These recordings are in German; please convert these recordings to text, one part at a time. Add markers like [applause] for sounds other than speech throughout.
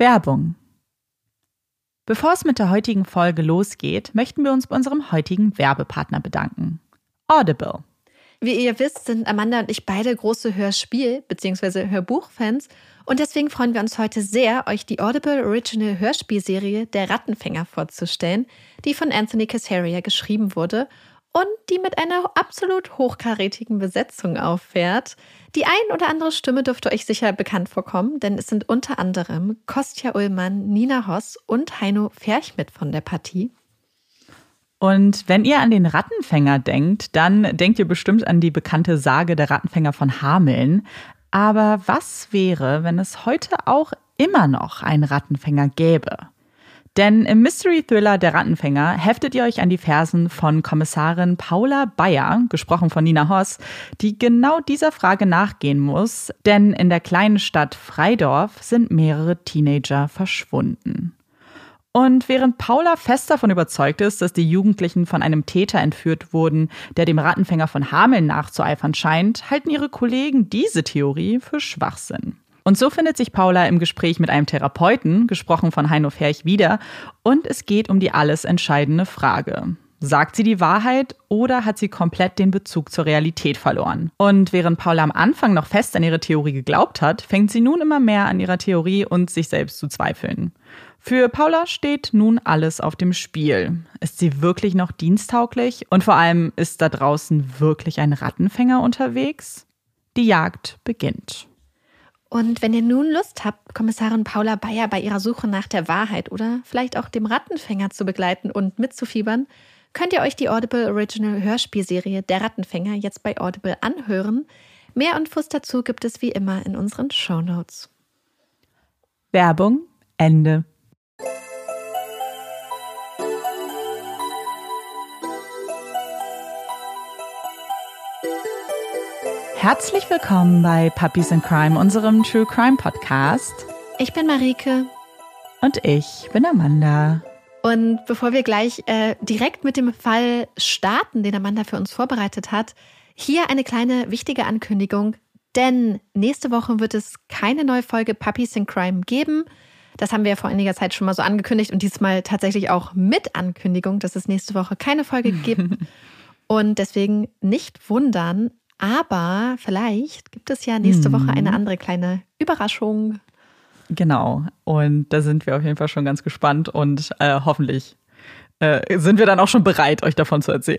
Werbung. Bevor es mit der heutigen Folge losgeht, möchten wir uns bei unserem heutigen Werbepartner bedanken. Audible. Wie ihr wisst, sind Amanda und ich beide große Hörspiel- bzw. Hörbuchfans und deswegen freuen wir uns heute sehr, euch die Audible Original Hörspielserie Der Rattenfänger vorzustellen, die von Anthony Casaria geschrieben wurde und die mit einer absolut hochkarätigen Besetzung auffährt. Die ein oder andere Stimme dürfte euch sicher bekannt vorkommen, denn es sind unter anderem Kostja Ullmann, Nina Hoss und Heino Ferchmidt von der Partie. Und wenn ihr an den Rattenfänger denkt, dann denkt ihr bestimmt an die bekannte Sage der Rattenfänger von Hameln. Aber was wäre, wenn es heute auch immer noch einen Rattenfänger gäbe? Denn im Mystery-Thriller Der Rattenfänger heftet ihr euch an die Fersen von Kommissarin Paula Bayer, gesprochen von Nina Hoss, die genau dieser Frage nachgehen muss, denn in der kleinen Stadt Freidorf sind mehrere Teenager verschwunden. Und während Paula fest davon überzeugt ist, dass die Jugendlichen von einem Täter entführt wurden, der dem Rattenfänger von Hameln nachzueifern scheint, halten ihre Kollegen diese Theorie für Schwachsinn. Und so findet sich Paula im Gespräch mit einem Therapeuten, gesprochen von Heino Ferch, wieder. Und es geht um die alles entscheidende Frage. Sagt sie die Wahrheit oder hat sie komplett den Bezug zur Realität verloren? Und während Paula am Anfang noch fest an ihre Theorie geglaubt hat, fängt sie nun immer mehr an ihrer Theorie und sich selbst zu zweifeln. Für Paula steht nun alles auf dem Spiel. Ist sie wirklich noch diensttauglich? Und vor allem, ist da draußen wirklich ein Rattenfänger unterwegs? Die Jagd beginnt. Und wenn ihr nun Lust habt, Kommissarin Paula Bayer bei ihrer Suche nach der Wahrheit oder vielleicht auch dem Rattenfänger zu begleiten und mitzufiebern, könnt ihr euch die Audible Original Hörspielserie Der Rattenfänger jetzt bei Audible anhören. Mehr Infos dazu gibt es wie immer in unseren Show Notes. Werbung Ende. Herzlich willkommen bei Puppies in Crime, unserem True Crime Podcast. Ich bin Marike. Und ich bin Amanda. Und bevor wir gleich äh, direkt mit dem Fall starten, den Amanda für uns vorbereitet hat, hier eine kleine wichtige Ankündigung. Denn nächste Woche wird es keine neue Folge Puppies in Crime geben. Das haben wir ja vor einiger Zeit schon mal so angekündigt und diesmal tatsächlich auch mit Ankündigung, dass es nächste Woche keine Folge gibt. [laughs] und deswegen nicht wundern, aber vielleicht gibt es ja nächste Woche eine mhm. andere kleine Überraschung. Genau. Und da sind wir auf jeden Fall schon ganz gespannt und äh, hoffentlich äh, sind wir dann auch schon bereit, euch davon zu erzählen.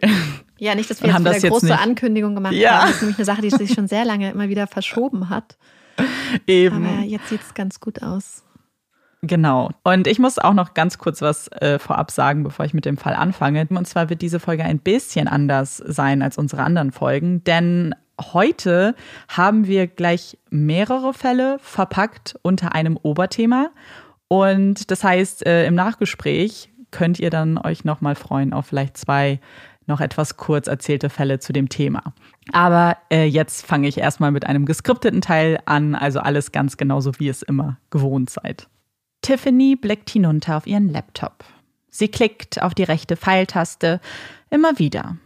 Ja, nicht, dass wir jetzt wieder große Ankündigungen gemacht ja. haben. Das ist nämlich eine Sache, die sich schon sehr lange immer wieder verschoben hat. [laughs] Eben. Aber jetzt sieht es ganz gut aus. Genau. Und ich muss auch noch ganz kurz was äh, vorab sagen, bevor ich mit dem Fall anfange. Und zwar wird diese Folge ein bisschen anders sein als unsere anderen Folgen, denn heute haben wir gleich mehrere Fälle verpackt unter einem Oberthema. Und das heißt, äh, im Nachgespräch könnt ihr dann euch nochmal freuen auf vielleicht zwei noch etwas kurz erzählte Fälle zu dem Thema. Aber äh, jetzt fange ich erstmal mit einem geskripteten Teil an, also alles ganz genauso, wie es immer gewohnt seid. Tiffany blickt hinunter auf ihren Laptop. Sie klickt auf die rechte Pfeiltaste immer wieder.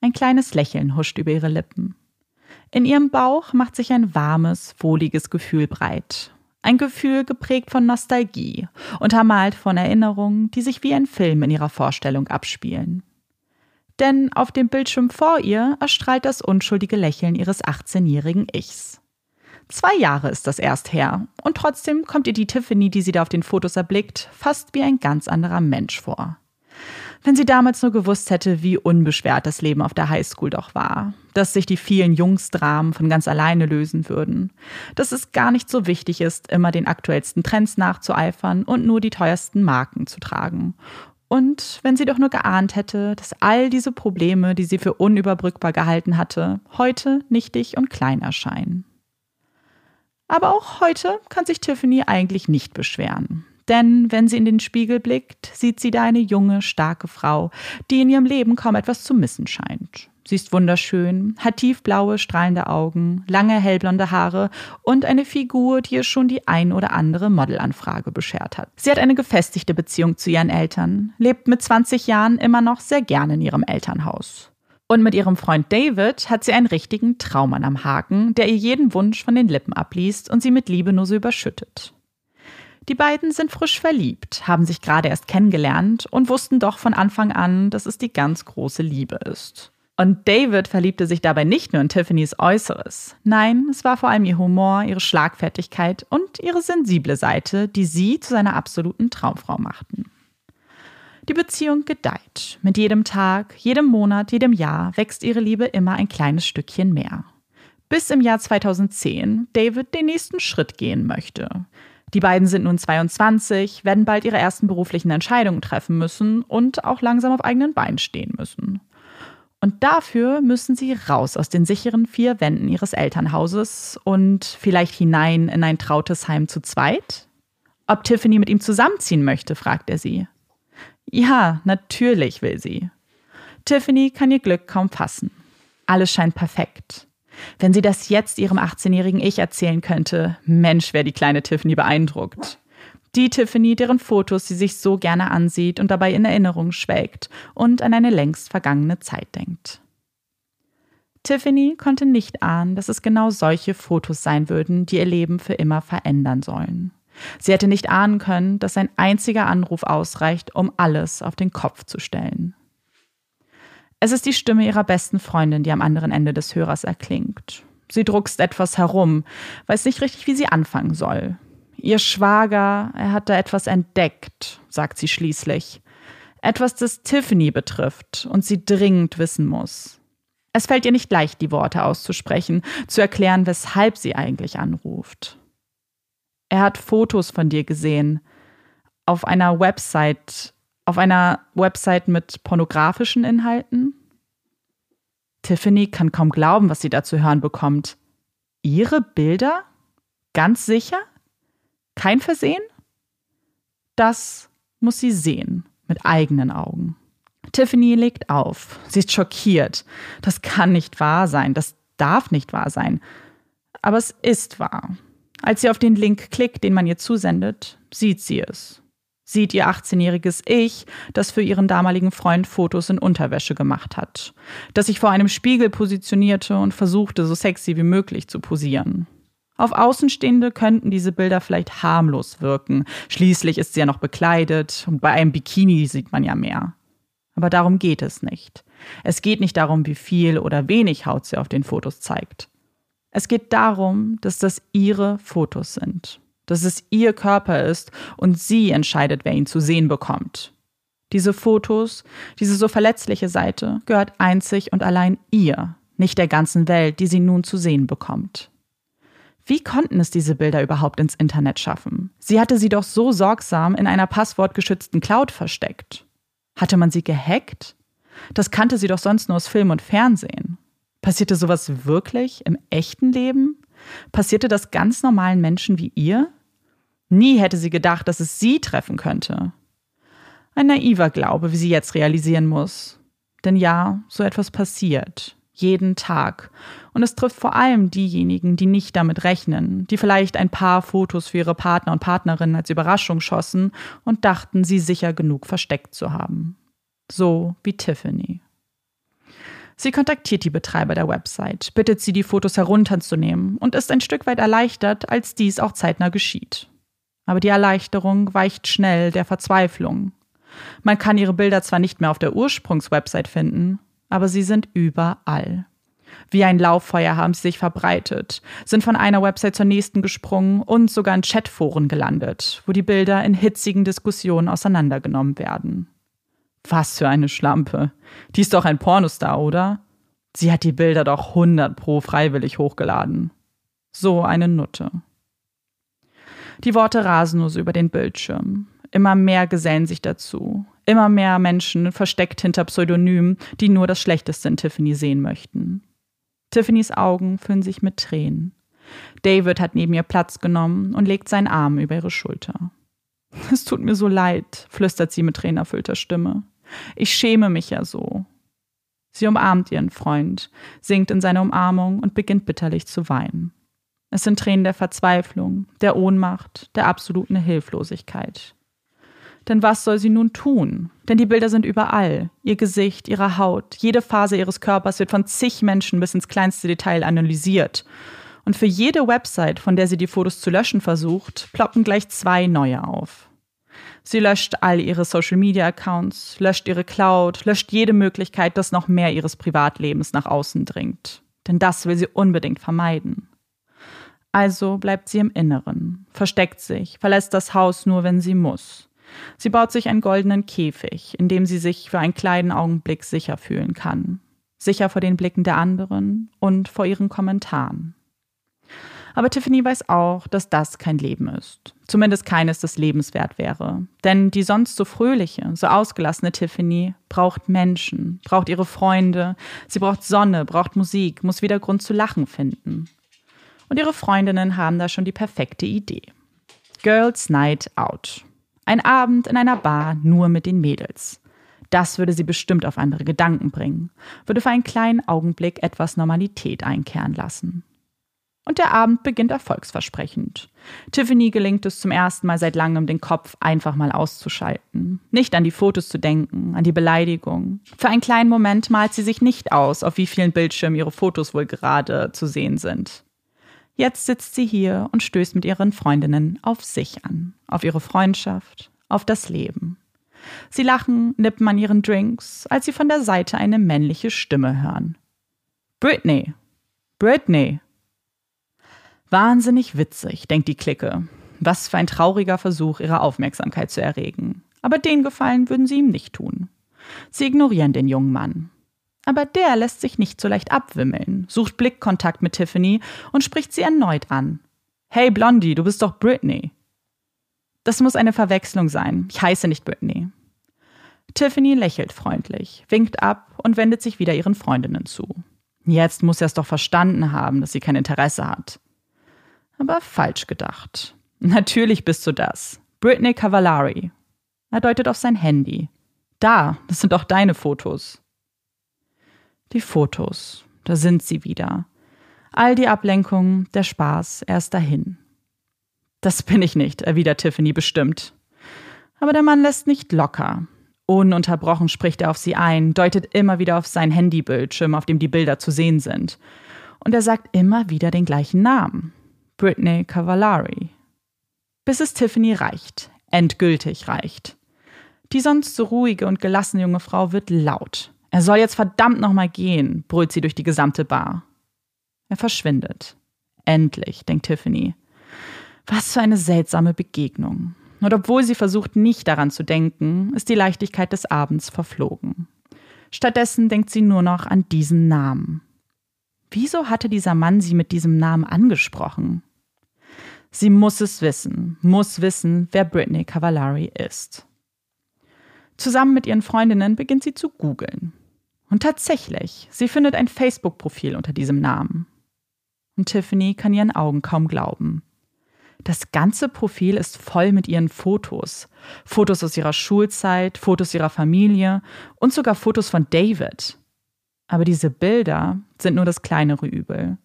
Ein kleines Lächeln huscht über ihre Lippen. In ihrem Bauch macht sich ein warmes, wohliges Gefühl breit. Ein Gefühl geprägt von Nostalgie, untermalt von Erinnerungen, die sich wie ein Film in ihrer Vorstellung abspielen. Denn auf dem Bildschirm vor ihr erstrahlt das unschuldige Lächeln ihres 18-jährigen Ichs. Zwei Jahre ist das erst her. Und trotzdem kommt ihr die Tiffany, die sie da auf den Fotos erblickt, fast wie ein ganz anderer Mensch vor. Wenn sie damals nur gewusst hätte, wie unbeschwert das Leben auf der Highschool doch war, dass sich die vielen Jungsdramen von ganz alleine lösen würden, dass es gar nicht so wichtig ist, immer den aktuellsten Trends nachzueifern und nur die teuersten Marken zu tragen. Und wenn sie doch nur geahnt hätte, dass all diese Probleme, die sie für unüberbrückbar gehalten hatte, heute nichtig und klein erscheinen. Aber auch heute kann sich Tiffany eigentlich nicht beschweren. Denn wenn sie in den Spiegel blickt, sieht sie da eine junge, starke Frau, die in ihrem Leben kaum etwas zu missen scheint. Sie ist wunderschön, hat tiefblaue, strahlende Augen, lange hellblonde Haare und eine Figur, die ihr schon die ein oder andere Modelanfrage beschert hat. Sie hat eine gefestigte Beziehung zu ihren Eltern, lebt mit 20 Jahren immer noch sehr gerne in ihrem Elternhaus. Und mit ihrem Freund David hat sie einen richtigen Traummann am Haken, der ihr jeden Wunsch von den Lippen abliest und sie mit Liebe nur so überschüttet. Die beiden sind frisch verliebt, haben sich gerade erst kennengelernt und wussten doch von Anfang an, dass es die ganz große Liebe ist. Und David verliebte sich dabei nicht nur in Tiffany's Äußeres. Nein, es war vor allem ihr Humor, ihre Schlagfertigkeit und ihre sensible Seite, die sie zu seiner absoluten Traumfrau machten. Die Beziehung gedeiht. Mit jedem Tag, jedem Monat, jedem Jahr wächst ihre Liebe immer ein kleines Stückchen mehr. Bis im Jahr 2010 David den nächsten Schritt gehen möchte. Die beiden sind nun 22, werden bald ihre ersten beruflichen Entscheidungen treffen müssen und auch langsam auf eigenen Beinen stehen müssen. Und dafür müssen sie raus aus den sicheren vier Wänden ihres Elternhauses und vielleicht hinein in ein trautes Heim zu zweit? Ob Tiffany mit ihm zusammenziehen möchte, fragt er sie. Ja, natürlich will sie. Tiffany kann ihr Glück kaum fassen. Alles scheint perfekt. Wenn sie das jetzt ihrem 18-jährigen Ich erzählen könnte, Mensch, wäre die kleine Tiffany beeindruckt. Die Tiffany, deren Fotos sie sich so gerne ansieht und dabei in Erinnerung schwelgt und an eine längst vergangene Zeit denkt. Tiffany konnte nicht ahnen, dass es genau solche Fotos sein würden, die ihr Leben für immer verändern sollen. Sie hätte nicht ahnen können, dass ein einziger Anruf ausreicht, um alles auf den Kopf zu stellen. Es ist die Stimme ihrer besten Freundin, die am anderen Ende des Hörers erklingt. Sie druckst etwas herum, weiß nicht richtig, wie sie anfangen soll. Ihr Schwager, er hat da etwas entdeckt, sagt sie schließlich. Etwas, das Tiffany betrifft und sie dringend wissen muss. Es fällt ihr nicht leicht, die Worte auszusprechen, zu erklären, weshalb sie eigentlich anruft. Er hat Fotos von dir gesehen. Auf einer Website, auf einer Website mit pornografischen Inhalten? Tiffany kann kaum glauben, was sie da zu hören bekommt. Ihre Bilder? Ganz sicher? Kein Versehen? Das muss sie sehen, mit eigenen Augen. Tiffany legt auf. Sie ist schockiert. Das kann nicht wahr sein. Das darf nicht wahr sein. Aber es ist wahr. Als sie auf den Link klickt, den man ihr zusendet, sieht sie es. Sieht ihr 18-jähriges Ich, das für ihren damaligen Freund Fotos in Unterwäsche gemacht hat, das sich vor einem Spiegel positionierte und versuchte, so sexy wie möglich zu posieren. Auf Außenstehende könnten diese Bilder vielleicht harmlos wirken. Schließlich ist sie ja noch bekleidet und bei einem Bikini sieht man ja mehr. Aber darum geht es nicht. Es geht nicht darum, wie viel oder wenig Haut sie auf den Fotos zeigt. Es geht darum, dass das ihre Fotos sind, dass es ihr Körper ist und sie entscheidet, wer ihn zu sehen bekommt. Diese Fotos, diese so verletzliche Seite gehört einzig und allein ihr, nicht der ganzen Welt, die sie nun zu sehen bekommt. Wie konnten es diese Bilder überhaupt ins Internet schaffen? Sie hatte sie doch so sorgsam in einer passwortgeschützten Cloud versteckt. Hatte man sie gehackt? Das kannte sie doch sonst nur aus Film und Fernsehen. Passierte sowas wirklich im echten Leben? Passierte das ganz normalen Menschen wie ihr? Nie hätte sie gedacht, dass es sie treffen könnte. Ein naiver Glaube, wie sie jetzt realisieren muss. Denn ja, so etwas passiert jeden Tag. Und es trifft vor allem diejenigen, die nicht damit rechnen, die vielleicht ein paar Fotos für ihre Partner und Partnerinnen als Überraschung schossen und dachten, sie sicher genug versteckt zu haben. So wie Tiffany. Sie kontaktiert die Betreiber der Website, bittet sie, die Fotos herunterzunehmen und ist ein Stück weit erleichtert, als dies auch zeitnah geschieht. Aber die Erleichterung weicht schnell der Verzweiflung. Man kann ihre Bilder zwar nicht mehr auf der Ursprungswebsite finden, aber sie sind überall. Wie ein Lauffeuer haben sie sich verbreitet, sind von einer Website zur nächsten gesprungen und sogar in Chatforen gelandet, wo die Bilder in hitzigen Diskussionen auseinandergenommen werden. Was für eine Schlampe. Die ist doch ein Pornostar, oder? Sie hat die Bilder doch 100 pro freiwillig hochgeladen. So eine Nutte. Die Worte rasen nur so über den Bildschirm. Immer mehr gesellen sich dazu. Immer mehr Menschen versteckt hinter Pseudonymen, die nur das Schlechteste in Tiffany sehen möchten. Tiffany's Augen füllen sich mit Tränen. David hat neben ihr Platz genommen und legt seinen Arm über ihre Schulter. Es tut mir so leid, flüstert sie mit tränenerfüllter Stimme. Ich schäme mich ja so. Sie umarmt ihren Freund, sinkt in seine Umarmung und beginnt bitterlich zu weinen. Es sind Tränen der Verzweiflung, der Ohnmacht, der absoluten Hilflosigkeit. Denn was soll sie nun tun? Denn die Bilder sind überall. Ihr Gesicht, ihre Haut, jede Phase ihres Körpers wird von zig Menschen bis ins kleinste Detail analysiert. Und für jede Website, von der sie die Fotos zu löschen versucht, ploppen gleich zwei neue auf. Sie löscht all ihre Social-Media-Accounts, löscht ihre Cloud, löscht jede Möglichkeit, dass noch mehr ihres Privatlebens nach außen dringt. Denn das will sie unbedingt vermeiden. Also bleibt sie im Inneren, versteckt sich, verlässt das Haus nur, wenn sie muss. Sie baut sich einen goldenen Käfig, in dem sie sich für einen kleinen Augenblick sicher fühlen kann. Sicher vor den Blicken der anderen und vor ihren Kommentaren. Aber Tiffany weiß auch, dass das kein Leben ist. Zumindest keines, das lebenswert wäre. Denn die sonst so fröhliche, so ausgelassene Tiffany braucht Menschen, braucht ihre Freunde, sie braucht Sonne, braucht Musik, muss wieder Grund zu lachen finden. Und ihre Freundinnen haben da schon die perfekte Idee. Girls Night Out. Ein Abend in einer Bar nur mit den Mädels. Das würde sie bestimmt auf andere Gedanken bringen, würde für einen kleinen Augenblick etwas Normalität einkehren lassen. Und der Abend beginnt erfolgsversprechend. Tiffany gelingt es zum ersten Mal seit langem, den Kopf einfach mal auszuschalten. Nicht an die Fotos zu denken, an die Beleidigung. Für einen kleinen Moment malt sie sich nicht aus, auf wie vielen Bildschirmen ihre Fotos wohl gerade zu sehen sind. Jetzt sitzt sie hier und stößt mit ihren Freundinnen auf sich an, auf ihre Freundschaft, auf das Leben. Sie lachen, nippen an ihren Drinks, als sie von der Seite eine männliche Stimme hören. Britney! Britney! Wahnsinnig witzig, denkt die Clique. Was für ein trauriger Versuch, ihre Aufmerksamkeit zu erregen. Aber den Gefallen würden sie ihm nicht tun. Sie ignorieren den jungen Mann. Aber der lässt sich nicht so leicht abwimmeln, sucht Blickkontakt mit Tiffany und spricht sie erneut an. Hey Blondie, du bist doch Britney. Das muss eine Verwechslung sein. Ich heiße nicht Britney. Tiffany lächelt freundlich, winkt ab und wendet sich wieder ihren Freundinnen zu. Jetzt muss er es doch verstanden haben, dass sie kein Interesse hat. Aber falsch gedacht. Natürlich bist du das. Britney Cavallari. Er deutet auf sein Handy. Da, das sind doch deine Fotos. Die Fotos, da sind sie wieder. All die Ablenkungen, der Spaß, er ist dahin. Das bin ich nicht, erwidert Tiffany bestimmt. Aber der Mann lässt nicht locker. Ununterbrochen spricht er auf sie ein, deutet immer wieder auf sein Handybildschirm, auf dem die Bilder zu sehen sind. Und er sagt immer wieder den gleichen Namen. Britney Cavallari. Bis es Tiffany reicht, endgültig reicht. Die sonst so ruhige und gelassene junge Frau wird laut. Er soll jetzt verdammt nochmal gehen, brüllt sie durch die gesamte Bar. Er verschwindet. Endlich, denkt Tiffany. Was für eine seltsame Begegnung. Und obwohl sie versucht, nicht daran zu denken, ist die Leichtigkeit des Abends verflogen. Stattdessen denkt sie nur noch an diesen Namen. Wieso hatte dieser Mann sie mit diesem Namen angesprochen? Sie muss es wissen, muss wissen, wer Britney Cavallari ist. Zusammen mit ihren Freundinnen beginnt sie zu googeln. Und tatsächlich, sie findet ein Facebook-Profil unter diesem Namen. Und Tiffany kann ihren Augen kaum glauben. Das ganze Profil ist voll mit ihren Fotos. Fotos aus ihrer Schulzeit, Fotos ihrer Familie und sogar Fotos von David. Aber diese Bilder sind nur das kleinere Übel.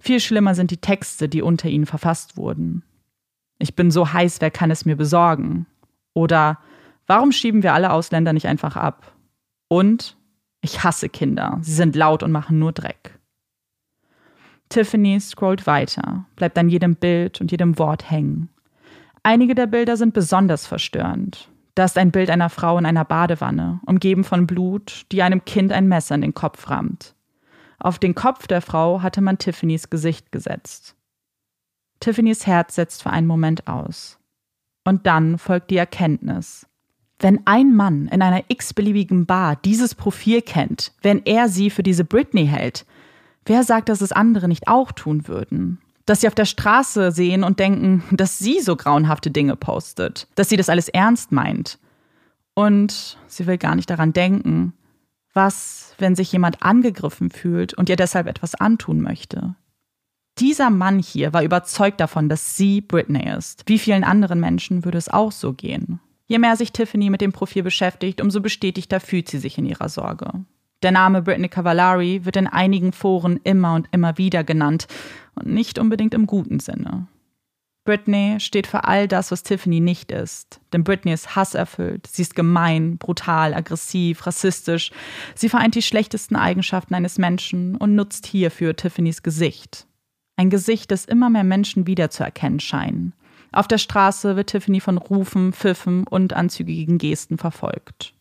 Viel schlimmer sind die Texte, die unter ihnen verfasst wurden. Ich bin so heiß, wer kann es mir besorgen? Oder warum schieben wir alle Ausländer nicht einfach ab? Und ich hasse Kinder, sie sind laut und machen nur Dreck. Tiffany scrollt weiter, bleibt an jedem Bild und jedem Wort hängen. Einige der Bilder sind besonders verstörend. Da ist ein Bild einer Frau in einer Badewanne, umgeben von Blut, die einem Kind ein Messer in den Kopf rammt. Auf den Kopf der Frau hatte man Tiffany's Gesicht gesetzt. Tiffany's Herz setzt für einen Moment aus. Und dann folgt die Erkenntnis. Wenn ein Mann in einer x-beliebigen Bar dieses Profil kennt, wenn er sie für diese Britney hält, wer sagt, dass es andere nicht auch tun würden? Dass sie auf der Straße sehen und denken, dass sie so grauenhafte Dinge postet, dass sie das alles ernst meint. Und sie will gar nicht daran denken, was, wenn sich jemand angegriffen fühlt und ihr deshalb etwas antun möchte? Dieser Mann hier war überzeugt davon, dass sie Britney ist. Wie vielen anderen Menschen würde es auch so gehen? Je mehr sich Tiffany mit dem Profil beschäftigt, umso bestätigter fühlt sie sich in ihrer Sorge. Der Name Britney Cavallari wird in einigen Foren immer und immer wieder genannt und nicht unbedingt im guten Sinne. Britney steht für all das, was Tiffany nicht ist. Denn Britney ist hasserfüllt, sie ist gemein, brutal, aggressiv, rassistisch. Sie vereint die schlechtesten Eigenschaften eines Menschen und nutzt hierfür Tiffany's Gesicht. Ein Gesicht, das immer mehr Menschen wiederzuerkennen scheinen. Auf der Straße wird Tiffany von Rufen, Pfiffen und anzügigen Gesten verfolgt.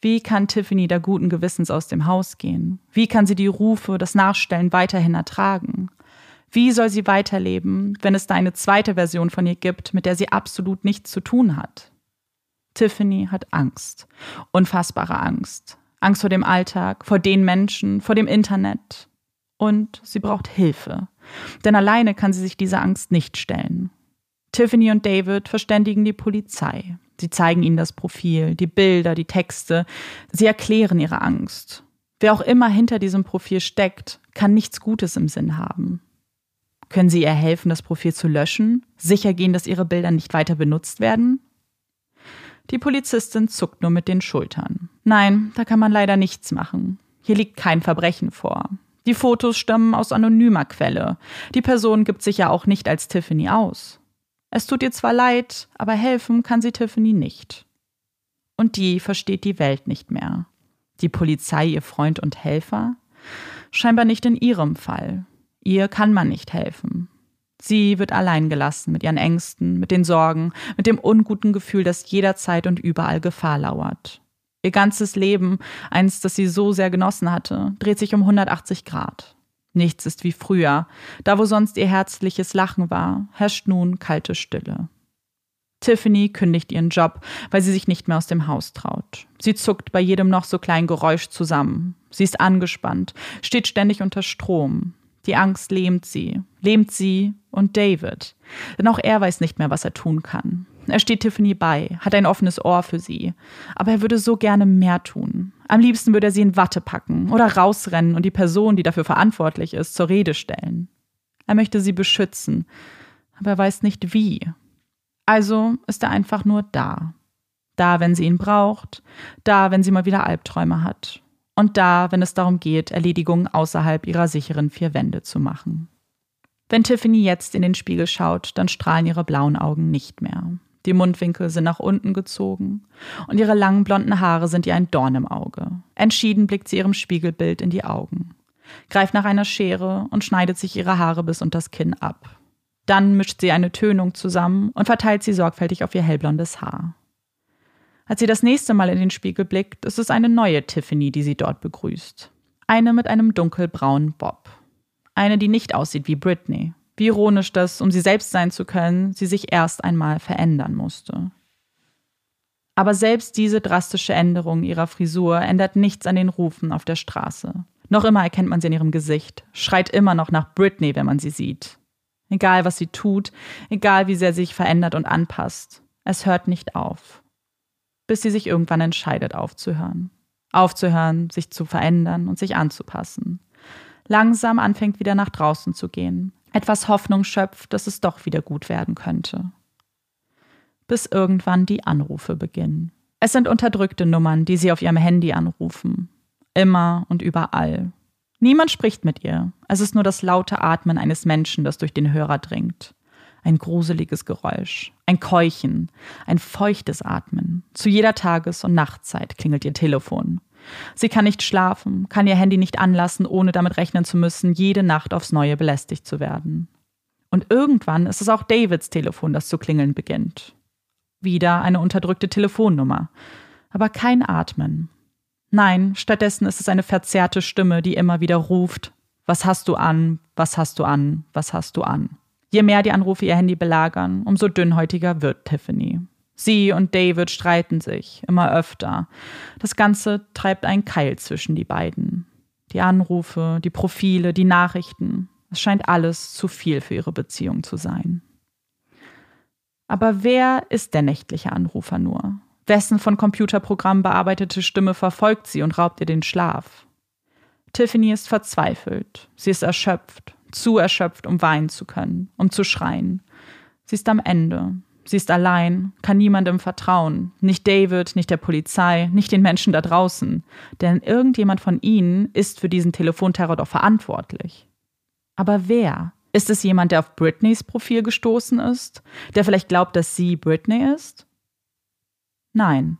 Wie kann Tiffany da guten Gewissens aus dem Haus gehen? Wie kann sie die Rufe, das Nachstellen weiterhin ertragen? Wie soll sie weiterleben, wenn es da eine zweite Version von ihr gibt, mit der sie absolut nichts zu tun hat? Tiffany hat Angst. Unfassbare Angst. Angst vor dem Alltag, vor den Menschen, vor dem Internet. Und sie braucht Hilfe. Denn alleine kann sie sich dieser Angst nicht stellen. Tiffany und David verständigen die Polizei. Sie zeigen ihnen das Profil, die Bilder, die Texte. Sie erklären ihre Angst. Wer auch immer hinter diesem Profil steckt, kann nichts Gutes im Sinn haben. Können Sie ihr helfen, das Profil zu löschen? Sicher gehen, dass Ihre Bilder nicht weiter benutzt werden? Die Polizistin zuckt nur mit den Schultern. Nein, da kann man leider nichts machen. Hier liegt kein Verbrechen vor. Die Fotos stammen aus anonymer Quelle. Die Person gibt sich ja auch nicht als Tiffany aus. Es tut ihr zwar leid, aber helfen kann sie Tiffany nicht. Und die versteht die Welt nicht mehr. Die Polizei ihr Freund und Helfer? Scheinbar nicht in ihrem Fall. Ihr kann man nicht helfen. Sie wird allein gelassen mit ihren Ängsten, mit den Sorgen, mit dem unguten Gefühl, dass jederzeit und überall Gefahr lauert. Ihr ganzes Leben, eins, das sie so sehr genossen hatte, dreht sich um 180 Grad. Nichts ist wie früher. Da, wo sonst ihr herzliches Lachen war, herrscht nun kalte Stille. Tiffany kündigt ihren Job, weil sie sich nicht mehr aus dem Haus traut. Sie zuckt bei jedem noch so kleinen Geräusch zusammen. Sie ist angespannt, steht ständig unter Strom. Die Angst lähmt sie, lähmt sie und David. Denn auch er weiß nicht mehr, was er tun kann. Er steht Tiffany bei, hat ein offenes Ohr für sie. Aber er würde so gerne mehr tun. Am liebsten würde er sie in Watte packen oder rausrennen und die Person, die dafür verantwortlich ist, zur Rede stellen. Er möchte sie beschützen, aber er weiß nicht wie. Also ist er einfach nur da. Da, wenn sie ihn braucht, da, wenn sie mal wieder Albträume hat. Und da, wenn es darum geht, Erledigungen außerhalb ihrer sicheren vier Wände zu machen. Wenn Tiffany jetzt in den Spiegel schaut, dann strahlen ihre blauen Augen nicht mehr. Die Mundwinkel sind nach unten gezogen und ihre langen blonden Haare sind ihr ein Dorn im Auge. Entschieden blickt sie ihrem Spiegelbild in die Augen, greift nach einer Schere und schneidet sich ihre Haare bis unter das Kinn ab. Dann mischt sie eine Tönung zusammen und verteilt sie sorgfältig auf ihr hellblondes Haar. Als sie das nächste Mal in den Spiegel blickt, ist es eine neue Tiffany, die sie dort begrüßt. Eine mit einem dunkelbraunen Bob. Eine, die nicht aussieht wie Britney, wie ironisch, dass, um sie selbst sein zu können, sie sich erst einmal verändern musste. Aber selbst diese drastische Änderung ihrer Frisur ändert nichts an den Rufen auf der Straße. Noch immer erkennt man sie in ihrem Gesicht, schreit immer noch nach Britney, wenn man sie sieht. Egal, was sie tut, egal, wie sehr sie sich verändert und anpasst, es hört nicht auf. Bis sie sich irgendwann entscheidet, aufzuhören. Aufzuhören, sich zu verändern und sich anzupassen. Langsam anfängt wieder nach draußen zu gehen, etwas Hoffnung schöpft, dass es doch wieder gut werden könnte. Bis irgendwann die Anrufe beginnen. Es sind unterdrückte Nummern, die sie auf ihrem Handy anrufen. Immer und überall. Niemand spricht mit ihr. Es ist nur das laute Atmen eines Menschen, das durch den Hörer dringt. Ein gruseliges Geräusch, ein Keuchen, ein feuchtes Atmen. Zu jeder Tages- und Nachtzeit klingelt ihr Telefon. Sie kann nicht schlafen, kann ihr Handy nicht anlassen, ohne damit rechnen zu müssen, jede Nacht aufs Neue belästigt zu werden. Und irgendwann ist es auch Davids Telefon, das zu klingeln beginnt. Wieder eine unterdrückte Telefonnummer. Aber kein Atmen. Nein, stattdessen ist es eine verzerrte Stimme, die immer wieder ruft, was hast du an, was hast du an, was hast du an. Je mehr die Anrufe ihr Handy belagern, umso dünnhäutiger wird Tiffany. Sie und David streiten sich immer öfter. Das Ganze treibt einen Keil zwischen die beiden. Die Anrufe, die Profile, die Nachrichten. Es scheint alles zu viel für ihre Beziehung zu sein. Aber wer ist der nächtliche Anrufer nur? Wessen von Computerprogrammen bearbeitete Stimme verfolgt sie und raubt ihr den Schlaf? Tiffany ist verzweifelt. Sie ist erschöpft, zu erschöpft, um weinen zu können, um zu schreien. Sie ist am Ende. Sie ist allein, kann niemandem vertrauen. Nicht David, nicht der Polizei, nicht den Menschen da draußen. Denn irgendjemand von ihnen ist für diesen Telefonterror doch verantwortlich. Aber wer? Ist es jemand, der auf Britneys Profil gestoßen ist? Der vielleicht glaubt, dass sie Britney ist? Nein.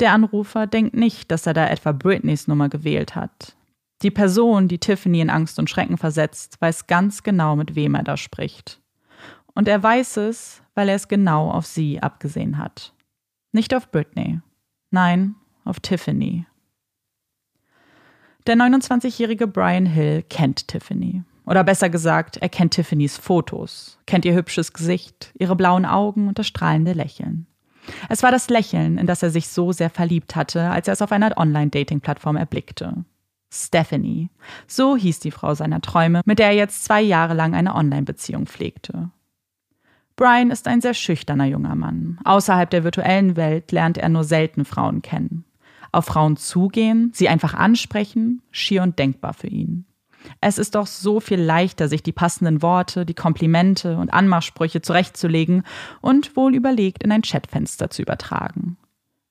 Der Anrufer denkt nicht, dass er da etwa Britneys Nummer gewählt hat. Die Person, die Tiffany in Angst und Schrecken versetzt, weiß ganz genau, mit wem er da spricht. Und er weiß es, weil er es genau auf sie abgesehen hat. Nicht auf Britney. Nein, auf Tiffany. Der 29-jährige Brian Hill kennt Tiffany. Oder besser gesagt, er kennt Tiffany's Fotos, kennt ihr hübsches Gesicht, ihre blauen Augen und das strahlende Lächeln. Es war das Lächeln, in das er sich so sehr verliebt hatte, als er es auf einer Online-Dating-Plattform erblickte. Stephanie, so hieß die Frau seiner Träume, mit der er jetzt zwei Jahre lang eine Online-Beziehung pflegte. Brian ist ein sehr schüchterner junger Mann. Außerhalb der virtuellen Welt lernt er nur selten Frauen kennen. Auf Frauen zugehen, sie einfach ansprechen, schier und denkbar für ihn. Es ist doch so viel leichter, sich die passenden Worte, die Komplimente und Anmachsprüche zurechtzulegen und wohl überlegt in ein Chatfenster zu übertragen.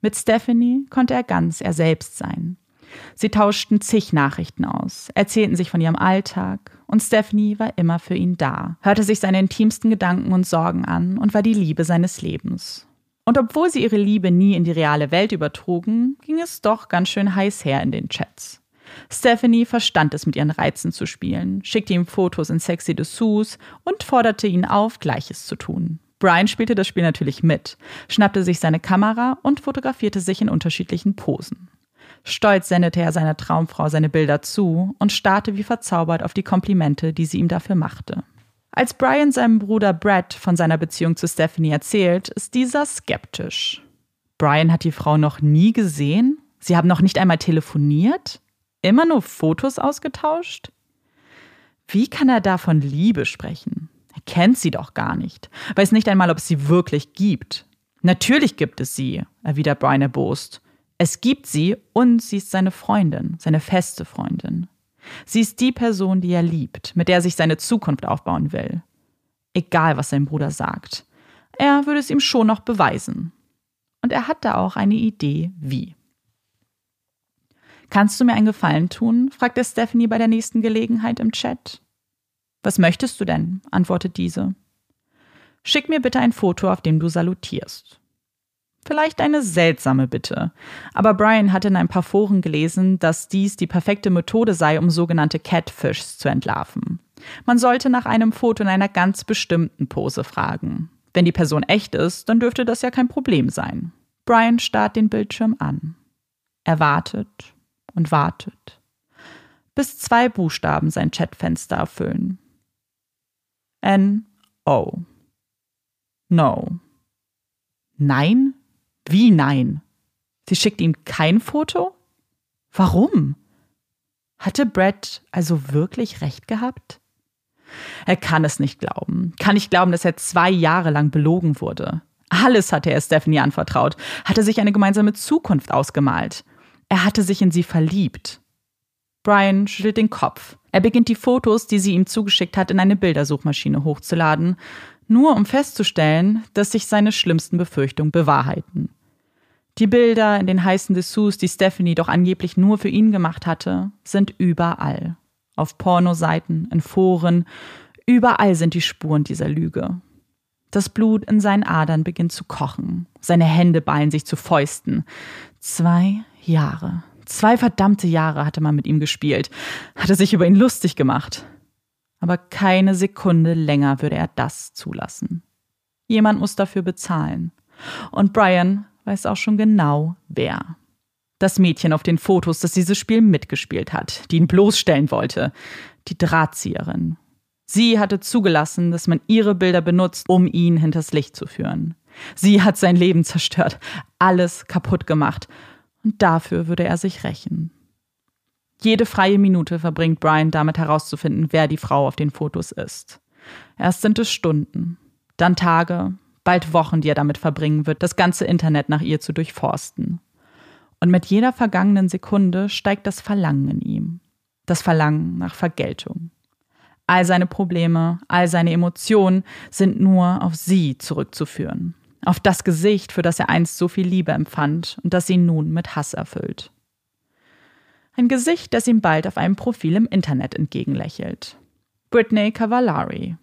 Mit Stephanie konnte er ganz er selbst sein. Sie tauschten zig Nachrichten aus, erzählten sich von ihrem Alltag und Stephanie war immer für ihn da, hörte sich seine intimsten Gedanken und Sorgen an und war die Liebe seines Lebens. Und obwohl sie ihre Liebe nie in die reale Welt übertrugen, ging es doch ganz schön heiß her in den Chats. Stephanie verstand es, mit ihren Reizen zu spielen, schickte ihm Fotos in sexy Dessous und forderte ihn auf, Gleiches zu tun. Brian spielte das Spiel natürlich mit, schnappte sich seine Kamera und fotografierte sich in unterschiedlichen Posen. Stolz sendete er seiner Traumfrau seine Bilder zu und starrte wie verzaubert auf die Komplimente, die sie ihm dafür machte. Als Brian seinem Bruder Brad von seiner Beziehung zu Stephanie erzählt, ist dieser skeptisch. Brian hat die Frau noch nie gesehen? Sie haben noch nicht einmal telefoniert? Immer nur Fotos ausgetauscht? Wie kann er da von Liebe sprechen? Er kennt sie doch gar nicht, weiß nicht einmal, ob es sie wirklich gibt. Natürlich gibt es sie, erwidert Brian erbost. Es gibt sie und sie ist seine Freundin, seine feste Freundin. Sie ist die Person, die er liebt, mit der er sich seine Zukunft aufbauen will. Egal, was sein Bruder sagt. Er würde es ihm schon noch beweisen. Und er hat da auch eine Idee, wie. Kannst du mir einen Gefallen tun? fragt er Stephanie bei der nächsten Gelegenheit im Chat. Was möchtest du denn? antwortet diese. Schick mir bitte ein Foto, auf dem du salutierst. Vielleicht eine seltsame Bitte. Aber Brian hatte in ein paar Foren gelesen, dass dies die perfekte Methode sei, um sogenannte Catfishs zu entlarven. Man sollte nach einem Foto in einer ganz bestimmten Pose fragen. Wenn die Person echt ist, dann dürfte das ja kein Problem sein. Brian starrt den Bildschirm an. Er wartet und wartet, bis zwei Buchstaben sein Chatfenster erfüllen. N-O. No. Nein? Wie nein? Sie schickt ihm kein Foto? Warum? Hatte Brad also wirklich recht gehabt? Er kann es nicht glauben. Kann nicht glauben, dass er zwei Jahre lang belogen wurde. Alles hatte er Stephanie anvertraut, hatte sich eine gemeinsame Zukunft ausgemalt. Er hatte sich in sie verliebt. Brian schüttelt den Kopf. Er beginnt die Fotos, die sie ihm zugeschickt hat, in eine Bildersuchmaschine hochzuladen, nur um festzustellen, dass sich seine schlimmsten Befürchtungen bewahrheiten. Die Bilder in den heißen Dessous, die Stephanie doch angeblich nur für ihn gemacht hatte, sind überall. Auf Pornoseiten, in Foren, überall sind die Spuren dieser Lüge. Das Blut in seinen Adern beginnt zu kochen. Seine Hände ballen sich zu Fäusten. Zwei Jahre. Zwei verdammte Jahre hatte man mit ihm gespielt, hatte sich über ihn lustig gemacht. Aber keine Sekunde länger würde er das zulassen. Jemand muss dafür bezahlen. Und Brian weiß auch schon genau, wer. Das Mädchen auf den Fotos, das dieses Spiel mitgespielt hat, die ihn bloßstellen wollte. Die Drahtzieherin. Sie hatte zugelassen, dass man ihre Bilder benutzt, um ihn hinters Licht zu führen. Sie hat sein Leben zerstört, alles kaputt gemacht. Und dafür würde er sich rächen. Jede freie Minute verbringt Brian damit herauszufinden, wer die Frau auf den Fotos ist. Erst sind es Stunden, dann Tage, bald Wochen, die er damit verbringen wird, das ganze Internet nach ihr zu durchforsten. Und mit jeder vergangenen Sekunde steigt das Verlangen in ihm. Das Verlangen nach Vergeltung. All seine Probleme, all seine Emotionen sind nur auf sie zurückzuführen. Auf das Gesicht, für das er einst so viel Liebe empfand und das ihn nun mit Hass erfüllt. Ein Gesicht, das ihm bald auf einem Profil im Internet entgegenlächelt. Britney Cavallari.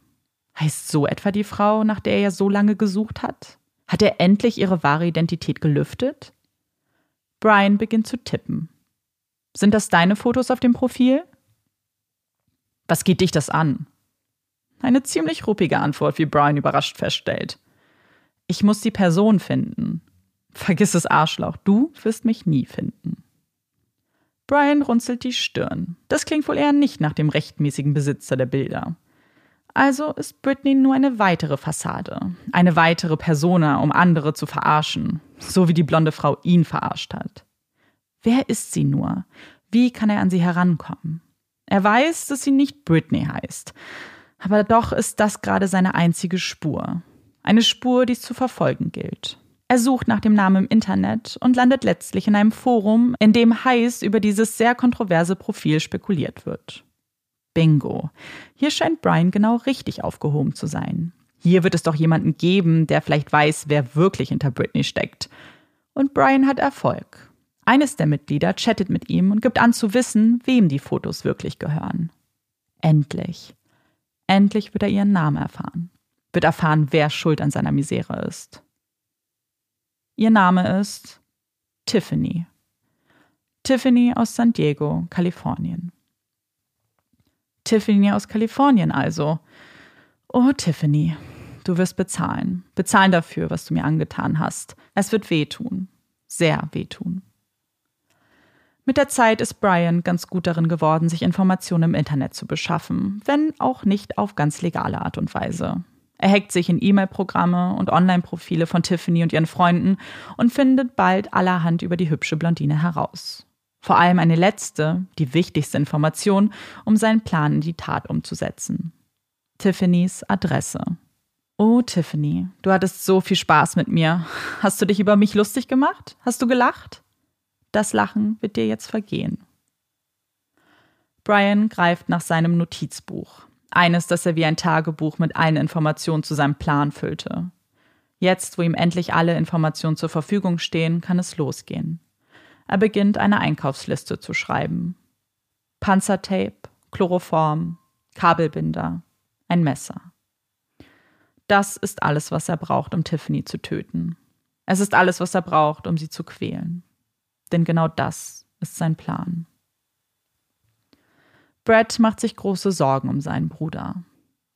Heißt so etwa die Frau, nach der er so lange gesucht hat? Hat er endlich ihre wahre Identität gelüftet? Brian beginnt zu tippen. Sind das deine Fotos auf dem Profil? Was geht dich das an? Eine ziemlich ruppige Antwort, wie Brian überrascht feststellt. Ich muss die Person finden. Vergiss es, Arschloch, du wirst mich nie finden. Brian runzelt die Stirn. Das klingt wohl eher nicht nach dem rechtmäßigen Besitzer der Bilder. Also ist Britney nur eine weitere Fassade, eine weitere Persona, um andere zu verarschen, so wie die blonde Frau ihn verarscht hat. Wer ist sie nur? Wie kann er an sie herankommen? Er weiß, dass sie nicht Britney heißt, aber doch ist das gerade seine einzige Spur. Eine Spur, die es zu verfolgen gilt. Er sucht nach dem Namen im Internet und landet letztlich in einem Forum, in dem heiß über dieses sehr kontroverse Profil spekuliert wird. Bingo. Hier scheint Brian genau richtig aufgehoben zu sein. Hier wird es doch jemanden geben, der vielleicht weiß, wer wirklich hinter Britney steckt. Und Brian hat Erfolg. Eines der Mitglieder chattet mit ihm und gibt an zu wissen, wem die Fotos wirklich gehören. Endlich. Endlich wird er ihren Namen erfahren. Wird erfahren, wer schuld an seiner Misere ist. Ihr Name ist Tiffany. Tiffany aus San Diego, Kalifornien. Tiffany aus Kalifornien also. Oh, Tiffany, du wirst bezahlen. Bezahlen dafür, was du mir angetan hast. Es wird wehtun. Sehr wehtun. Mit der Zeit ist Brian ganz gut darin geworden, sich Informationen im Internet zu beschaffen, wenn auch nicht auf ganz legale Art und Weise. Er hackt sich in E-Mail-Programme und Online-Profile von Tiffany und ihren Freunden und findet bald allerhand über die hübsche Blondine heraus. Vor allem eine letzte, die wichtigste Information, um seinen Plan in die Tat umzusetzen. Tiffany's Adresse. Oh, Tiffany, du hattest so viel Spaß mit mir. Hast du dich über mich lustig gemacht? Hast du gelacht? Das Lachen wird dir jetzt vergehen. Brian greift nach seinem Notizbuch. Eines, das er wie ein Tagebuch mit allen Informationen zu seinem Plan füllte. Jetzt, wo ihm endlich alle Informationen zur Verfügung stehen, kann es losgehen. Er beginnt eine Einkaufsliste zu schreiben. Panzertape, Chloroform, Kabelbinder, ein Messer. Das ist alles, was er braucht, um Tiffany zu töten. Es ist alles, was er braucht, um sie zu quälen. Denn genau das ist sein Plan. Brad macht sich große Sorgen um seinen Bruder.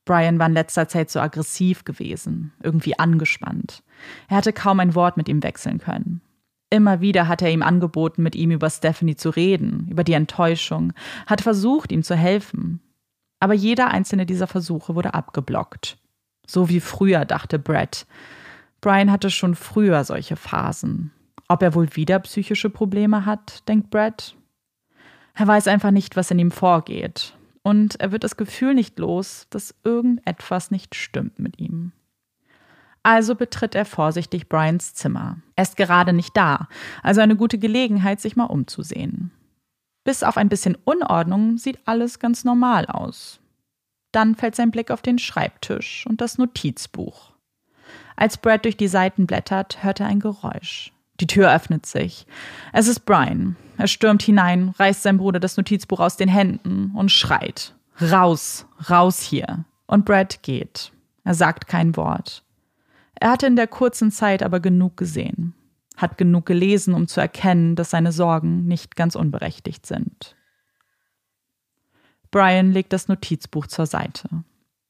Brian war in letzter Zeit so aggressiv gewesen, irgendwie angespannt. Er hatte kaum ein Wort mit ihm wechseln können. Immer wieder hat er ihm angeboten, mit ihm über Stephanie zu reden, über die Enttäuschung, hat versucht, ihm zu helfen. Aber jeder einzelne dieser Versuche wurde abgeblockt. So wie früher, dachte Brad. Brian hatte schon früher solche Phasen. Ob er wohl wieder psychische Probleme hat, denkt Brad. Er weiß einfach nicht, was in ihm vorgeht. Und er wird das Gefühl nicht los, dass irgendetwas nicht stimmt mit ihm. Also betritt er vorsichtig Brians Zimmer. Er ist gerade nicht da, also eine gute Gelegenheit, sich mal umzusehen. Bis auf ein bisschen Unordnung sieht alles ganz normal aus. Dann fällt sein Blick auf den Schreibtisch und das Notizbuch. Als Brad durch die Seiten blättert, hört er ein Geräusch. Die Tür öffnet sich. Es ist Brian. Er stürmt hinein, reißt seinem Bruder das Notizbuch aus den Händen und schreit. Raus, raus hier. Und Brad geht. Er sagt kein Wort. Er hatte in der kurzen Zeit aber genug gesehen, hat genug gelesen, um zu erkennen, dass seine Sorgen nicht ganz unberechtigt sind. Brian legt das Notizbuch zur Seite.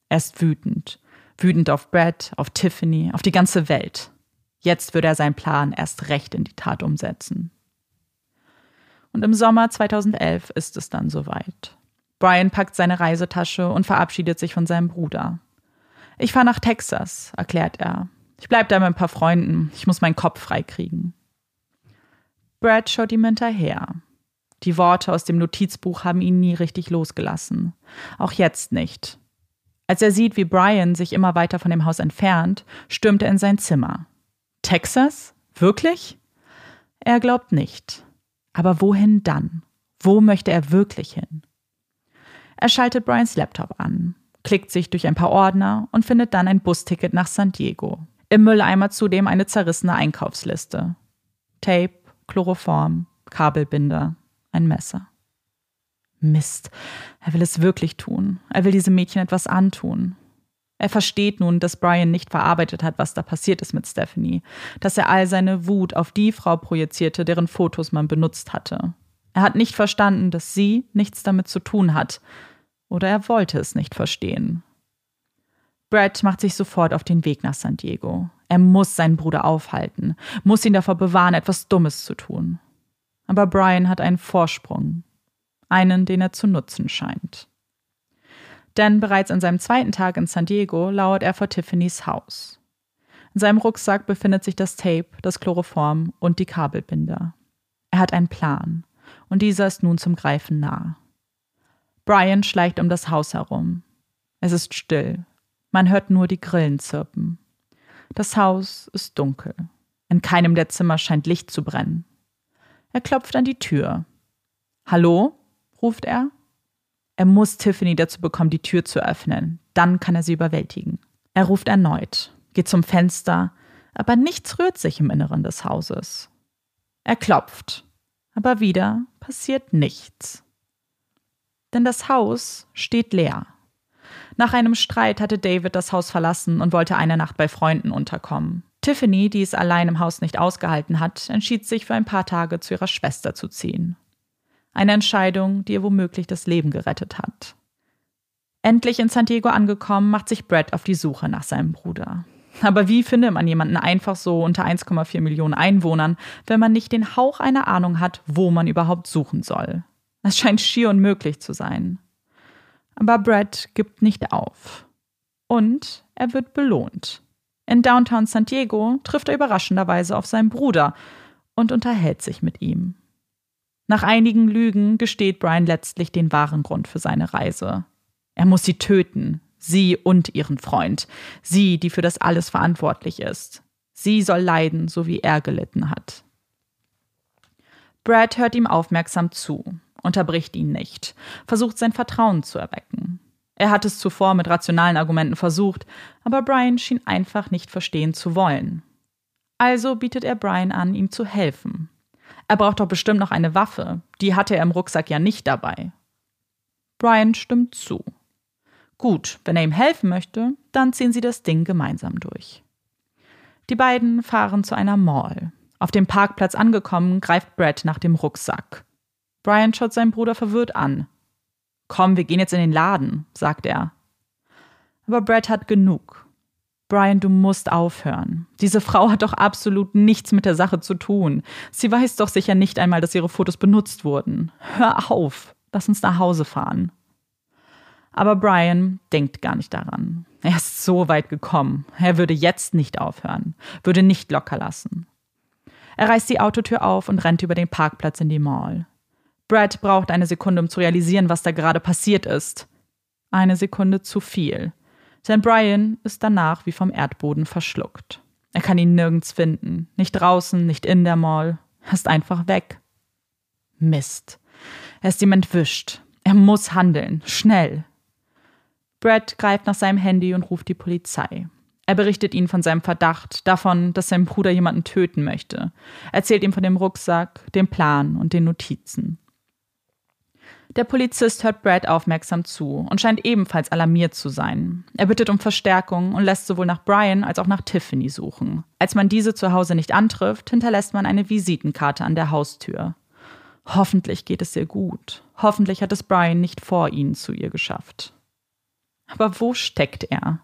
Er ist wütend. Wütend auf Brad, auf Tiffany, auf die ganze Welt. Jetzt würde er seinen Plan erst recht in die Tat umsetzen. Und im Sommer 2011 ist es dann soweit. Brian packt seine Reisetasche und verabschiedet sich von seinem Bruder. Ich fahre nach Texas, erklärt er. Ich bleibe da mit ein paar Freunden. Ich muss meinen Kopf freikriegen. Brad schaut ihm hinterher. Die Worte aus dem Notizbuch haben ihn nie richtig losgelassen. Auch jetzt nicht. Als er sieht, wie Brian sich immer weiter von dem Haus entfernt, stürmt er in sein Zimmer. Texas? Wirklich? Er glaubt nicht. Aber wohin dann? Wo möchte er wirklich hin? Er schaltet Brians Laptop an, klickt sich durch ein paar Ordner und findet dann ein Busticket nach San Diego. Im Mülleimer zudem eine zerrissene Einkaufsliste. Tape, Chloroform, Kabelbinder, ein Messer. Mist, er will es wirklich tun. Er will diesem Mädchen etwas antun. Er versteht nun, dass Brian nicht verarbeitet hat, was da passiert ist mit Stephanie, dass er all seine Wut auf die Frau projizierte, deren Fotos man benutzt hatte. Er hat nicht verstanden, dass sie nichts damit zu tun hat. Oder er wollte es nicht verstehen. Brad macht sich sofort auf den Weg nach San Diego. Er muss seinen Bruder aufhalten, muss ihn davor bewahren, etwas Dummes zu tun. Aber Brian hat einen Vorsprung, einen, den er zu nutzen scheint. Denn bereits an seinem zweiten Tag in San Diego lauert er vor Tiffany's Haus. In seinem Rucksack befindet sich das Tape, das Chloroform und die Kabelbinder. Er hat einen Plan, und dieser ist nun zum Greifen nah. Brian schleicht um das Haus herum. Es ist still. Man hört nur die Grillen zirpen. Das Haus ist dunkel. In keinem der Zimmer scheint Licht zu brennen. Er klopft an die Tür. Hallo? ruft er. Er muss Tiffany dazu bekommen, die Tür zu öffnen. Dann kann er sie überwältigen. Er ruft erneut, geht zum Fenster, aber nichts rührt sich im Inneren des Hauses. Er klopft, aber wieder passiert nichts. Denn das Haus steht leer. Nach einem Streit hatte David das Haus verlassen und wollte eine Nacht bei Freunden unterkommen. Tiffany, die es allein im Haus nicht ausgehalten hat, entschied sich für ein paar Tage zu ihrer Schwester zu ziehen. Eine Entscheidung, die ihr womöglich das Leben gerettet hat. Endlich in San Diego angekommen, macht sich Brad auf die Suche nach seinem Bruder. Aber wie findet man jemanden einfach so unter 1,4 Millionen Einwohnern, wenn man nicht den Hauch einer Ahnung hat, wo man überhaupt suchen soll? Es scheint schier unmöglich zu sein. Aber Brad gibt nicht auf. Und er wird belohnt. In Downtown San Diego trifft er überraschenderweise auf seinen Bruder und unterhält sich mit ihm. Nach einigen Lügen gesteht Brian letztlich den wahren Grund für seine Reise. Er muss sie töten, sie und ihren Freund, sie, die für das alles verantwortlich ist. Sie soll leiden, so wie er gelitten hat. Brad hört ihm aufmerksam zu, unterbricht ihn nicht, versucht sein Vertrauen zu erwecken. Er hat es zuvor mit rationalen Argumenten versucht, aber Brian schien einfach nicht verstehen zu wollen. Also bietet er Brian an, ihm zu helfen. Er braucht doch bestimmt noch eine Waffe. Die hatte er im Rucksack ja nicht dabei. Brian stimmt zu. Gut, wenn er ihm helfen möchte, dann ziehen sie das Ding gemeinsam durch. Die beiden fahren zu einer Mall. Auf dem Parkplatz angekommen, greift Brad nach dem Rucksack. Brian schaut seinen Bruder verwirrt an. Komm, wir gehen jetzt in den Laden, sagt er. Aber Brad hat genug. Brian, du musst aufhören. Diese Frau hat doch absolut nichts mit der Sache zu tun. Sie weiß doch sicher nicht einmal, dass ihre Fotos benutzt wurden. Hör auf. Lass uns nach Hause fahren. Aber Brian denkt gar nicht daran. Er ist so weit gekommen. Er würde jetzt nicht aufhören, würde nicht locker lassen. Er reißt die Autotür auf und rennt über den Parkplatz in die Mall. Brad braucht eine Sekunde, um zu realisieren, was da gerade passiert ist. Eine Sekunde zu viel. Denn Brian ist danach wie vom Erdboden verschluckt. Er kann ihn nirgends finden. Nicht draußen, nicht in der Mall. Er ist einfach weg. Mist. Er ist ihm entwischt. Er muss handeln. Schnell. Brad greift nach seinem Handy und ruft die Polizei. Er berichtet ihnen von seinem Verdacht, davon, dass sein Bruder jemanden töten möchte, erzählt ihm von dem Rucksack, dem Plan und den Notizen. Der Polizist hört Brad aufmerksam zu und scheint ebenfalls alarmiert zu sein. Er bittet um Verstärkung und lässt sowohl nach Brian als auch nach Tiffany suchen. Als man diese zu Hause nicht antrifft, hinterlässt man eine Visitenkarte an der Haustür. Hoffentlich geht es ihr gut. Hoffentlich hat es Brian nicht vor ihnen zu ihr geschafft. Aber wo steckt er?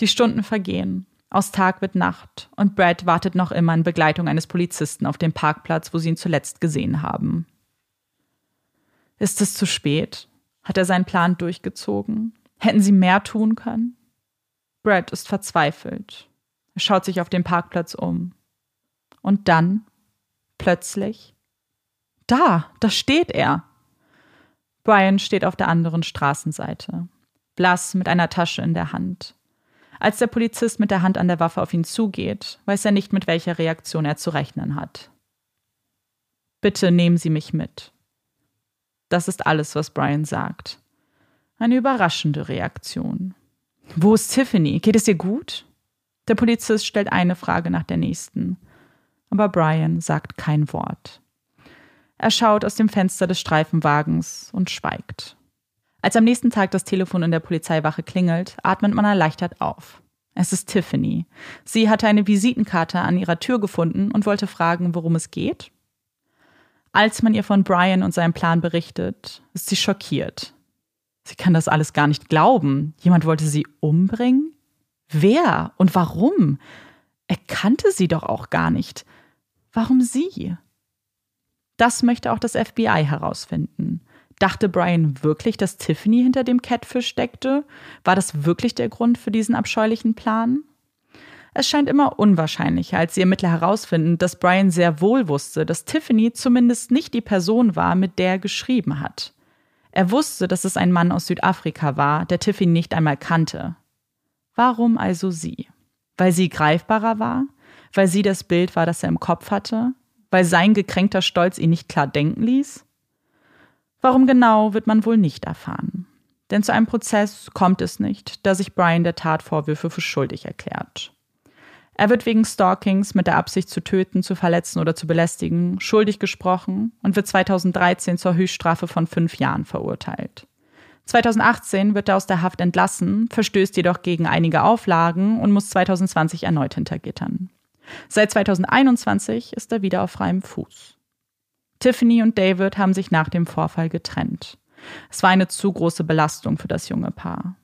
Die Stunden vergehen. Aus Tag wird Nacht und Brad wartet noch immer in Begleitung eines Polizisten auf dem Parkplatz, wo sie ihn zuletzt gesehen haben. Ist es zu spät? Hat er seinen Plan durchgezogen? Hätten sie mehr tun können? Brad ist verzweifelt. Er schaut sich auf dem Parkplatz um. Und dann, plötzlich, da, da steht er. Brian steht auf der anderen Straßenseite, blass mit einer Tasche in der Hand. Als der Polizist mit der Hand an der Waffe auf ihn zugeht, weiß er nicht, mit welcher Reaktion er zu rechnen hat. Bitte nehmen Sie mich mit. Das ist alles, was Brian sagt. Eine überraschende Reaktion. Wo ist Tiffany? Geht es ihr gut? Der Polizist stellt eine Frage nach der nächsten. Aber Brian sagt kein Wort. Er schaut aus dem Fenster des Streifenwagens und schweigt. Als am nächsten Tag das Telefon in der Polizeiwache klingelt, atmet man erleichtert auf. Es ist Tiffany. Sie hatte eine Visitenkarte an ihrer Tür gefunden und wollte fragen, worum es geht Als man ihr von Brian und seinem Plan berichtet, ist sie schockiert. Sie kann das alles gar nicht glauben. Jemand wollte sie umbringen? Wer und warum? Er kannte sie doch auch gar nicht. Warum sie? Das möchte auch das FBI herausfinden. Dachte Brian wirklich, dass Tiffany hinter dem Catfish steckte? War das wirklich der Grund für diesen abscheulichen Plan? Es scheint immer unwahrscheinlicher, als die Ermittler herausfinden, dass Brian sehr wohl wusste, dass Tiffany zumindest nicht die Person war, mit der er geschrieben hat. Er wusste, dass es ein Mann aus Südafrika war, der Tiffany nicht einmal kannte. Warum also sie? Weil sie greifbarer war? Weil sie das Bild war, das er im Kopf hatte? Weil sein gekränkter Stolz ihn nicht klar denken ließ? Warum genau, wird man wohl nicht erfahren. Denn zu einem Prozess kommt es nicht, da sich Brian der Tatvorwürfe für schuldig erklärt. Er wird wegen Stalkings mit der Absicht zu töten, zu verletzen oder zu belästigen schuldig gesprochen und wird 2013 zur Höchststrafe von fünf Jahren verurteilt. 2018 wird er aus der Haft entlassen, verstößt jedoch gegen einige Auflagen und muss 2020 erneut hinter Gittern. Seit 2021 ist er wieder auf freiem Fuß. Tiffany und David haben sich nach dem Vorfall getrennt. Es war eine zu große Belastung für das junge Paar.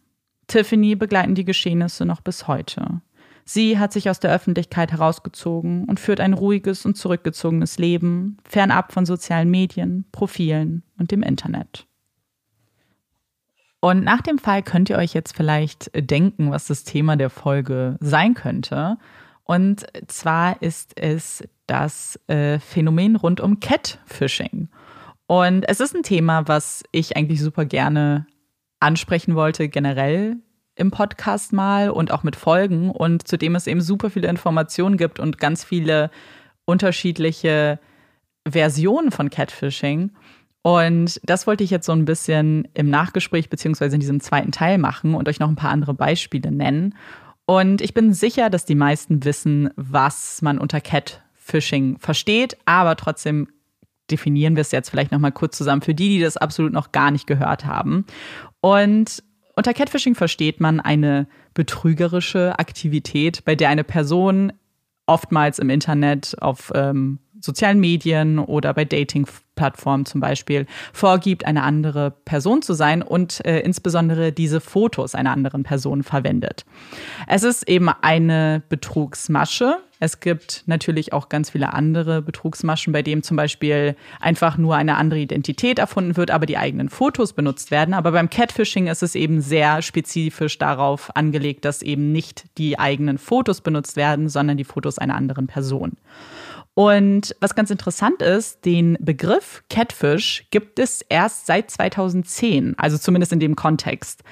Tiffany begleiten die Geschehnisse noch bis heute. Sie hat sich aus der Öffentlichkeit herausgezogen und führt ein ruhiges und zurückgezogenes Leben, fernab von sozialen Medien, Profilen und dem Internet. Und nach dem Fall könnt ihr euch jetzt vielleicht denken, was das Thema der Folge sein könnte. Und zwar ist es das äh, Phänomen rund um Catfishing. Und es ist ein Thema, was ich eigentlich super gerne ansprechen wollte, generell im Podcast mal und auch mit Folgen und zu dem es eben super viele Informationen gibt und ganz viele unterschiedliche Versionen von Catfishing. Und das wollte ich jetzt so ein bisschen im Nachgespräch beziehungsweise in diesem zweiten Teil machen und euch noch ein paar andere Beispiele nennen. Und ich bin sicher, dass die meisten wissen, was man unter Catfishing versteht, aber trotzdem definieren wir es jetzt vielleicht noch mal kurz zusammen für die, die das absolut noch gar nicht gehört haben. Und unter Catfishing versteht man eine betrügerische Aktivität, bei der eine Person oftmals im Internet auf ähm, sozialen Medien oder bei Dating-Plattformen zum Beispiel vorgibt, eine andere Person zu sein und äh, insbesondere diese Fotos einer anderen Person verwendet. Es ist eben eine Betrugsmasche, es gibt natürlich auch ganz viele andere Betrugsmaschen, bei denen zum Beispiel einfach nur eine andere Identität erfunden wird, aber die eigenen Fotos benutzt werden. Aber beim Catfishing ist es eben sehr spezifisch darauf angelegt, dass eben nicht die eigenen Fotos benutzt werden, sondern die Fotos einer anderen Person. Und was ganz interessant ist, den Begriff Catfish gibt es erst seit 2010, also zumindest in dem Kontext.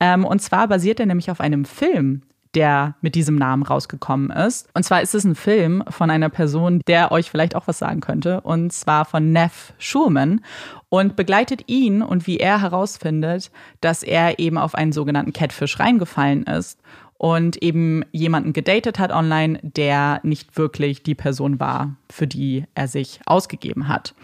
Ähm, und zwar basiert er nämlich auf einem Film, der mit diesem Namen rausgekommen ist. Und zwar ist es ein Film von einer Person, der euch vielleicht auch was sagen könnte, und zwar von Neff Schurman und begleitet ihn und wie er herausfindet, dass er eben auf einen sogenannten Catfish reingefallen ist und eben jemanden gedatet hat online, der nicht wirklich die Person war, für die er sich ausgegeben hat.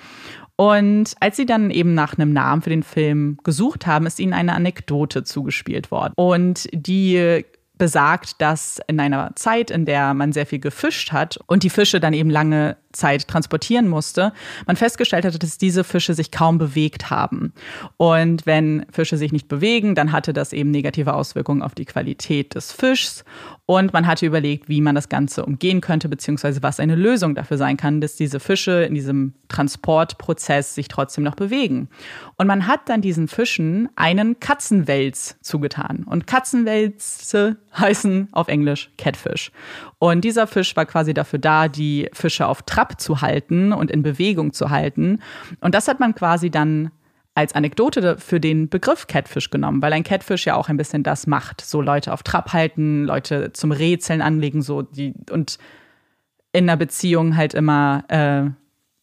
Und als sie dann eben nach einem Namen für den Film gesucht haben, ist ihnen eine Anekdote zugespielt worden. Und die besagt, dass in einer Zeit, in der man sehr viel gefischt hat und die Fische dann eben lange Zeit transportieren musste, man festgestellt hatte, dass diese Fische sich kaum bewegt haben. Und wenn Fische sich nicht bewegen, dann hatte das eben negative Auswirkungen auf die Qualität des Fischs. Und man hatte überlegt, wie man das Ganze umgehen könnte, beziehungsweise was eine Lösung dafür sein kann, dass diese Fische in diesem Transportprozess sich trotzdem noch bewegen. Und man hat dann diesen Fischen einen Katzenwels zugetan. Und Katzenwälze heißen auf Englisch Catfish. Und dieser Fisch war quasi dafür da, die Fische auf Trab zu halten und in Bewegung zu halten. Und das hat man quasi dann als Anekdote für den Begriff Catfish genommen, weil ein Catfish ja auch ein bisschen das macht. So Leute auf Trab halten, Leute zum Rätseln anlegen, so die und in einer Beziehung halt immer äh,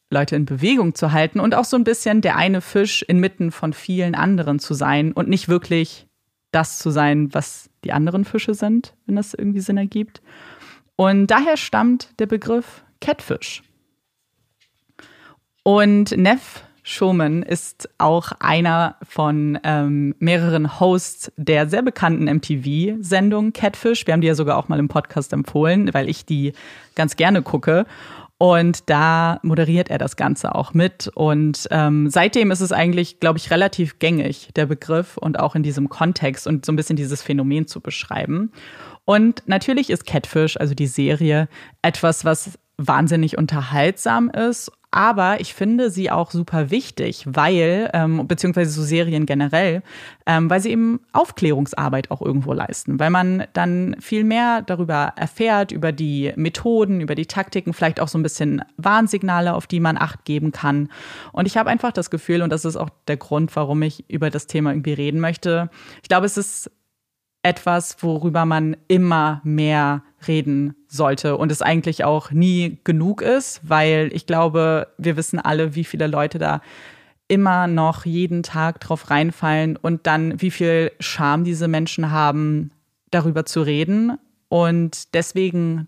Leute in Bewegung zu halten und auch so ein bisschen der eine Fisch inmitten von vielen anderen zu sein und nicht wirklich das zu sein, was die anderen Fische sind, wenn das irgendwie Sinn ergibt. Und daher stammt der Begriff Catfish. Und Neff Schumann ist auch einer von ähm, mehreren Hosts der sehr bekannten MTV-Sendung Catfish. Wir haben die ja sogar auch mal im Podcast empfohlen, weil ich die ganz gerne gucke. Und da moderiert er das Ganze auch mit. Und ähm, seitdem ist es eigentlich, glaube ich, relativ gängig, der Begriff und auch in diesem Kontext und so ein bisschen dieses Phänomen zu beschreiben. Und natürlich ist Catfish, also die Serie, etwas, was wahnsinnig unterhaltsam ist, aber ich finde sie auch super wichtig, weil, ähm, beziehungsweise so Serien generell, ähm, weil sie eben Aufklärungsarbeit auch irgendwo leisten, weil man dann viel mehr darüber erfährt, über die Methoden, über die Taktiken, vielleicht auch so ein bisschen Warnsignale, auf die man Acht geben kann. Und ich habe einfach das Gefühl, und das ist auch der Grund, warum ich über das Thema irgendwie reden möchte, ich glaube, es ist etwas, worüber man immer mehr reden sollte und es eigentlich auch nie genug ist, weil ich glaube, wir wissen alle, wie viele Leute da immer noch jeden Tag drauf reinfallen und dann wie viel Scham diese Menschen haben, darüber zu reden. Und deswegen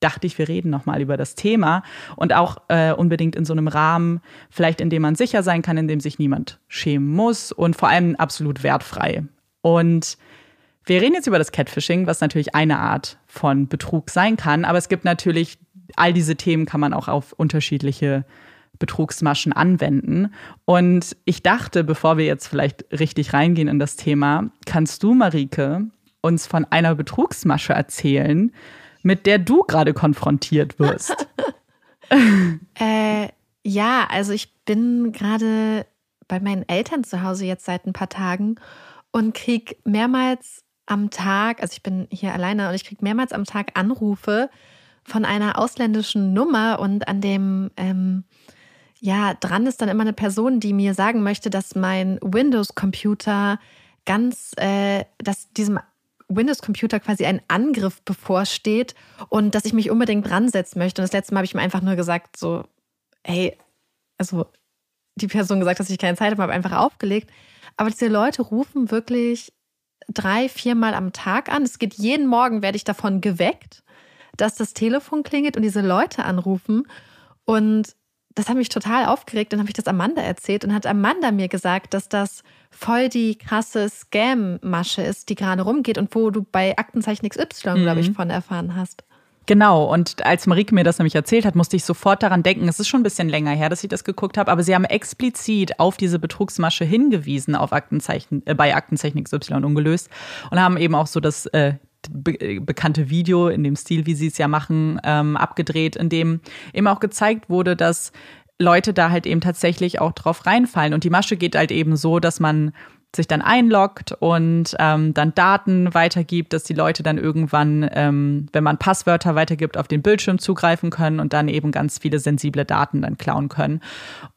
dachte ich, wir reden nochmal über das Thema und auch äh, unbedingt in so einem Rahmen, vielleicht in dem man sicher sein kann, in dem sich niemand schämen muss und vor allem absolut wertfrei. Und wir reden jetzt über das Catfishing, was natürlich eine Art von Betrug sein kann, aber es gibt natürlich, all diese Themen kann man auch auf unterschiedliche Betrugsmaschen anwenden. Und ich dachte, bevor wir jetzt vielleicht richtig reingehen in das Thema, kannst du, Marike, uns von einer Betrugsmasche erzählen, mit der du gerade konfrontiert wirst? [laughs] [laughs] äh, ja, also ich bin gerade bei meinen Eltern zu Hause jetzt seit ein paar Tagen und krieg mehrmals am Tag, also ich bin hier alleine und ich kriege mehrmals am Tag Anrufe von einer ausländischen Nummer und an dem, ähm, ja, dran ist dann immer eine Person, die mir sagen möchte, dass mein Windows-Computer ganz, äh, dass diesem Windows-Computer quasi ein Angriff bevorsteht und dass ich mich unbedingt dran setzen möchte. Und das letzte Mal habe ich ihm einfach nur gesagt, so, hey, also die Person gesagt, dass ich keine Zeit habe, habe einfach aufgelegt. Aber diese Leute rufen wirklich drei, viermal am Tag an. Es geht jeden Morgen, werde ich davon geweckt, dass das Telefon klingelt und diese Leute anrufen. Und das hat mich total aufgeregt. Dann habe ich das Amanda erzählt und hat Amanda mir gesagt, dass das voll die krasse Scam-Masche ist, die gerade rumgeht und wo du bei Aktenzeichen XY, mhm. glaube ich, von erfahren hast. Genau, und als Marike mir das nämlich erzählt hat, musste ich sofort daran denken, es ist schon ein bisschen länger her, dass ich das geguckt habe, aber sie haben explizit auf diese Betrugsmasche hingewiesen auf Aktenzeichen, äh, bei Aktenzeichen XY ungelöst und haben eben auch so das äh, be bekannte Video in dem Stil, wie sie es ja machen, ähm, abgedreht, in dem eben auch gezeigt wurde, dass Leute da halt eben tatsächlich auch drauf reinfallen. Und die Masche geht halt eben so, dass man sich dann einloggt und ähm, dann Daten weitergibt, dass die Leute dann irgendwann, ähm, wenn man Passwörter weitergibt, auf den Bildschirm zugreifen können und dann eben ganz viele sensible Daten dann klauen können.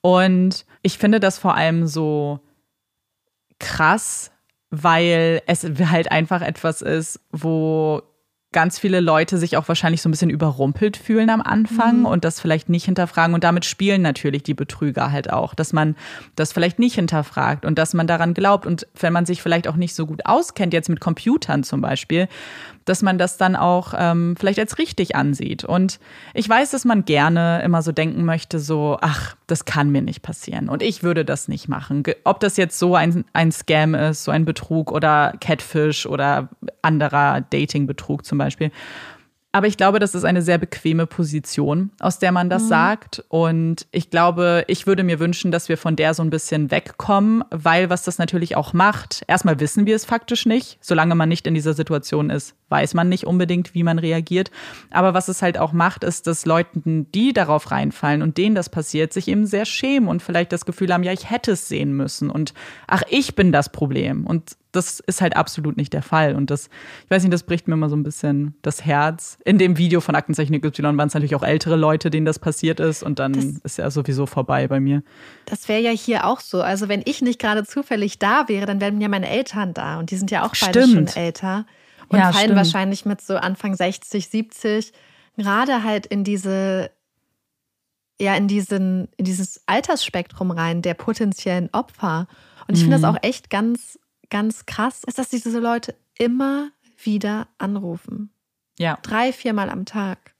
Und ich finde das vor allem so krass, weil es halt einfach etwas ist, wo ganz viele Leute sich auch wahrscheinlich so ein bisschen überrumpelt fühlen am Anfang mhm. und das vielleicht nicht hinterfragen. Und damit spielen natürlich die Betrüger halt auch, dass man das vielleicht nicht hinterfragt und dass man daran glaubt. Und wenn man sich vielleicht auch nicht so gut auskennt, jetzt mit Computern zum Beispiel, dass man das dann auch ähm, vielleicht als richtig ansieht. Und ich weiß, dass man gerne immer so denken möchte, so, ach, das kann mir nicht passieren und ich würde das nicht machen. Ob das jetzt so ein, ein Scam ist, so ein Betrug oder Catfish oder anderer Dating-Betrug zum Beispiel. Aber ich glaube, das ist eine sehr bequeme Position, aus der man das mhm. sagt. Und ich glaube, ich würde mir wünschen, dass wir von der so ein bisschen wegkommen, weil was das natürlich auch macht, erstmal wissen wir es faktisch nicht. Solange man nicht in dieser Situation ist, weiß man nicht unbedingt, wie man reagiert. Aber was es halt auch macht, ist, dass Leuten, die darauf reinfallen und denen das passiert, sich eben sehr schämen und vielleicht das Gefühl haben, ja, ich hätte es sehen müssen und ach, ich bin das Problem. Und das ist halt absolut nicht der Fall. Und das, ich weiß nicht, das bricht mir immer so ein bisschen das Herz. In dem Video von Aktenzeichen Y waren es natürlich auch ältere Leute, denen das passiert ist. Und dann das, ist ja sowieso vorbei bei mir. Das wäre ja hier auch so. Also wenn ich nicht gerade zufällig da wäre, dann wären ja meine Eltern da. Und die sind ja auch beide stimmt. schon älter. Und ja, fallen stimmt. wahrscheinlich mit so Anfang 60, 70 gerade halt in diese ja in diesen in dieses Altersspektrum rein der potenziellen Opfer. Und ich finde das mhm. auch echt ganz ganz krass ist, dass diese Leute immer wieder anrufen. Ja. Drei, viermal am Tag.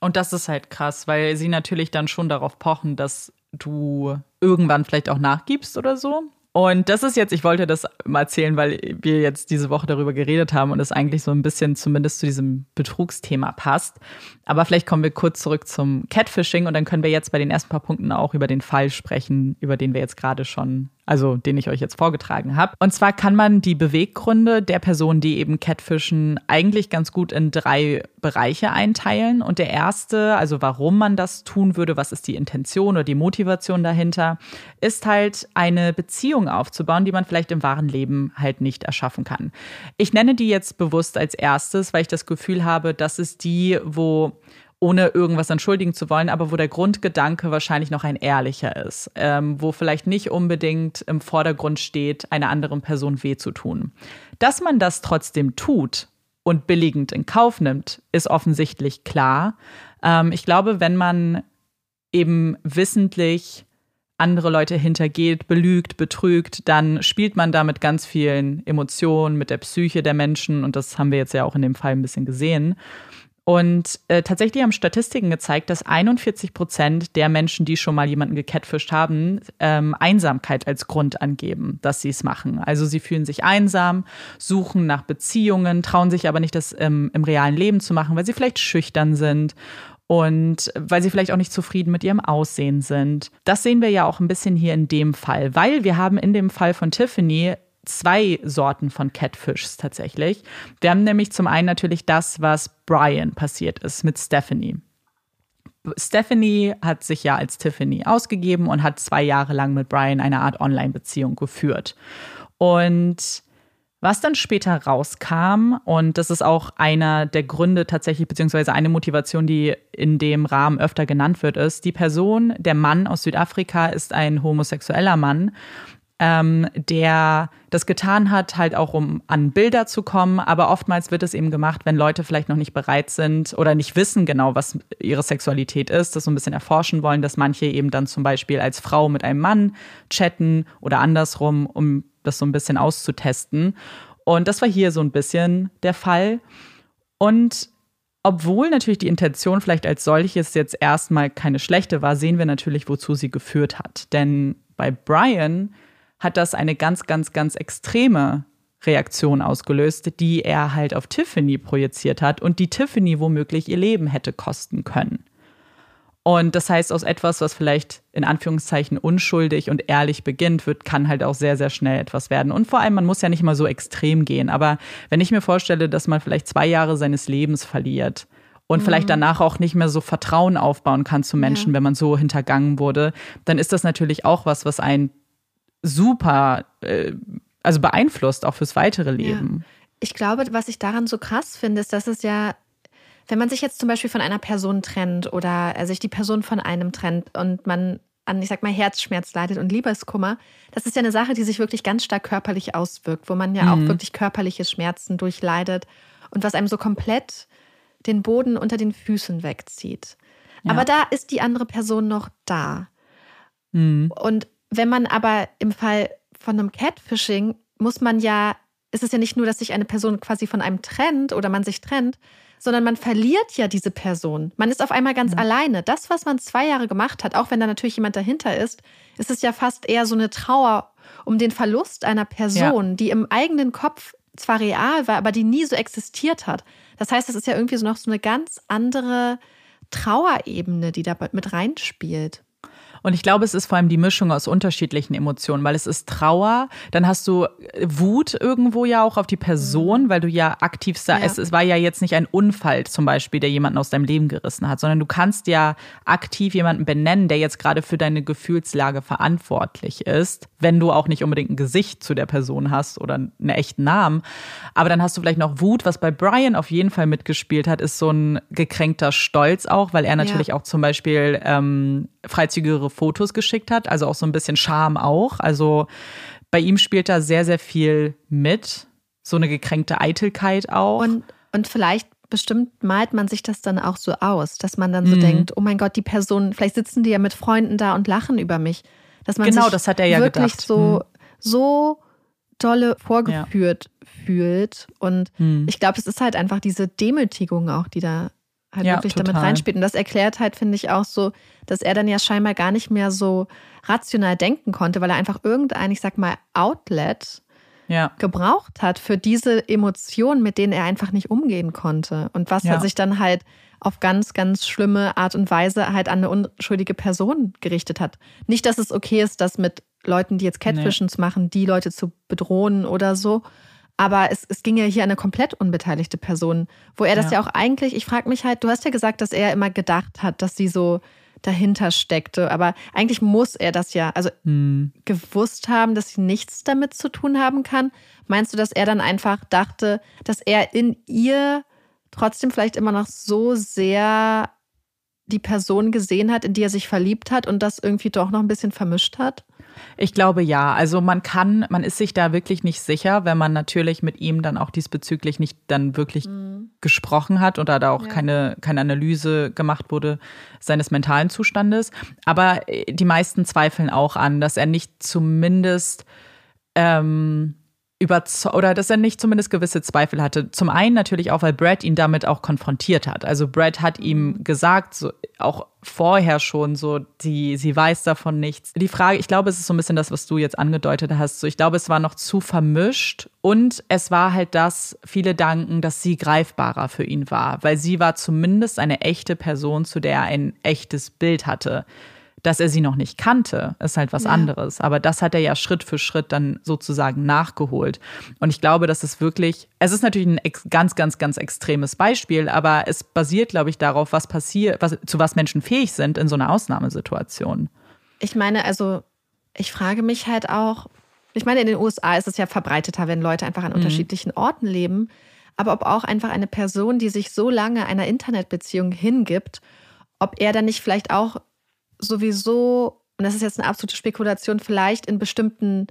Und das ist halt krass, weil sie natürlich dann schon darauf pochen, dass du irgendwann vielleicht auch nachgibst oder so. Und das ist jetzt, ich wollte das mal erzählen, weil wir jetzt diese Woche darüber geredet haben und es eigentlich so ein bisschen zumindest zu diesem Betrugsthema passt. Aber vielleicht kommen wir kurz zurück zum Catfishing und dann können wir jetzt bei den ersten paar Punkten auch über den Fall sprechen, über den wir jetzt gerade schon also den ich euch jetzt vorgetragen habe. Und zwar kann man die Beweggründe der Personen, die eben Catfischen, eigentlich ganz gut in drei Bereiche einteilen. Und der erste, also warum man das tun würde, was ist die Intention oder die Motivation dahinter, ist halt eine Beziehung aufzubauen, die man vielleicht im wahren Leben halt nicht erschaffen kann. Ich nenne die jetzt bewusst als erstes, weil ich das Gefühl habe, das ist die, wo ohne irgendwas entschuldigen zu wollen, aber wo der Grundgedanke wahrscheinlich noch ein ehrlicher ist, ähm, wo vielleicht nicht unbedingt im Vordergrund steht, einer anderen Person weh zu tun. Dass man das trotzdem tut und billigend in Kauf nimmt, ist offensichtlich klar. Ähm, ich glaube, wenn man eben wissentlich andere Leute hintergeht, belügt, betrügt, dann spielt man da mit ganz vielen Emotionen, mit der Psyche der Menschen und das haben wir jetzt ja auch in dem Fall ein bisschen gesehen. Und äh, tatsächlich haben Statistiken gezeigt, dass 41 Prozent der Menschen, die schon mal jemanden gecatfischt haben, ähm, Einsamkeit als Grund angeben, dass sie es machen. Also sie fühlen sich einsam, suchen nach Beziehungen, trauen sich aber nicht, das ähm, im realen Leben zu machen, weil sie vielleicht schüchtern sind und weil sie vielleicht auch nicht zufrieden mit ihrem Aussehen sind. Das sehen wir ja auch ein bisschen hier in dem Fall, weil wir haben in dem Fall von Tiffany zwei Sorten von Catfishs tatsächlich. Wir haben nämlich zum einen natürlich das, was Brian passiert ist mit Stephanie. Stephanie hat sich ja als Tiffany ausgegeben und hat zwei Jahre lang mit Brian eine Art Online-Beziehung geführt. Und was dann später rauskam, und das ist auch einer der Gründe tatsächlich, beziehungsweise eine Motivation, die in dem Rahmen öfter genannt wird, ist, die Person, der Mann aus Südafrika ist ein homosexueller Mann ähm, der das getan hat, halt auch um an Bilder zu kommen. Aber oftmals wird es eben gemacht, wenn Leute vielleicht noch nicht bereit sind oder nicht wissen genau, was ihre Sexualität ist, das so ein bisschen erforschen wollen, dass manche eben dann zum Beispiel als Frau mit einem Mann chatten oder andersrum, um das so ein bisschen auszutesten. Und das war hier so ein bisschen der Fall. Und obwohl natürlich die Intention vielleicht als solches jetzt erstmal keine schlechte war, sehen wir natürlich, wozu sie geführt hat. Denn bei Brian hat das eine ganz, ganz, ganz extreme Reaktion ausgelöst, die er halt auf Tiffany projiziert hat und die Tiffany womöglich ihr Leben hätte kosten können. Und das heißt, aus etwas, was vielleicht in Anführungszeichen unschuldig und ehrlich beginnt, wird, kann halt auch sehr, sehr schnell etwas werden. Und vor allem, man muss ja nicht mal so extrem gehen. Aber wenn ich mir vorstelle, dass man vielleicht zwei Jahre seines Lebens verliert und mhm. vielleicht danach auch nicht mehr so Vertrauen aufbauen kann zu Menschen, ja. wenn man so hintergangen wurde, dann ist das natürlich auch was, was einen super, äh, also beeinflusst auch fürs weitere Leben. Ja. Ich glaube, was ich daran so krass finde, ist, dass es ja, wenn man sich jetzt zum Beispiel von einer Person trennt oder sich die Person von einem trennt und man an, ich sag mal, Herzschmerz leidet und Liebeskummer, das ist ja eine Sache, die sich wirklich ganz stark körperlich auswirkt, wo man ja mhm. auch wirklich körperliche Schmerzen durchleidet und was einem so komplett den Boden unter den Füßen wegzieht. Ja. Aber da ist die andere Person noch da. Mhm. Und wenn man aber im Fall von einem Catfishing muss man ja, ist es ja nicht nur, dass sich eine Person quasi von einem trennt oder man sich trennt, sondern man verliert ja diese Person. Man ist auf einmal ganz ja. alleine. Das, was man zwei Jahre gemacht hat, auch wenn da natürlich jemand dahinter ist, ist es ja fast eher so eine Trauer um den Verlust einer Person, ja. die im eigenen Kopf zwar real war, aber die nie so existiert hat. Das heißt, es ist ja irgendwie so noch so eine ganz andere Trauerebene, die da mit reinspielt. Und ich glaube, es ist vor allem die Mischung aus unterschiedlichen Emotionen, weil es ist Trauer, dann hast du Wut irgendwo ja auch auf die Person, mhm. weil du ja aktiv ja. es, es war ja jetzt nicht ein Unfall zum Beispiel, der jemanden aus deinem Leben gerissen hat, sondern du kannst ja aktiv jemanden benennen, der jetzt gerade für deine Gefühlslage verantwortlich ist, wenn du auch nicht unbedingt ein Gesicht zu der Person hast oder einen echten Namen. Aber dann hast du vielleicht noch Wut, was bei Brian auf jeden Fall mitgespielt hat, ist so ein gekränkter Stolz auch, weil er natürlich ja. auch zum Beispiel ähm, freizügigere Fotos geschickt hat, also auch so ein bisschen Charme auch. Also bei ihm spielt da sehr, sehr viel mit. So eine gekränkte Eitelkeit auch. Und, und vielleicht bestimmt malt man sich das dann auch so aus, dass man dann so mhm. denkt, oh mein Gott, die Person, vielleicht sitzen die ja mit Freunden da und lachen über mich. Dass man genau, sich das hat er ja wirklich gedacht. so, mhm. so dolle vorgeführt ja. fühlt. Und mhm. ich glaube, es ist halt einfach diese Demütigung auch, die da halt ja, wirklich total. damit reinspielt. Und das erklärt halt, finde ich, auch so, dass er dann ja scheinbar gar nicht mehr so rational denken konnte, weil er einfach irgendein, ich sag mal, Outlet ja. gebraucht hat für diese Emotionen, mit denen er einfach nicht umgehen konnte. Und was ja. sich dann halt auf ganz, ganz schlimme Art und Weise halt an eine unschuldige Person gerichtet hat. Nicht, dass es okay ist, das mit Leuten, die jetzt Catfishings nee. machen, die Leute zu bedrohen oder so. Aber es, es ging ja hier eine komplett unbeteiligte Person, wo er das ja, ja auch eigentlich, ich frage mich halt, du hast ja gesagt, dass er immer gedacht hat, dass sie so dahinter steckte. Aber eigentlich muss er das ja, also hm. gewusst haben, dass sie nichts damit zu tun haben kann. Meinst du, dass er dann einfach dachte, dass er in ihr trotzdem vielleicht immer noch so sehr die Person gesehen hat, in die er sich verliebt hat und das irgendwie doch noch ein bisschen vermischt hat? Ich glaube ja. Also man kann, man ist sich da wirklich nicht sicher, wenn man natürlich mit ihm dann auch diesbezüglich nicht dann wirklich mhm. gesprochen hat oder da auch ja. keine, keine Analyse gemacht wurde seines mentalen Zustandes. Aber äh, die meisten zweifeln auch an, dass er nicht zumindest ähm, oder dass er nicht zumindest gewisse Zweifel hatte. Zum einen natürlich auch, weil Brad ihn damit auch konfrontiert hat. Also Brad hat ihm gesagt, so, auch vorher schon so, die, sie weiß davon nichts. Die Frage, ich glaube, es ist so ein bisschen das, was du jetzt angedeutet hast. So, ich glaube, es war noch zu vermischt und es war halt das, viele danken, dass sie greifbarer für ihn war, weil sie war zumindest eine echte Person, zu der er ein echtes Bild hatte. Dass er sie noch nicht kannte, ist halt was ja. anderes. Aber das hat er ja Schritt für Schritt dann sozusagen nachgeholt. Und ich glaube, dass es wirklich, es ist natürlich ein ganz, ganz, ganz extremes Beispiel, aber es basiert, glaube ich, darauf, was passiert, was, zu was Menschen fähig sind in so einer Ausnahmesituation. Ich meine, also ich frage mich halt auch, ich meine, in den USA ist es ja verbreiteter, wenn Leute einfach an mhm. unterschiedlichen Orten leben. Aber ob auch einfach eine Person, die sich so lange einer Internetbeziehung hingibt, ob er dann nicht vielleicht auch sowieso, und das ist jetzt eine absolute Spekulation, vielleicht in bestimmten,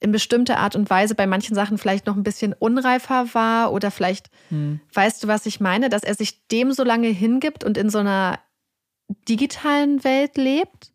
in bestimmter Art und Weise bei manchen Sachen vielleicht noch ein bisschen unreifer war oder vielleicht, hm. weißt du, was ich meine, dass er sich dem so lange hingibt und in so einer digitalen Welt lebt,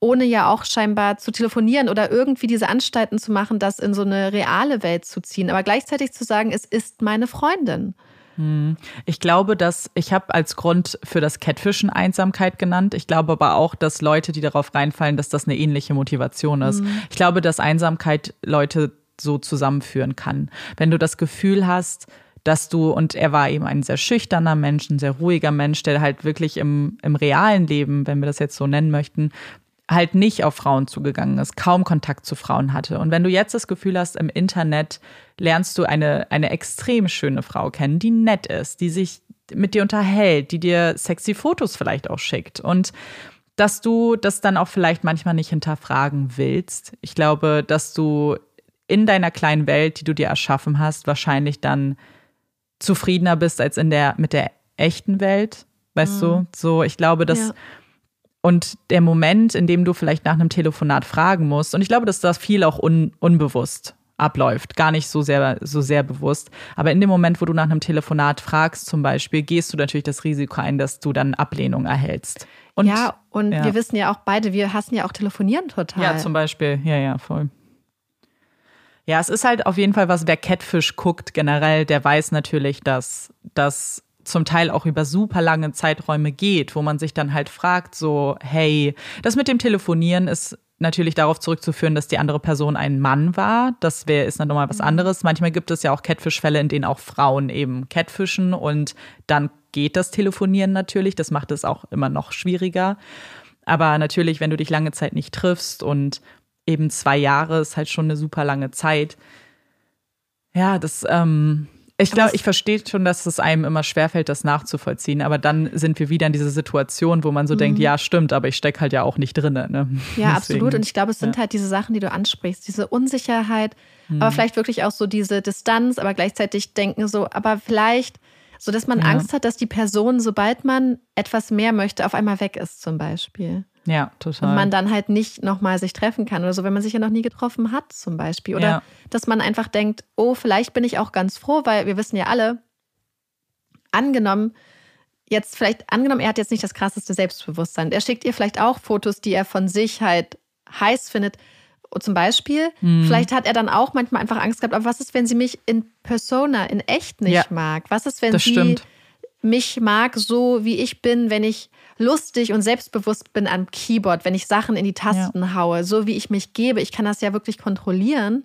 ohne ja auch scheinbar zu telefonieren oder irgendwie diese Anstalten zu machen, das in so eine reale Welt zu ziehen, aber gleichzeitig zu sagen, es ist meine Freundin. Hm. Ich glaube, dass ich habe als Grund für das Catfischen Einsamkeit genannt. Ich glaube aber auch, dass Leute, die darauf reinfallen, dass das eine ähnliche Motivation ist. Mhm. Ich glaube, dass Einsamkeit Leute so zusammenführen kann. Wenn du das Gefühl hast, dass du, und er war eben ein sehr schüchterner Mensch, ein sehr ruhiger Mensch, der halt wirklich im, im realen Leben, wenn wir das jetzt so nennen möchten, halt nicht auf Frauen zugegangen ist, kaum Kontakt zu Frauen hatte. Und wenn du jetzt das Gefühl hast, im Internet lernst du eine, eine extrem schöne Frau kennen, die nett ist, die sich mit dir unterhält, die dir sexy Fotos vielleicht auch schickt und dass du das dann auch vielleicht manchmal nicht hinterfragen willst. Ich glaube, dass du in deiner kleinen Welt, die du dir erschaffen hast, wahrscheinlich dann zufriedener bist als in der mit der echten Welt, weißt mhm. du? So, ich glaube, dass ja und der Moment, in dem du vielleicht nach einem Telefonat fragen musst, und ich glaube, dass das viel auch un unbewusst abläuft, gar nicht so sehr, so sehr bewusst. Aber in dem Moment, wo du nach einem Telefonat fragst, zum Beispiel, gehst du natürlich das Risiko ein, dass du dann Ablehnung erhältst. Und, ja, und ja. wir wissen ja auch beide, wir hassen ja auch Telefonieren total. Ja, zum Beispiel. Ja, ja, voll. Ja, es ist halt auf jeden Fall was, wer Catfish guckt generell, der weiß natürlich, dass das zum Teil auch über super lange Zeiträume geht, wo man sich dann halt fragt, so, hey, das mit dem Telefonieren ist natürlich darauf zurückzuführen, dass die andere Person ein Mann war. Das wäre ist dann nochmal was mhm. anderes. Manchmal gibt es ja auch Catfish-Fälle, in denen auch Frauen eben catfischen und dann geht das Telefonieren natürlich. Das macht es auch immer noch schwieriger. Aber natürlich, wenn du dich lange Zeit nicht triffst und eben zwei Jahre ist halt schon eine super lange Zeit. Ja, das ähm, ich glaube, ich verstehe schon, dass es einem immer schwerfällt, das nachzuvollziehen. Aber dann sind wir wieder in dieser Situation, wo man so mhm. denkt, ja, stimmt, aber ich stecke halt ja auch nicht drin. Ne? Ja, [laughs] absolut. Und ich glaube, es sind ja. halt diese Sachen, die du ansprichst, diese Unsicherheit, mhm. aber vielleicht wirklich auch so diese Distanz, aber gleichzeitig denken so, aber vielleicht, so dass man ja. Angst hat, dass die Person, sobald man etwas mehr möchte, auf einmal weg ist, zum Beispiel. Ja, total. Und man dann halt nicht nochmal sich treffen kann oder so, wenn man sich ja noch nie getroffen hat, zum Beispiel. Oder ja. dass man einfach denkt, oh, vielleicht bin ich auch ganz froh, weil wir wissen ja alle, angenommen, jetzt vielleicht, angenommen, er hat jetzt nicht das krasseste Selbstbewusstsein. Er schickt ihr vielleicht auch Fotos, die er von sich halt heiß findet. Zum Beispiel, hm. vielleicht hat er dann auch manchmal einfach Angst gehabt, aber was ist, wenn sie mich in Persona, in echt nicht ja. mag? Was ist, wenn das sie stimmt mich mag so, wie ich bin, wenn ich lustig und selbstbewusst bin am Keyboard, wenn ich Sachen in die Tasten ja. haue, so wie ich mich gebe. Ich kann das ja wirklich kontrollieren.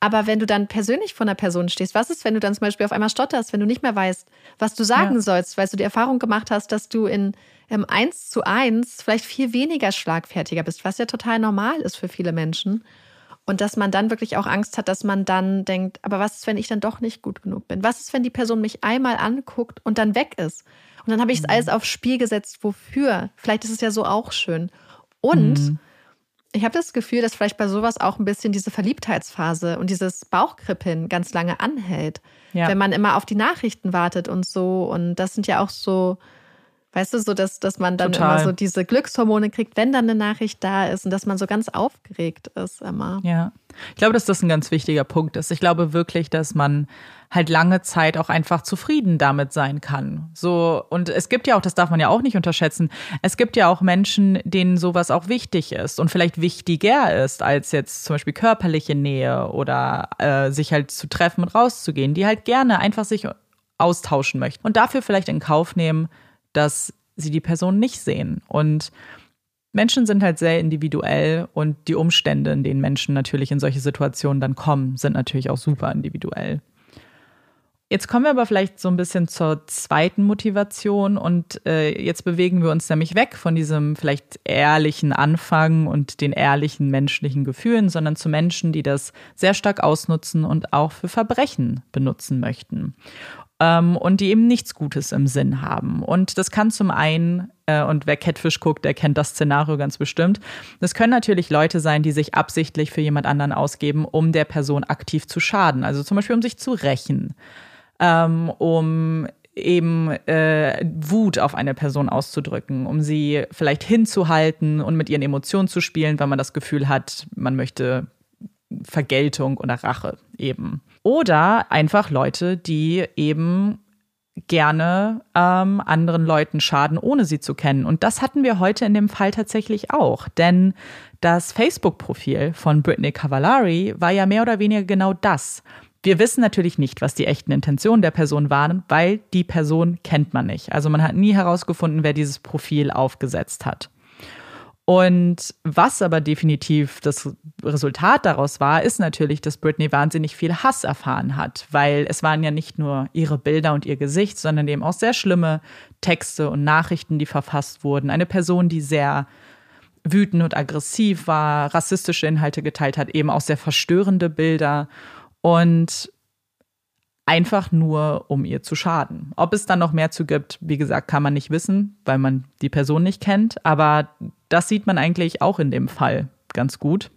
Aber wenn du dann persönlich vor einer Person stehst, was ist, wenn du dann zum Beispiel auf einmal stotterst, wenn du nicht mehr weißt, was du sagen ja. sollst, weil du die Erfahrung gemacht hast, dass du in im 1 zu 1 vielleicht viel weniger schlagfertiger bist, was ja total normal ist für viele Menschen. Und dass man dann wirklich auch Angst hat, dass man dann denkt, aber was ist, wenn ich dann doch nicht gut genug bin? Was ist, wenn die Person mich einmal anguckt und dann weg ist? Und dann habe ich es mhm. alles aufs Spiel gesetzt. Wofür? Vielleicht ist es ja so auch schön. Und mhm. ich habe das Gefühl, dass vielleicht bei sowas auch ein bisschen diese Verliebtheitsphase und dieses Bauchkribbeln ganz lange anhält. Ja. Wenn man immer auf die Nachrichten wartet und so. Und das sind ja auch so Weißt du, so dass, dass man dann Total. immer so diese Glückshormone kriegt, wenn dann eine Nachricht da ist und dass man so ganz aufgeregt ist immer. Ja. Ich glaube, dass das ein ganz wichtiger Punkt ist. Ich glaube wirklich, dass man halt lange Zeit auch einfach zufrieden damit sein kann. So, und es gibt ja auch, das darf man ja auch nicht unterschätzen, es gibt ja auch Menschen, denen sowas auch wichtig ist und vielleicht wichtiger ist, als jetzt zum Beispiel körperliche Nähe oder äh, sich halt zu treffen und rauszugehen, die halt gerne einfach sich austauschen möchten und dafür vielleicht in Kauf nehmen, dass sie die Person nicht sehen. Und Menschen sind halt sehr individuell und die Umstände, in denen Menschen natürlich in solche Situationen dann kommen, sind natürlich auch super individuell. Jetzt kommen wir aber vielleicht so ein bisschen zur zweiten Motivation und äh, jetzt bewegen wir uns nämlich weg von diesem vielleicht ehrlichen Anfang und den ehrlichen menschlichen Gefühlen, sondern zu Menschen, die das sehr stark ausnutzen und auch für Verbrechen benutzen möchten ähm, und die eben nichts Gutes im Sinn haben. Und das kann zum einen, äh, und wer Catfish guckt, der kennt das Szenario ganz bestimmt, das können natürlich Leute sein, die sich absichtlich für jemand anderen ausgeben, um der Person aktiv zu schaden. Also zum Beispiel, um sich zu rächen, ähm, um eben äh, Wut auf eine Person auszudrücken, um sie vielleicht hinzuhalten und mit ihren Emotionen zu spielen, weil man das Gefühl hat, man möchte Vergeltung oder Rache eben. Oder einfach Leute, die eben gerne ähm, anderen Leuten schaden, ohne sie zu kennen. Und das hatten wir heute in dem Fall tatsächlich auch. Denn das Facebook-Profil von Brittany Cavallari war ja mehr oder weniger genau das. Wir wissen natürlich nicht, was die echten Intentionen der Person waren, weil die Person kennt man nicht. Also man hat nie herausgefunden, wer dieses Profil aufgesetzt hat. Und was aber definitiv das Resultat daraus war, ist natürlich, dass Britney wahnsinnig viel Hass erfahren hat, weil es waren ja nicht nur ihre Bilder und ihr Gesicht, sondern eben auch sehr schlimme Texte und Nachrichten, die verfasst wurden. Eine Person, die sehr wütend und aggressiv war, rassistische Inhalte geteilt hat, eben auch sehr verstörende Bilder und einfach nur, um ihr zu schaden. Ob es dann noch mehr zu gibt, wie gesagt, kann man nicht wissen, weil man die Person nicht kennt, aber das sieht man eigentlich auch in dem Fall ganz gut.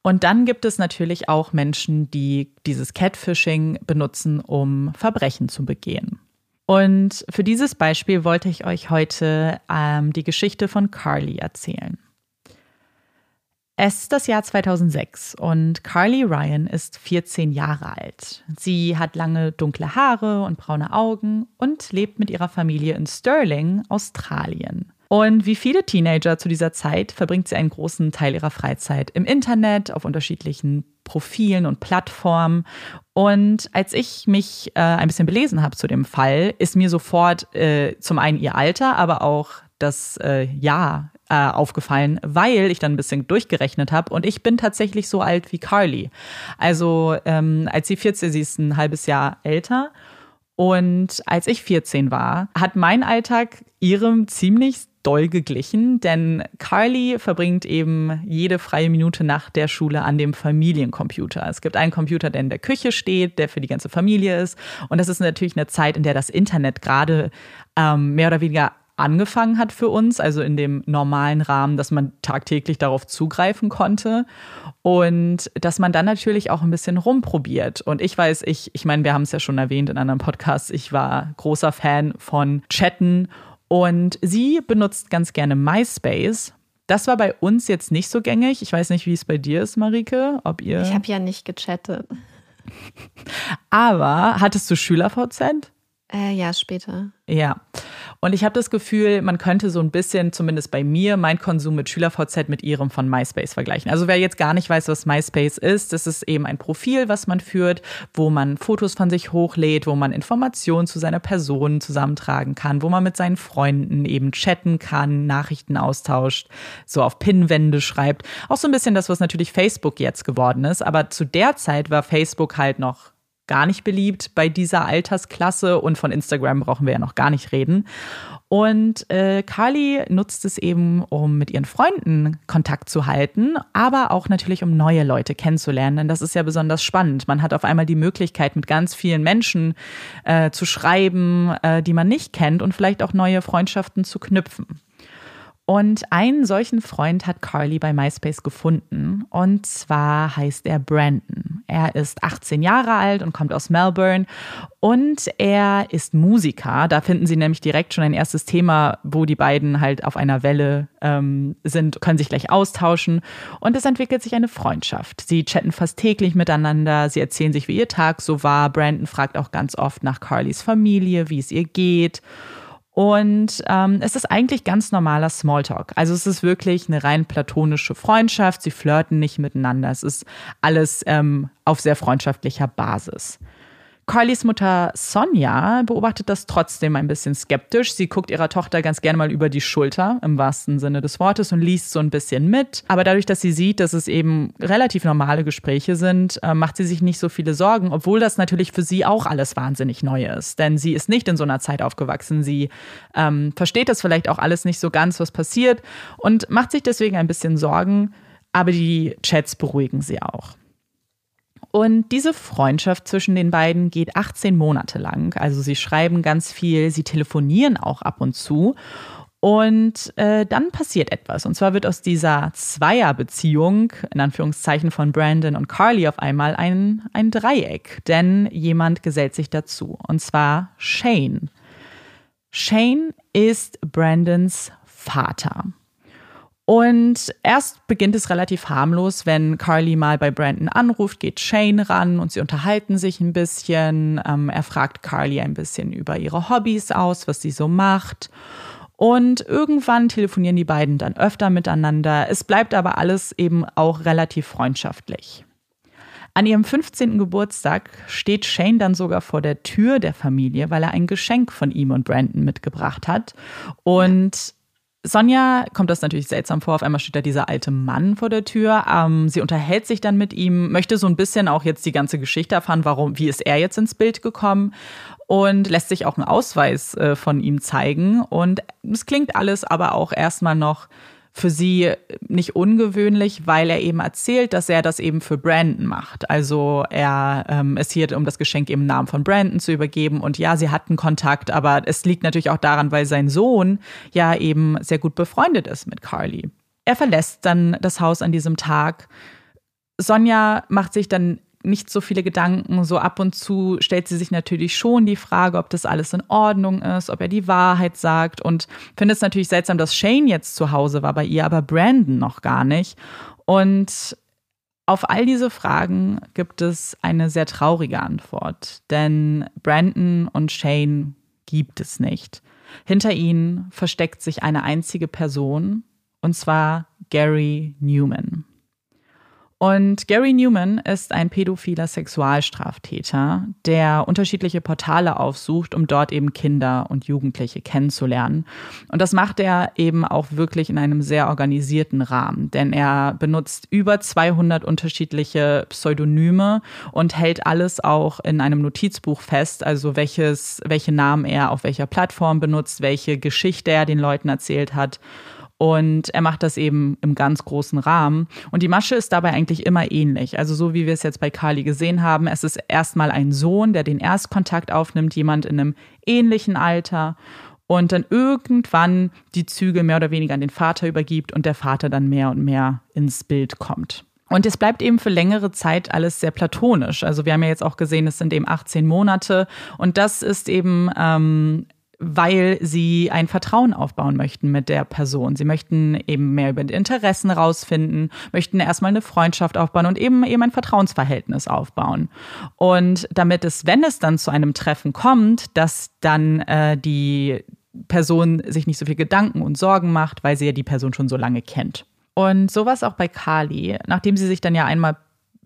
Und dann gibt es natürlich auch Menschen, die dieses Catfishing benutzen, um Verbrechen zu begehen. Und für dieses Beispiel wollte ich euch heute ähm, die Geschichte von Carly erzählen. Es ist das Jahr 2006 und Carly Ryan ist 14 Jahre alt. Sie hat lange dunkle Haare und braune Augen und lebt mit ihrer Familie in Stirling, Australien. Und wie viele Teenager zu dieser Zeit verbringt sie einen großen Teil ihrer Freizeit im Internet, auf unterschiedlichen Profilen und Plattformen. Und als ich mich äh, ein bisschen belesen habe zu dem Fall, ist mir sofort äh, zum einen ihr Alter, aber auch das äh, Jahr äh, aufgefallen, weil ich dann ein bisschen durchgerechnet habe und ich bin tatsächlich so alt wie Carly. Also ähm, als sie 14, sie ist ein halbes Jahr älter. Und als ich 14 war, hat mein Alltag ihrem ziemlich doll geglichen, denn Carly verbringt eben jede freie Minute nach der Schule an dem Familiencomputer. Es gibt einen Computer, der in der Küche steht, der für die ganze Familie ist. Und das ist natürlich eine Zeit, in der das Internet gerade ähm, mehr oder weniger angefangen hat für uns, also in dem normalen Rahmen, dass man tagtäglich darauf zugreifen konnte und dass man dann natürlich auch ein bisschen rumprobiert. Und ich weiß, ich, ich meine, wir haben es ja schon erwähnt in anderen Podcasts, ich war großer Fan von Chatten und sie benutzt ganz gerne MySpace. Das war bei uns jetzt nicht so gängig. Ich weiß nicht, wie es bei dir ist, Marike. Ob ihr. Ich habe ja nicht gechattet. Aber hattest du SchülerVZ? Äh, ja, später. Ja. Und ich habe das Gefühl, man könnte so ein bisschen, zumindest bei mir, mein Konsum mit SchülerVZ mit ihrem von MySpace vergleichen. Also wer jetzt gar nicht weiß, was MySpace ist, das ist eben ein Profil, was man führt, wo man Fotos von sich hochlädt, wo man Informationen zu seiner Person zusammentragen kann, wo man mit seinen Freunden eben chatten kann, Nachrichten austauscht, so auf Pinnwände schreibt. Auch so ein bisschen das, was natürlich Facebook jetzt geworden ist. Aber zu der Zeit war Facebook halt noch gar nicht beliebt bei dieser Altersklasse und von Instagram brauchen wir ja noch gar nicht reden. Und äh, Carly nutzt es eben, um mit ihren Freunden Kontakt zu halten, aber auch natürlich, um neue Leute kennenzulernen. Denn das ist ja besonders spannend. Man hat auf einmal die Möglichkeit, mit ganz vielen Menschen äh, zu schreiben, äh, die man nicht kennt und vielleicht auch neue Freundschaften zu knüpfen. Und einen solchen Freund hat Carly bei MySpace gefunden. Und zwar heißt er Brandon. Er ist 18 Jahre alt und kommt aus Melbourne. Und er ist Musiker. Da finden Sie nämlich direkt schon ein erstes Thema, wo die beiden halt auf einer Welle ähm, sind, können sich gleich austauschen. Und es entwickelt sich eine Freundschaft. Sie chatten fast täglich miteinander. Sie erzählen sich, wie ihr Tag so war. Brandon fragt auch ganz oft nach Carlys Familie, wie es ihr geht. Und ähm, es ist eigentlich ganz normaler Smalltalk. Also es ist wirklich eine rein platonische Freundschaft. Sie flirten nicht miteinander. Es ist alles ähm, auf sehr freundschaftlicher Basis. Carlys Mutter Sonja beobachtet das trotzdem ein bisschen skeptisch. Sie guckt ihrer Tochter ganz gerne mal über die Schulter, im wahrsten Sinne des Wortes, und liest so ein bisschen mit. Aber dadurch, dass sie sieht, dass es eben relativ normale Gespräche sind, äh, macht sie sich nicht so viele Sorgen, obwohl das natürlich für sie auch alles wahnsinnig neu ist. Denn sie ist nicht in so einer Zeit aufgewachsen. Sie ähm, versteht das vielleicht auch alles nicht so ganz, was passiert, und macht sich deswegen ein bisschen Sorgen. Aber die Chats beruhigen sie auch. Und diese Freundschaft zwischen den beiden geht 18 Monate lang. Also sie schreiben ganz viel, sie telefonieren auch ab und zu. Und äh, dann passiert etwas. Und zwar wird aus dieser Zweierbeziehung, in Anführungszeichen von Brandon und Carly, auf einmal ein, ein Dreieck. Denn jemand gesellt sich dazu. Und zwar Shane. Shane ist Brandons Vater. Und erst beginnt es relativ harmlos, wenn Carly mal bei Brandon anruft, geht Shane ran und sie unterhalten sich ein bisschen. Ähm, er fragt Carly ein bisschen über ihre Hobbys aus, was sie so macht. Und irgendwann telefonieren die beiden dann öfter miteinander. Es bleibt aber alles eben auch relativ freundschaftlich. An ihrem 15. Geburtstag steht Shane dann sogar vor der Tür der Familie, weil er ein Geschenk von ihm und Brandon mitgebracht hat. Und Sonja kommt das natürlich seltsam vor. Auf einmal steht da dieser alte Mann vor der Tür. Ähm, sie unterhält sich dann mit ihm, möchte so ein bisschen auch jetzt die ganze Geschichte erfahren, warum, wie ist er jetzt ins Bild gekommen und lässt sich auch einen Ausweis äh, von ihm zeigen. Und es klingt alles aber auch erstmal noch für sie nicht ungewöhnlich, weil er eben erzählt, dass er das eben für Brandon macht. Also er ähm, ist hier, um das Geschenk im Namen von Brandon zu übergeben. Und ja, sie hatten Kontakt, aber es liegt natürlich auch daran, weil sein Sohn ja eben sehr gut befreundet ist mit Carly. Er verlässt dann das Haus an diesem Tag. Sonja macht sich dann nicht so viele Gedanken. So ab und zu stellt sie sich natürlich schon die Frage, ob das alles in Ordnung ist, ob er die Wahrheit sagt und findet es natürlich seltsam, dass Shane jetzt zu Hause war bei ihr, aber Brandon noch gar nicht. Und auf all diese Fragen gibt es eine sehr traurige Antwort, denn Brandon und Shane gibt es nicht. Hinter ihnen versteckt sich eine einzige Person, und zwar Gary Newman. Und Gary Newman ist ein pädophiler Sexualstraftäter, der unterschiedliche Portale aufsucht, um dort eben Kinder und Jugendliche kennenzulernen. Und das macht er eben auch wirklich in einem sehr organisierten Rahmen, denn er benutzt über 200 unterschiedliche Pseudonyme und hält alles auch in einem Notizbuch fest, also welches, welche Namen er auf welcher Plattform benutzt, welche Geschichte er den Leuten erzählt hat. Und er macht das eben im ganz großen Rahmen. Und die Masche ist dabei eigentlich immer ähnlich. Also so wie wir es jetzt bei Kali gesehen haben, es ist erstmal ein Sohn, der den Erstkontakt aufnimmt, jemand in einem ähnlichen Alter und dann irgendwann die Züge mehr oder weniger an den Vater übergibt und der Vater dann mehr und mehr ins Bild kommt. Und es bleibt eben für längere Zeit alles sehr platonisch. Also wir haben ja jetzt auch gesehen, es sind eben 18 Monate und das ist eben ähm, weil sie ein Vertrauen aufbauen möchten mit der Person. Sie möchten eben mehr über die Interessen rausfinden, möchten erstmal eine Freundschaft aufbauen und eben eben ein Vertrauensverhältnis aufbauen. Und damit es, wenn es dann zu einem Treffen kommt, dass dann äh, die Person sich nicht so viel Gedanken und Sorgen macht, weil sie ja die Person schon so lange kennt. Und sowas auch bei Kali, nachdem sie sich dann ja einmal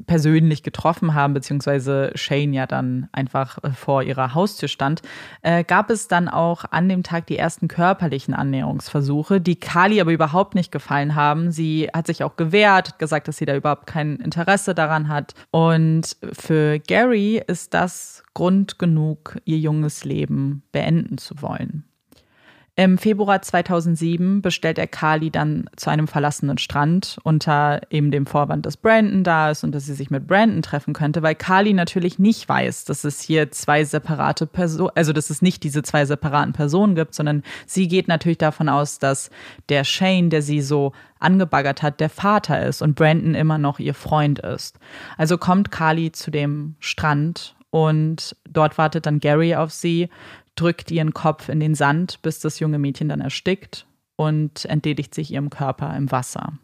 persönlich getroffen haben, beziehungsweise Shane ja dann einfach äh, vor ihrer Haustür stand, äh, gab es dann auch an dem Tag die ersten körperlichen Annäherungsversuche, die Kali aber überhaupt nicht gefallen haben. Sie hat sich auch gewehrt, gesagt, dass sie da überhaupt kein Interesse daran hat. Und für Gary ist das Grund genug, ihr junges Leben beenden zu wollen. Im Februar 2007 bestellt er Carly dann zu einem verlassenen Strand unter eben dem Vorwand, dass Brandon da ist und dass sie sich mit Brandon treffen könnte, weil Carly natürlich nicht weiß, dass es hier zwei separate Personen, also dass es nicht diese zwei separaten Personen gibt, sondern sie geht natürlich davon aus, dass der Shane, der sie so angebaggert hat, der Vater ist und Brandon immer noch ihr Freund ist. Also kommt Carly zu dem Strand und dort wartet dann Gary auf sie, drückt ihren Kopf in den Sand, bis das junge Mädchen dann erstickt und entledigt sich ihrem Körper im Wasser.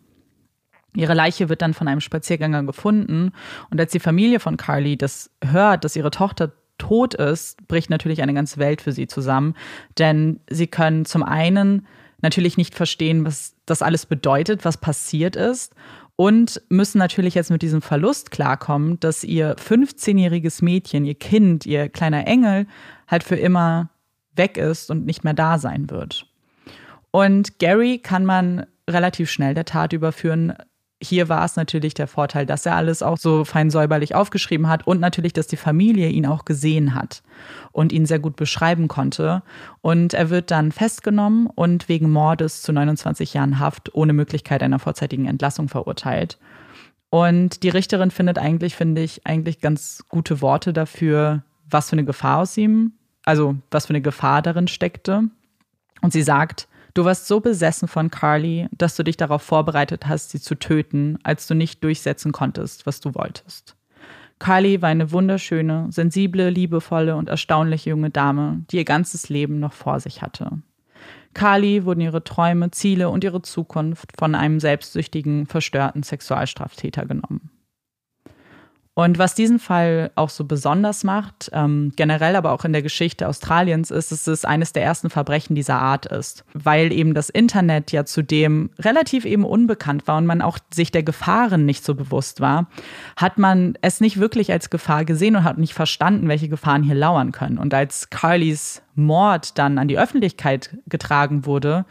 Ihre Leiche wird dann von einem Spaziergänger gefunden und als die Familie von Carly das hört, dass ihre Tochter tot ist, bricht natürlich eine ganze Welt für sie zusammen, denn sie können zum einen natürlich nicht verstehen, was das alles bedeutet, was passiert ist und müssen natürlich jetzt mit diesem Verlust klarkommen, dass ihr 15-jähriges Mädchen, ihr Kind, ihr kleiner Engel halt für immer weg ist und nicht mehr da sein wird. Und Gary kann man relativ schnell der Tat überführen. Hier war es natürlich der Vorteil, dass er alles auch so fein säuberlich aufgeschrieben hat und natürlich, dass die Familie ihn auch gesehen hat und ihn sehr gut beschreiben konnte. Und er wird dann festgenommen und wegen Mordes zu 29 Jahren Haft ohne Möglichkeit einer vorzeitigen Entlassung verurteilt. Und die Richterin findet eigentlich, finde ich, eigentlich ganz gute Worte dafür, was für eine Gefahr aus ihm also was für eine Gefahr darin steckte. Und sie sagt, du warst so besessen von Carly, dass du dich darauf vorbereitet hast, sie zu töten, als du nicht durchsetzen konntest, was du wolltest. Carly war eine wunderschöne, sensible, liebevolle und erstaunliche junge Dame, die ihr ganzes Leben noch vor sich hatte. Carly wurden ihre Träume, Ziele und ihre Zukunft von einem selbstsüchtigen, verstörten Sexualstraftäter genommen. Und was diesen Fall auch so besonders macht, ähm, generell aber auch in der Geschichte Australiens, ist, dass es eines der ersten Verbrechen dieser Art ist, weil eben das Internet ja zudem relativ eben unbekannt war und man auch sich der Gefahren nicht so bewusst war, hat man es nicht wirklich als Gefahr gesehen und hat nicht verstanden, welche Gefahren hier lauern können. Und als Carlys Mord dann an die Öffentlichkeit getragen wurde,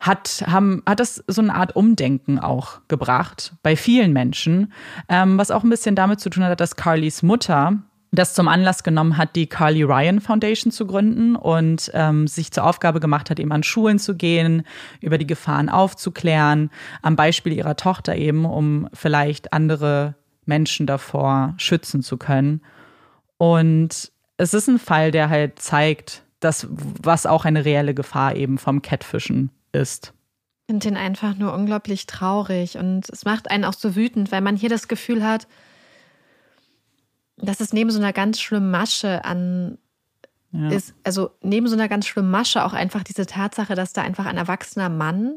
hat, haben, hat das so eine Art Umdenken auch gebracht bei vielen Menschen, ähm, was auch ein bisschen damit zu tun hat, dass Carlys Mutter das zum Anlass genommen hat, die Carly Ryan Foundation zu gründen und ähm, sich zur Aufgabe gemacht hat, eben an Schulen zu gehen, über die Gefahren aufzuklären, am Beispiel ihrer Tochter eben, um vielleicht andere Menschen davor schützen zu können. Und es ist ein Fall, der halt zeigt, dass was auch eine reelle Gefahr eben vom Catfischen ist. Ich finde den einfach nur unglaublich traurig und es macht einen auch so wütend, weil man hier das Gefühl hat, dass es neben so einer ganz schlimmen Masche an ja. ist, also neben so einer ganz schlimmen Masche auch einfach diese Tatsache, dass da einfach ein erwachsener Mann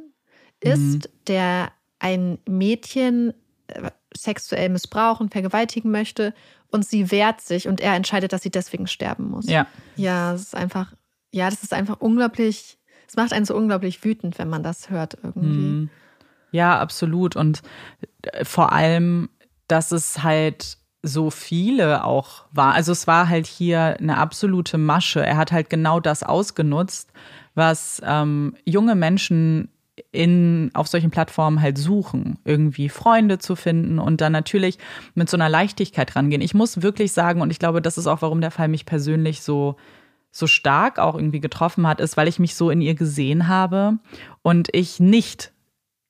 ist, mhm. der ein Mädchen äh, sexuell missbrauchen, vergewaltigen möchte und sie wehrt sich und er entscheidet, dass sie deswegen sterben muss. Ja. Ja, es ist einfach, ja, das ist einfach unglaublich es macht einen so unglaublich wütend, wenn man das hört irgendwie. Mhm. Ja, absolut. Und äh, vor allem, dass es halt so viele auch war. Also es war halt hier eine absolute Masche. Er hat halt genau das ausgenutzt, was ähm, junge Menschen in, auf solchen Plattformen halt suchen, irgendwie Freunde zu finden und dann natürlich mit so einer Leichtigkeit rangehen. Ich muss wirklich sagen, und ich glaube, das ist auch, warum der Fall mich persönlich so so stark auch irgendwie getroffen hat, ist, weil ich mich so in ihr gesehen habe und ich nicht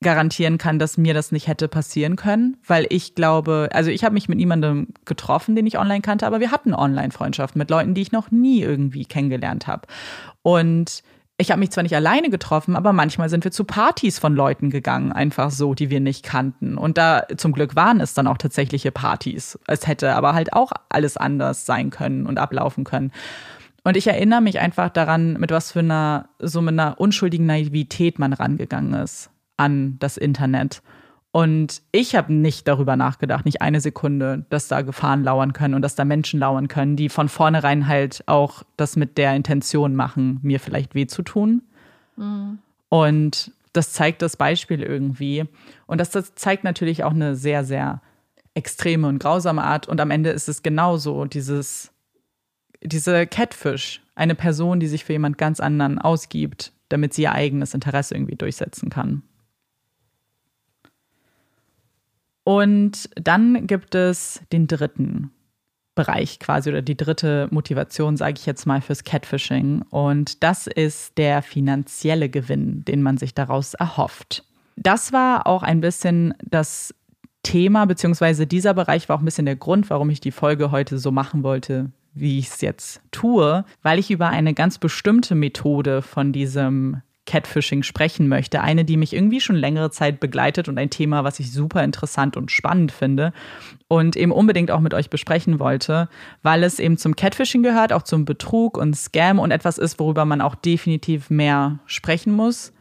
garantieren kann, dass mir das nicht hätte passieren können, weil ich glaube, also ich habe mich mit niemandem getroffen, den ich online kannte, aber wir hatten Online-Freundschaften mit Leuten, die ich noch nie irgendwie kennengelernt habe. Und ich habe mich zwar nicht alleine getroffen, aber manchmal sind wir zu Partys von Leuten gegangen, einfach so, die wir nicht kannten. Und da zum Glück waren es dann auch tatsächliche Partys. Es hätte aber halt auch alles anders sein können und ablaufen können. Und ich erinnere mich einfach daran, mit was für einer, so mit einer unschuldigen Naivität man rangegangen ist an das Internet. Und ich habe nicht darüber nachgedacht, nicht eine Sekunde, dass da Gefahren lauern können und dass da Menschen lauern können, die von vornherein halt auch das mit der Intention machen, mir vielleicht weh zu tun. Mhm. Und das zeigt das Beispiel irgendwie. Und das, das zeigt natürlich auch eine sehr, sehr extreme und grausame Art. Und am Ende ist es genauso, dieses, diese Catfish, eine Person, die sich für jemand ganz anderen ausgibt, damit sie ihr eigenes Interesse irgendwie durchsetzen kann. Und dann gibt es den dritten Bereich quasi oder die dritte Motivation, sage ich jetzt mal, fürs Catfishing. Und das ist der finanzielle Gewinn, den man sich daraus erhofft. Das war auch ein bisschen das Thema, beziehungsweise dieser Bereich war auch ein bisschen der Grund, warum ich die Folge heute so machen wollte, wie ich es jetzt tue, weil ich über eine ganz bestimmte Methode von diesem Catfishing sprechen möchte. Eine, die mich irgendwie schon längere Zeit begleitet und ein Thema, was ich super interessant und spannend finde und eben unbedingt auch mit euch besprechen wollte, weil es eben zum Catfishing gehört, auch zum Betrug und Scam und etwas ist, worüber man auch definitiv mehr sprechen muss.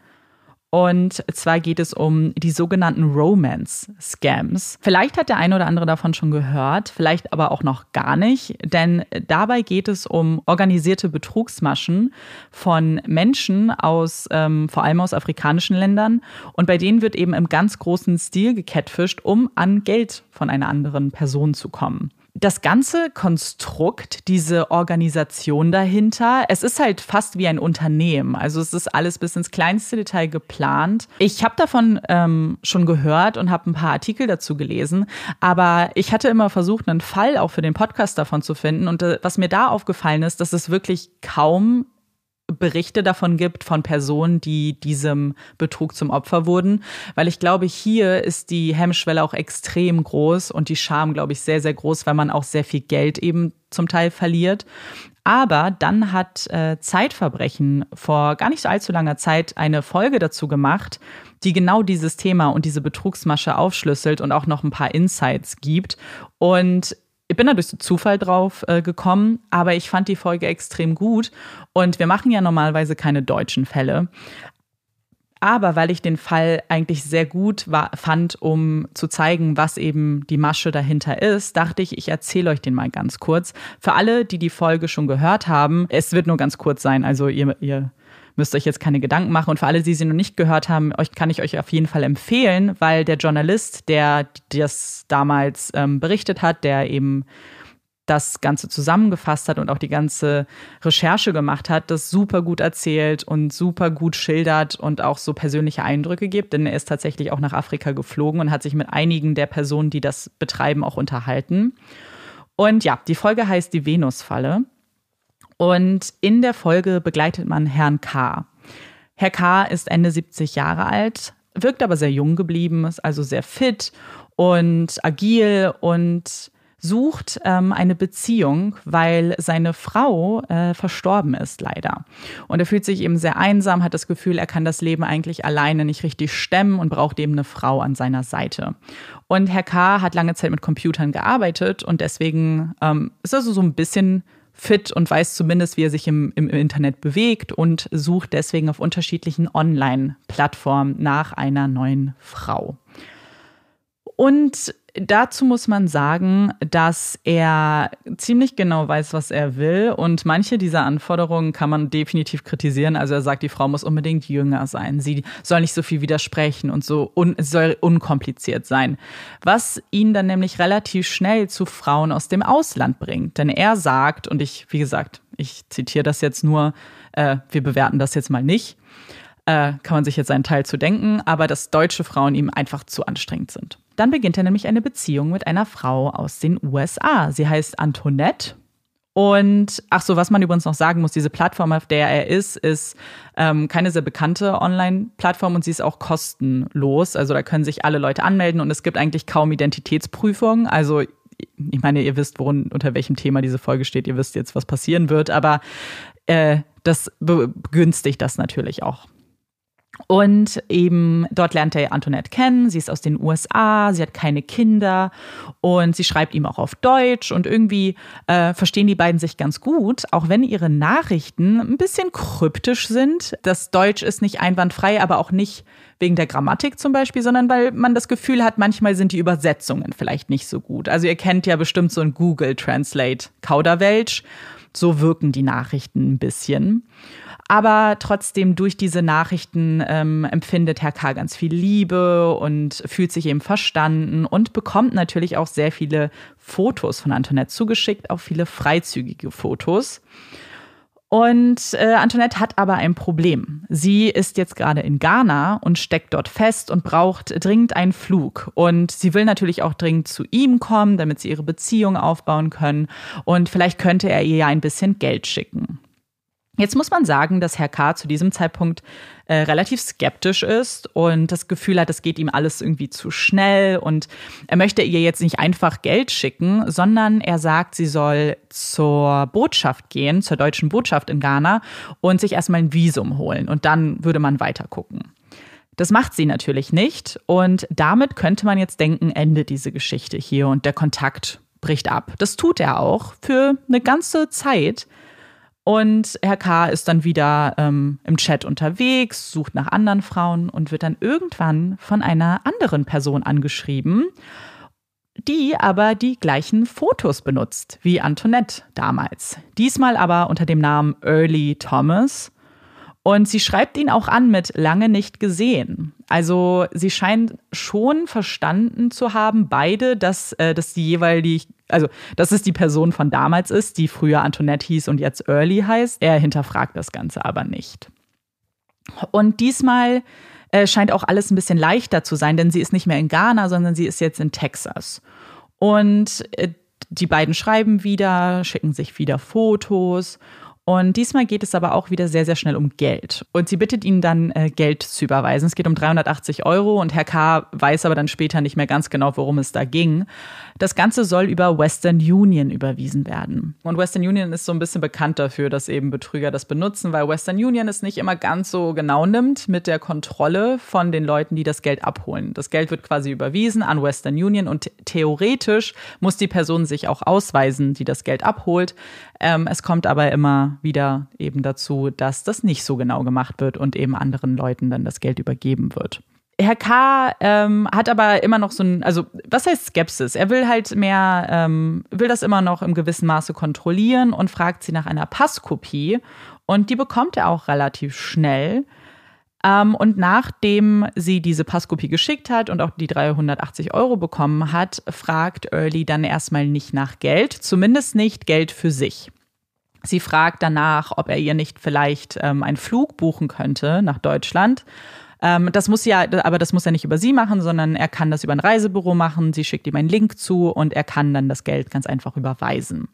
Und zwar geht es um die sogenannten Romance-Scams. Vielleicht hat der eine oder andere davon schon gehört, vielleicht aber auch noch gar nicht, denn dabei geht es um organisierte Betrugsmaschen von Menschen aus, ähm, vor allem aus afrikanischen Ländern. Und bei denen wird eben im ganz großen Stil gecatfischt, um an Geld von einer anderen Person zu kommen das ganze Konstrukt, diese Organisation dahinter, es ist halt fast wie ein Unternehmen. Also es ist alles bis ins kleinste Detail geplant. Ich habe davon ähm, schon gehört und habe ein paar Artikel dazu gelesen, aber ich hatte immer versucht, einen Fall auch für den Podcast davon zu finden. Und äh, was mir da aufgefallen ist, dass es wirklich kaum Berichte davon gibt von Personen, die diesem Betrug zum Opfer wurden, weil ich glaube, hier ist die Hemmschwelle auch extrem groß und die Scham, glaube ich, sehr, sehr groß, weil man auch sehr viel Geld eben zum Teil verliert. Aber dann hat äh, Zeitverbrechen vor gar nicht allzu langer Zeit eine Folge dazu gemacht, die genau dieses Thema und diese Betrugsmasche aufschlüsselt und auch noch ein paar Insights gibt. Und ich bin da durch Zufall drauf äh, gekommen, aber ich fand die Folge extrem gut. Und wir machen ja normalerweise keine deutschen Fälle. Aber weil ich den Fall eigentlich sehr gut war, fand, um zu zeigen, was eben die Masche dahinter ist, dachte ich, ich erzähle euch den mal ganz kurz. Für alle, die die Folge schon gehört haben, es wird nur ganz kurz sein, also ihr, ihr müsst euch jetzt keine Gedanken machen. Und für alle, die sie noch nicht gehört haben, euch kann ich euch auf jeden Fall empfehlen, weil der Journalist, der das damals ähm, berichtet hat, der eben das Ganze zusammengefasst hat und auch die ganze Recherche gemacht hat, das super gut erzählt und super gut schildert und auch so persönliche Eindrücke gibt. Denn er ist tatsächlich auch nach Afrika geflogen und hat sich mit einigen der Personen, die das betreiben, auch unterhalten. Und ja, die Folge heißt die Venusfalle. Und in der Folge begleitet man Herrn K. Herr K. ist Ende 70 Jahre alt, wirkt aber sehr jung geblieben, ist also sehr fit und agil und sucht ähm, eine Beziehung, weil seine Frau äh, verstorben ist, leider. Und er fühlt sich eben sehr einsam, hat das Gefühl, er kann das Leben eigentlich alleine nicht richtig stemmen und braucht eben eine Frau an seiner Seite. Und Herr K. hat lange Zeit mit Computern gearbeitet und deswegen ähm, ist er so, so ein bisschen fit und weiß zumindest, wie er sich im, im Internet bewegt und sucht deswegen auf unterschiedlichen Online-Plattformen nach einer neuen Frau. Und dazu muss man sagen, dass er ziemlich genau weiß, was er will. Und manche dieser Anforderungen kann man definitiv kritisieren. Also er sagt, die Frau muss unbedingt jünger sein. Sie soll nicht so viel widersprechen und so un soll unkompliziert sein. Was ihn dann nämlich relativ schnell zu Frauen aus dem Ausland bringt. Denn er sagt, und ich, wie gesagt, ich zitiere das jetzt nur, äh, wir bewerten das jetzt mal nicht. Äh, kann man sich jetzt einen Teil zu denken, aber dass deutsche Frauen ihm einfach zu anstrengend sind. Dann beginnt er nämlich eine Beziehung mit einer Frau aus den USA. Sie heißt Antoinette. Und ach so, was man übrigens noch sagen muss, diese Plattform, auf der er ist, ist ähm, keine sehr bekannte Online-Plattform und sie ist auch kostenlos. Also da können sich alle Leute anmelden und es gibt eigentlich kaum Identitätsprüfungen. Also ich meine, ihr wisst, worin, unter welchem Thema diese Folge steht, ihr wisst jetzt, was passieren wird, aber äh, das begünstigt das natürlich auch. Und eben dort lernt er Antoinette kennen. Sie ist aus den USA, sie hat keine Kinder und sie schreibt ihm auch auf Deutsch. Und irgendwie äh, verstehen die beiden sich ganz gut, auch wenn ihre Nachrichten ein bisschen kryptisch sind. Das Deutsch ist nicht einwandfrei, aber auch nicht wegen der Grammatik zum Beispiel, sondern weil man das Gefühl hat, manchmal sind die Übersetzungen vielleicht nicht so gut. Also ihr kennt ja bestimmt so ein Google Translate Kauderwelsch. So wirken die Nachrichten ein bisschen. Aber trotzdem durch diese Nachrichten ähm, empfindet Herr K. ganz viel Liebe und fühlt sich eben verstanden und bekommt natürlich auch sehr viele Fotos von Antoinette zugeschickt, auch viele freizügige Fotos. Und äh, Antoinette hat aber ein Problem. Sie ist jetzt gerade in Ghana und steckt dort fest und braucht dringend einen Flug. Und sie will natürlich auch dringend zu ihm kommen, damit sie ihre Beziehung aufbauen können. Und vielleicht könnte er ihr ja ein bisschen Geld schicken. Jetzt muss man sagen, dass Herr K. zu diesem Zeitpunkt äh, relativ skeptisch ist und das Gefühl hat, es geht ihm alles irgendwie zu schnell und er möchte ihr jetzt nicht einfach Geld schicken, sondern er sagt, sie soll zur Botschaft gehen, zur deutschen Botschaft in Ghana und sich erstmal ein Visum holen und dann würde man weiter gucken. Das macht sie natürlich nicht und damit könnte man jetzt denken, endet diese Geschichte hier und der Kontakt bricht ab. Das tut er auch für eine ganze Zeit. Und Herr K. ist dann wieder ähm, im Chat unterwegs, sucht nach anderen Frauen und wird dann irgendwann von einer anderen Person angeschrieben, die aber die gleichen Fotos benutzt wie Antoinette damals. Diesmal aber unter dem Namen Early Thomas. Und sie schreibt ihn auch an mit lange nicht gesehen. Also sie scheint schon verstanden zu haben, beide, dass, äh, dass die jeweilig, also dass es die Person von damals ist, die früher Antoinette hieß und jetzt Early heißt. Er hinterfragt das Ganze aber nicht. Und diesmal äh, scheint auch alles ein bisschen leichter zu sein, denn sie ist nicht mehr in Ghana, sondern sie ist jetzt in Texas. Und äh, die beiden schreiben wieder, schicken sich wieder Fotos und diesmal geht es aber auch wieder sehr, sehr schnell um Geld. Und sie bittet ihn dann, äh, Geld zu überweisen. Es geht um 380 Euro und Herr K. weiß aber dann später nicht mehr ganz genau, worum es da ging. Das Ganze soll über Western Union überwiesen werden. Und Western Union ist so ein bisschen bekannt dafür, dass eben Betrüger das benutzen, weil Western Union es nicht immer ganz so genau nimmt mit der Kontrolle von den Leuten, die das Geld abholen. Das Geld wird quasi überwiesen an Western Union und theoretisch muss die Person sich auch ausweisen, die das Geld abholt. Ähm, es kommt aber immer wieder eben dazu, dass das nicht so genau gemacht wird und eben anderen Leuten dann das Geld übergeben wird. Herr K. Ähm, hat aber immer noch so ein, also was heißt Skepsis? Er will halt mehr, ähm, will das immer noch im gewissen Maße kontrollieren und fragt sie nach einer Passkopie. Und die bekommt er auch relativ schnell. Ähm, und nachdem sie diese Passkopie geschickt hat und auch die 380 Euro bekommen hat, fragt Early dann erstmal nicht nach Geld, zumindest nicht Geld für sich. Sie fragt danach, ob er ihr nicht vielleicht ähm, einen Flug buchen könnte nach Deutschland. Ähm, das muss ja, aber das muss er nicht über sie machen, sondern er kann das über ein Reisebüro machen. Sie schickt ihm einen Link zu und er kann dann das Geld ganz einfach überweisen.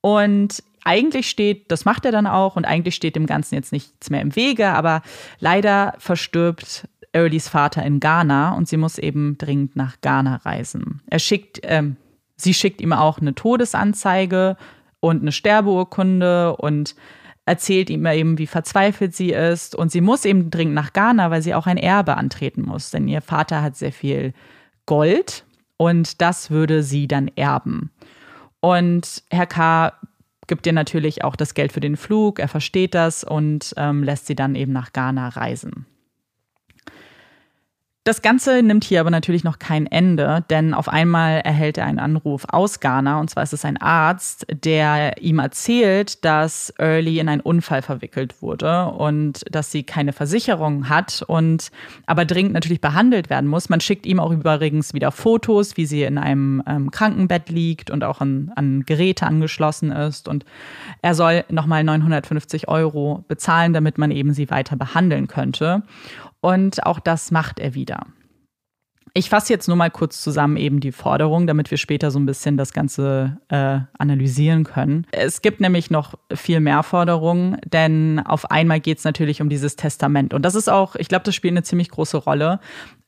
Und eigentlich steht, das macht er dann auch und eigentlich steht dem Ganzen jetzt nichts mehr im Wege, aber leider verstirbt Earlys Vater in Ghana und sie muss eben dringend nach Ghana reisen. Er schickt, ähm, sie schickt ihm auch eine Todesanzeige und eine Sterbeurkunde und erzählt ihm eben, wie verzweifelt sie ist. Und sie muss eben dringend nach Ghana, weil sie auch ein Erbe antreten muss. Denn ihr Vater hat sehr viel Gold und das würde sie dann erben. Und Herr K gibt ihr natürlich auch das Geld für den Flug, er versteht das und ähm, lässt sie dann eben nach Ghana reisen. Das Ganze nimmt hier aber natürlich noch kein Ende, denn auf einmal erhält er einen Anruf aus Ghana und zwar ist es ein Arzt, der ihm erzählt, dass Early in einen Unfall verwickelt wurde und dass sie keine Versicherung hat und aber dringend natürlich behandelt werden muss. Man schickt ihm auch übrigens wieder Fotos, wie sie in einem ähm, Krankenbett liegt und auch an, an Geräte angeschlossen ist und er soll nochmal 950 Euro bezahlen, damit man eben sie weiter behandeln könnte. Und auch das macht er wieder. Ich fasse jetzt nur mal kurz zusammen eben die Forderung, damit wir später so ein bisschen das Ganze äh, analysieren können. Es gibt nämlich noch viel mehr Forderungen, denn auf einmal geht es natürlich um dieses Testament. Und das ist auch, ich glaube, das spielt eine ziemlich große Rolle,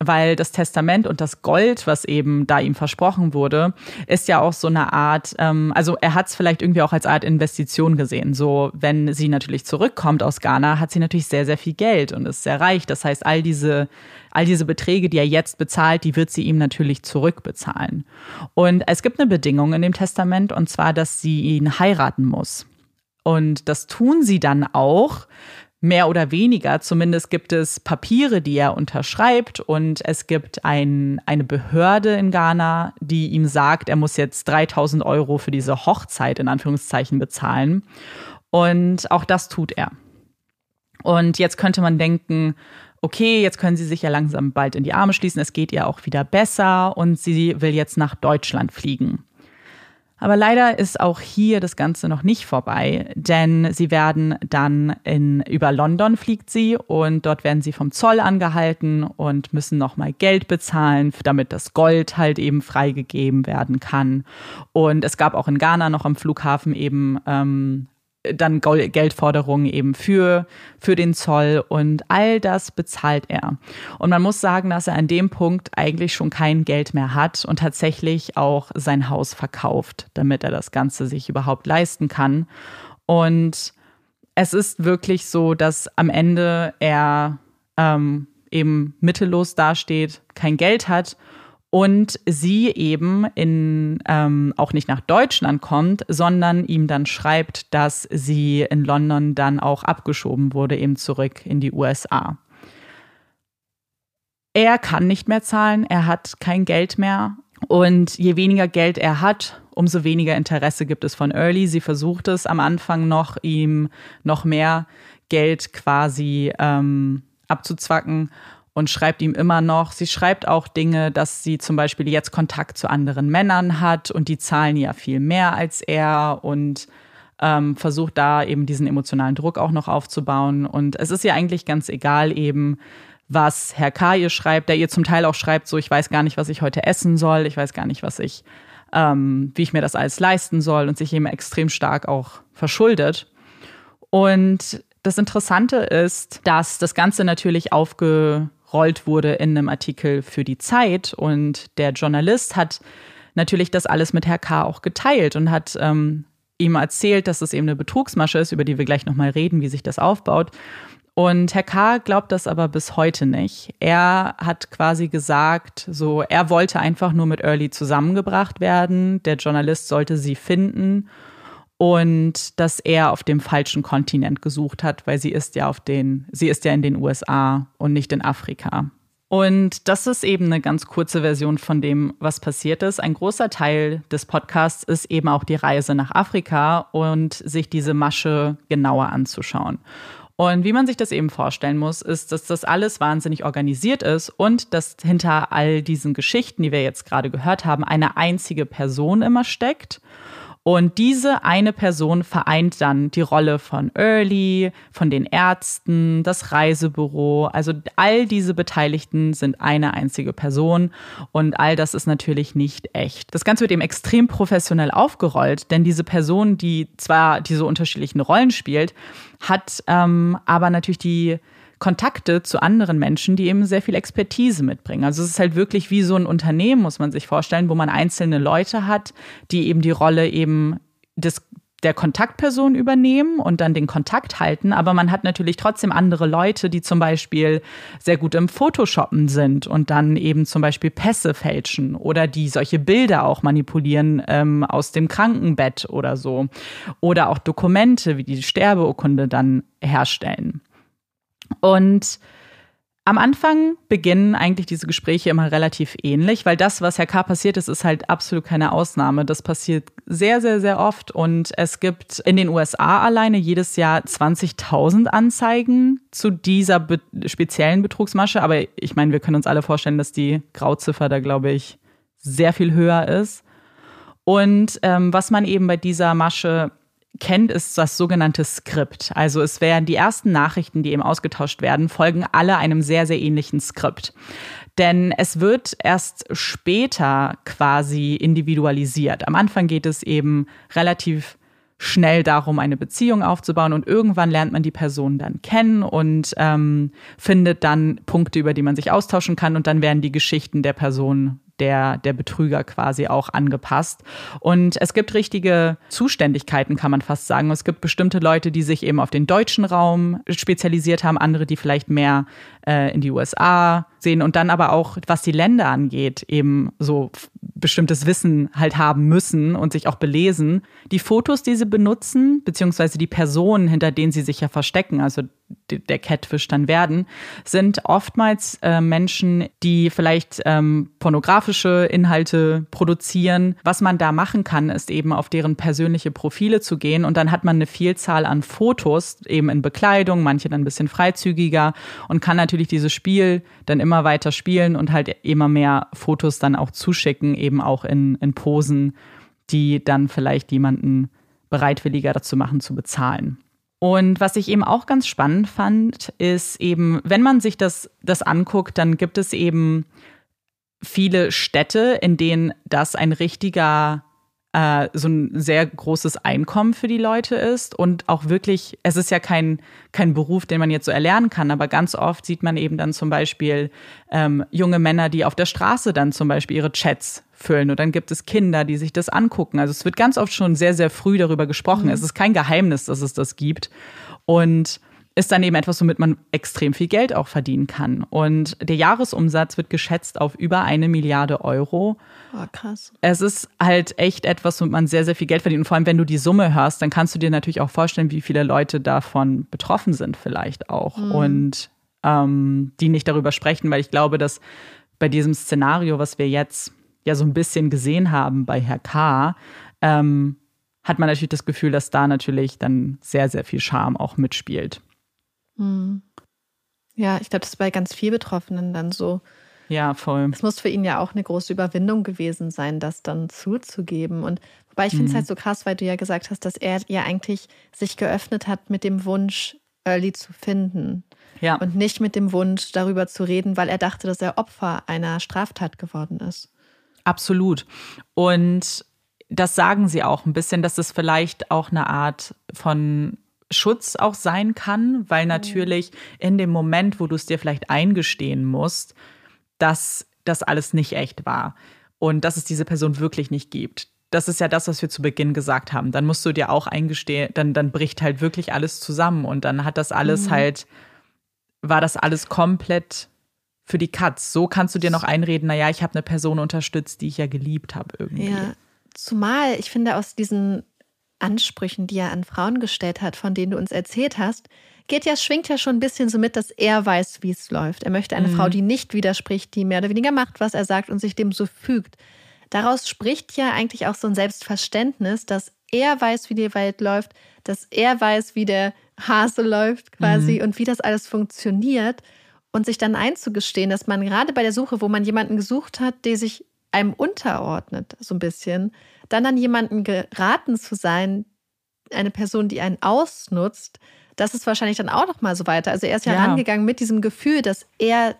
weil das Testament und das Gold, was eben da ihm versprochen wurde, ist ja auch so eine Art, ähm, also er hat es vielleicht irgendwie auch als Art Investition gesehen. So, wenn sie natürlich zurückkommt aus Ghana, hat sie natürlich sehr, sehr viel Geld und ist sehr reich. Das heißt, all diese, all diese Beträge, die er jetzt bezahlt, die wird sie ihm natürlich zurückbezahlen. Und es gibt eine Bedingung in dem Testament und zwar, dass sie ihn heiraten muss. Und das tun sie dann auch, mehr oder weniger. Zumindest gibt es Papiere, die er unterschreibt und es gibt ein, eine Behörde in Ghana, die ihm sagt, er muss jetzt 3000 Euro für diese Hochzeit in Anführungszeichen bezahlen. Und auch das tut er. Und jetzt könnte man denken, okay, jetzt können sie sich ja langsam bald in die Arme schließen, es geht ihr auch wieder besser und sie will jetzt nach Deutschland fliegen. Aber leider ist auch hier das Ganze noch nicht vorbei, denn sie werden dann in, über London fliegt sie und dort werden sie vom Zoll angehalten und müssen nochmal Geld bezahlen, damit das Gold halt eben freigegeben werden kann. Und es gab auch in Ghana noch am Flughafen eben ähm, dann Geldforderungen eben für, für den Zoll und all das bezahlt er. Und man muss sagen, dass er an dem Punkt eigentlich schon kein Geld mehr hat und tatsächlich auch sein Haus verkauft, damit er das Ganze sich überhaupt leisten kann. Und es ist wirklich so, dass am Ende er ähm, eben mittellos dasteht, kein Geld hat und sie eben in, ähm, auch nicht nach Deutschland kommt, sondern ihm dann schreibt, dass sie in London dann auch abgeschoben wurde, eben zurück in die USA. Er kann nicht mehr zahlen, er hat kein Geld mehr und je weniger Geld er hat, umso weniger Interesse gibt es von Early. Sie versucht es am Anfang noch, ihm noch mehr Geld quasi ähm, abzuzwacken und schreibt ihm immer noch. Sie schreibt auch Dinge, dass sie zum Beispiel jetzt Kontakt zu anderen Männern hat und die zahlen ja viel mehr als er und ähm, versucht da eben diesen emotionalen Druck auch noch aufzubauen. Und es ist ja eigentlich ganz egal eben, was Herr K. ihr schreibt, der ihr zum Teil auch schreibt, so ich weiß gar nicht, was ich heute essen soll, ich weiß gar nicht, was ich, ähm, wie ich mir das alles leisten soll und sich eben extrem stark auch verschuldet. Und das Interessante ist, dass das Ganze natürlich aufge gerollt wurde in einem Artikel für die Zeit. Und der Journalist hat natürlich das alles mit Herr K. auch geteilt und hat ähm, ihm erzählt, dass es eben eine Betrugsmasche ist, über die wir gleich nochmal reden, wie sich das aufbaut. Und Herr K. glaubt das aber bis heute nicht. Er hat quasi gesagt, so, er wollte einfach nur mit Early zusammengebracht werden. Der Journalist sollte sie finden und dass er auf dem falschen Kontinent gesucht hat, weil sie ist ja auf den, sie ist ja in den USA und nicht in Afrika. Und das ist eben eine ganz kurze Version von dem, was passiert ist. Ein großer Teil des Podcasts ist eben auch die Reise nach Afrika und sich diese Masche genauer anzuschauen. Und wie man sich das eben vorstellen muss, ist, dass das alles wahnsinnig organisiert ist und dass hinter all diesen Geschichten, die wir jetzt gerade gehört haben, eine einzige Person immer steckt. Und diese eine Person vereint dann die Rolle von Early, von den Ärzten, das Reisebüro. Also all diese Beteiligten sind eine einzige Person und all das ist natürlich nicht echt. Das Ganze wird eben extrem professionell aufgerollt, denn diese Person, die zwar diese unterschiedlichen Rollen spielt, hat ähm, aber natürlich die Kontakte zu anderen Menschen, die eben sehr viel Expertise mitbringen. Also es ist halt wirklich wie so ein Unternehmen, muss man sich vorstellen, wo man einzelne Leute hat, die eben die Rolle eben des der Kontaktperson übernehmen und dann den Kontakt halten. Aber man hat natürlich trotzdem andere Leute, die zum Beispiel sehr gut im Photoshoppen sind und dann eben zum Beispiel Pässe fälschen oder die solche Bilder auch manipulieren ähm, aus dem Krankenbett oder so. Oder auch Dokumente wie die Sterbeurkunde dann herstellen. Und am Anfang beginnen eigentlich diese Gespräche immer relativ ähnlich, weil das, was Herr K. passiert ist, ist halt absolut keine Ausnahme. Das passiert sehr, sehr, sehr oft und es gibt in den USA alleine jedes Jahr 20.000 Anzeigen zu dieser be speziellen Betrugsmasche. Aber ich meine, wir können uns alle vorstellen, dass die Grauziffer da, glaube ich, sehr viel höher ist. Und ähm, was man eben bei dieser Masche kennt, ist das sogenannte Skript. Also es werden die ersten Nachrichten, die eben ausgetauscht werden, folgen alle einem sehr, sehr ähnlichen Skript. Denn es wird erst später quasi individualisiert. Am Anfang geht es eben relativ schnell darum, eine Beziehung aufzubauen und irgendwann lernt man die Person dann kennen und ähm, findet dann Punkte, über die man sich austauschen kann und dann werden die Geschichten der Person der, der Betrüger quasi auch angepasst. Und es gibt richtige Zuständigkeiten, kann man fast sagen. Es gibt bestimmte Leute, die sich eben auf den deutschen Raum spezialisiert haben, andere, die vielleicht mehr äh, in die USA sehen und dann aber auch, was die Länder angeht, eben so bestimmtes Wissen halt haben müssen und sich auch belesen. Die Fotos, die sie benutzen, beziehungsweise die Personen, hinter denen sie sich ja verstecken, also der Catfish dann werden, sind oftmals äh, Menschen, die vielleicht ähm, pornografische Inhalte produzieren. Was man da machen kann, ist eben auf deren persönliche Profile zu gehen und dann hat man eine Vielzahl an Fotos, eben in Bekleidung, manche dann ein bisschen freizügiger und kann natürlich dieses Spiel dann immer weiter spielen und halt immer mehr Fotos dann auch zuschicken, eben auch in, in Posen, die dann vielleicht jemanden bereitwilliger dazu machen, zu bezahlen. Und was ich eben auch ganz spannend fand, ist eben, wenn man sich das, das anguckt, dann gibt es eben viele Städte, in denen das ein richtiger äh, so ein sehr großes Einkommen für die Leute ist und auch wirklich, es ist ja kein, kein Beruf, den man jetzt so erlernen kann, aber ganz oft sieht man eben dann zum Beispiel ähm, junge Männer, die auf der Straße dann zum Beispiel ihre Chats füllen und dann gibt es Kinder, die sich das angucken. Also es wird ganz oft schon sehr, sehr früh darüber gesprochen. Mhm. Es ist kein Geheimnis, dass es das gibt. Und ist dann eben etwas, womit man extrem viel Geld auch verdienen kann. Und der Jahresumsatz wird geschätzt auf über eine Milliarde Euro. Oh, krass. Es ist halt echt etwas, womit man sehr, sehr viel Geld verdient. Und vor allem, wenn du die Summe hörst, dann kannst du dir natürlich auch vorstellen, wie viele Leute davon betroffen sind, vielleicht auch. Mhm. Und ähm, die nicht darüber sprechen, weil ich glaube, dass bei diesem Szenario, was wir jetzt ja so ein bisschen gesehen haben bei Herr K., ähm, hat man natürlich das Gefühl, dass da natürlich dann sehr, sehr viel Scham auch mitspielt. Hm. Ja, ich glaube, das ist bei ganz vielen Betroffenen dann so. Ja, voll. Es muss für ihn ja auch eine große Überwindung gewesen sein, das dann zuzugeben. Und wobei ich finde es mhm. halt so krass, weil du ja gesagt hast, dass er ja eigentlich sich geöffnet hat mit dem Wunsch, Early zu finden. Ja. Und nicht mit dem Wunsch, darüber zu reden, weil er dachte, dass er Opfer einer Straftat geworden ist. Absolut. Und das sagen sie auch ein bisschen, dass es vielleicht auch eine Art von Schutz auch sein kann, weil natürlich in dem Moment, wo du es dir vielleicht eingestehen musst, dass das alles nicht echt war und dass es diese Person wirklich nicht gibt. Das ist ja das, was wir zu Beginn gesagt haben. Dann musst du dir auch eingestehen, dann, dann bricht halt wirklich alles zusammen und dann hat das alles mhm. halt, war das alles komplett für die Katz. So kannst du dir noch einreden, naja, ich habe eine Person unterstützt, die ich ja geliebt habe irgendwie. Ja, zumal ich finde, aus diesen Ansprüchen, die er an Frauen gestellt hat, von denen du uns erzählt hast, geht ja, schwingt ja schon ein bisschen so mit, dass er weiß, wie es läuft. Er möchte eine mhm. Frau, die nicht widerspricht, die mehr oder weniger macht, was er sagt und sich dem so fügt. Daraus spricht ja eigentlich auch so ein Selbstverständnis, dass er weiß, wie die Welt läuft, dass er weiß, wie der Hase läuft quasi mhm. und wie das alles funktioniert und sich dann einzugestehen, dass man gerade bei der Suche, wo man jemanden gesucht hat, der sich einem unterordnet, so ein bisschen, dann an jemanden geraten zu sein, eine Person, die einen ausnutzt, das ist wahrscheinlich dann auch noch mal so weiter. Also er ist ja, ja. rangegangen mit diesem Gefühl, dass er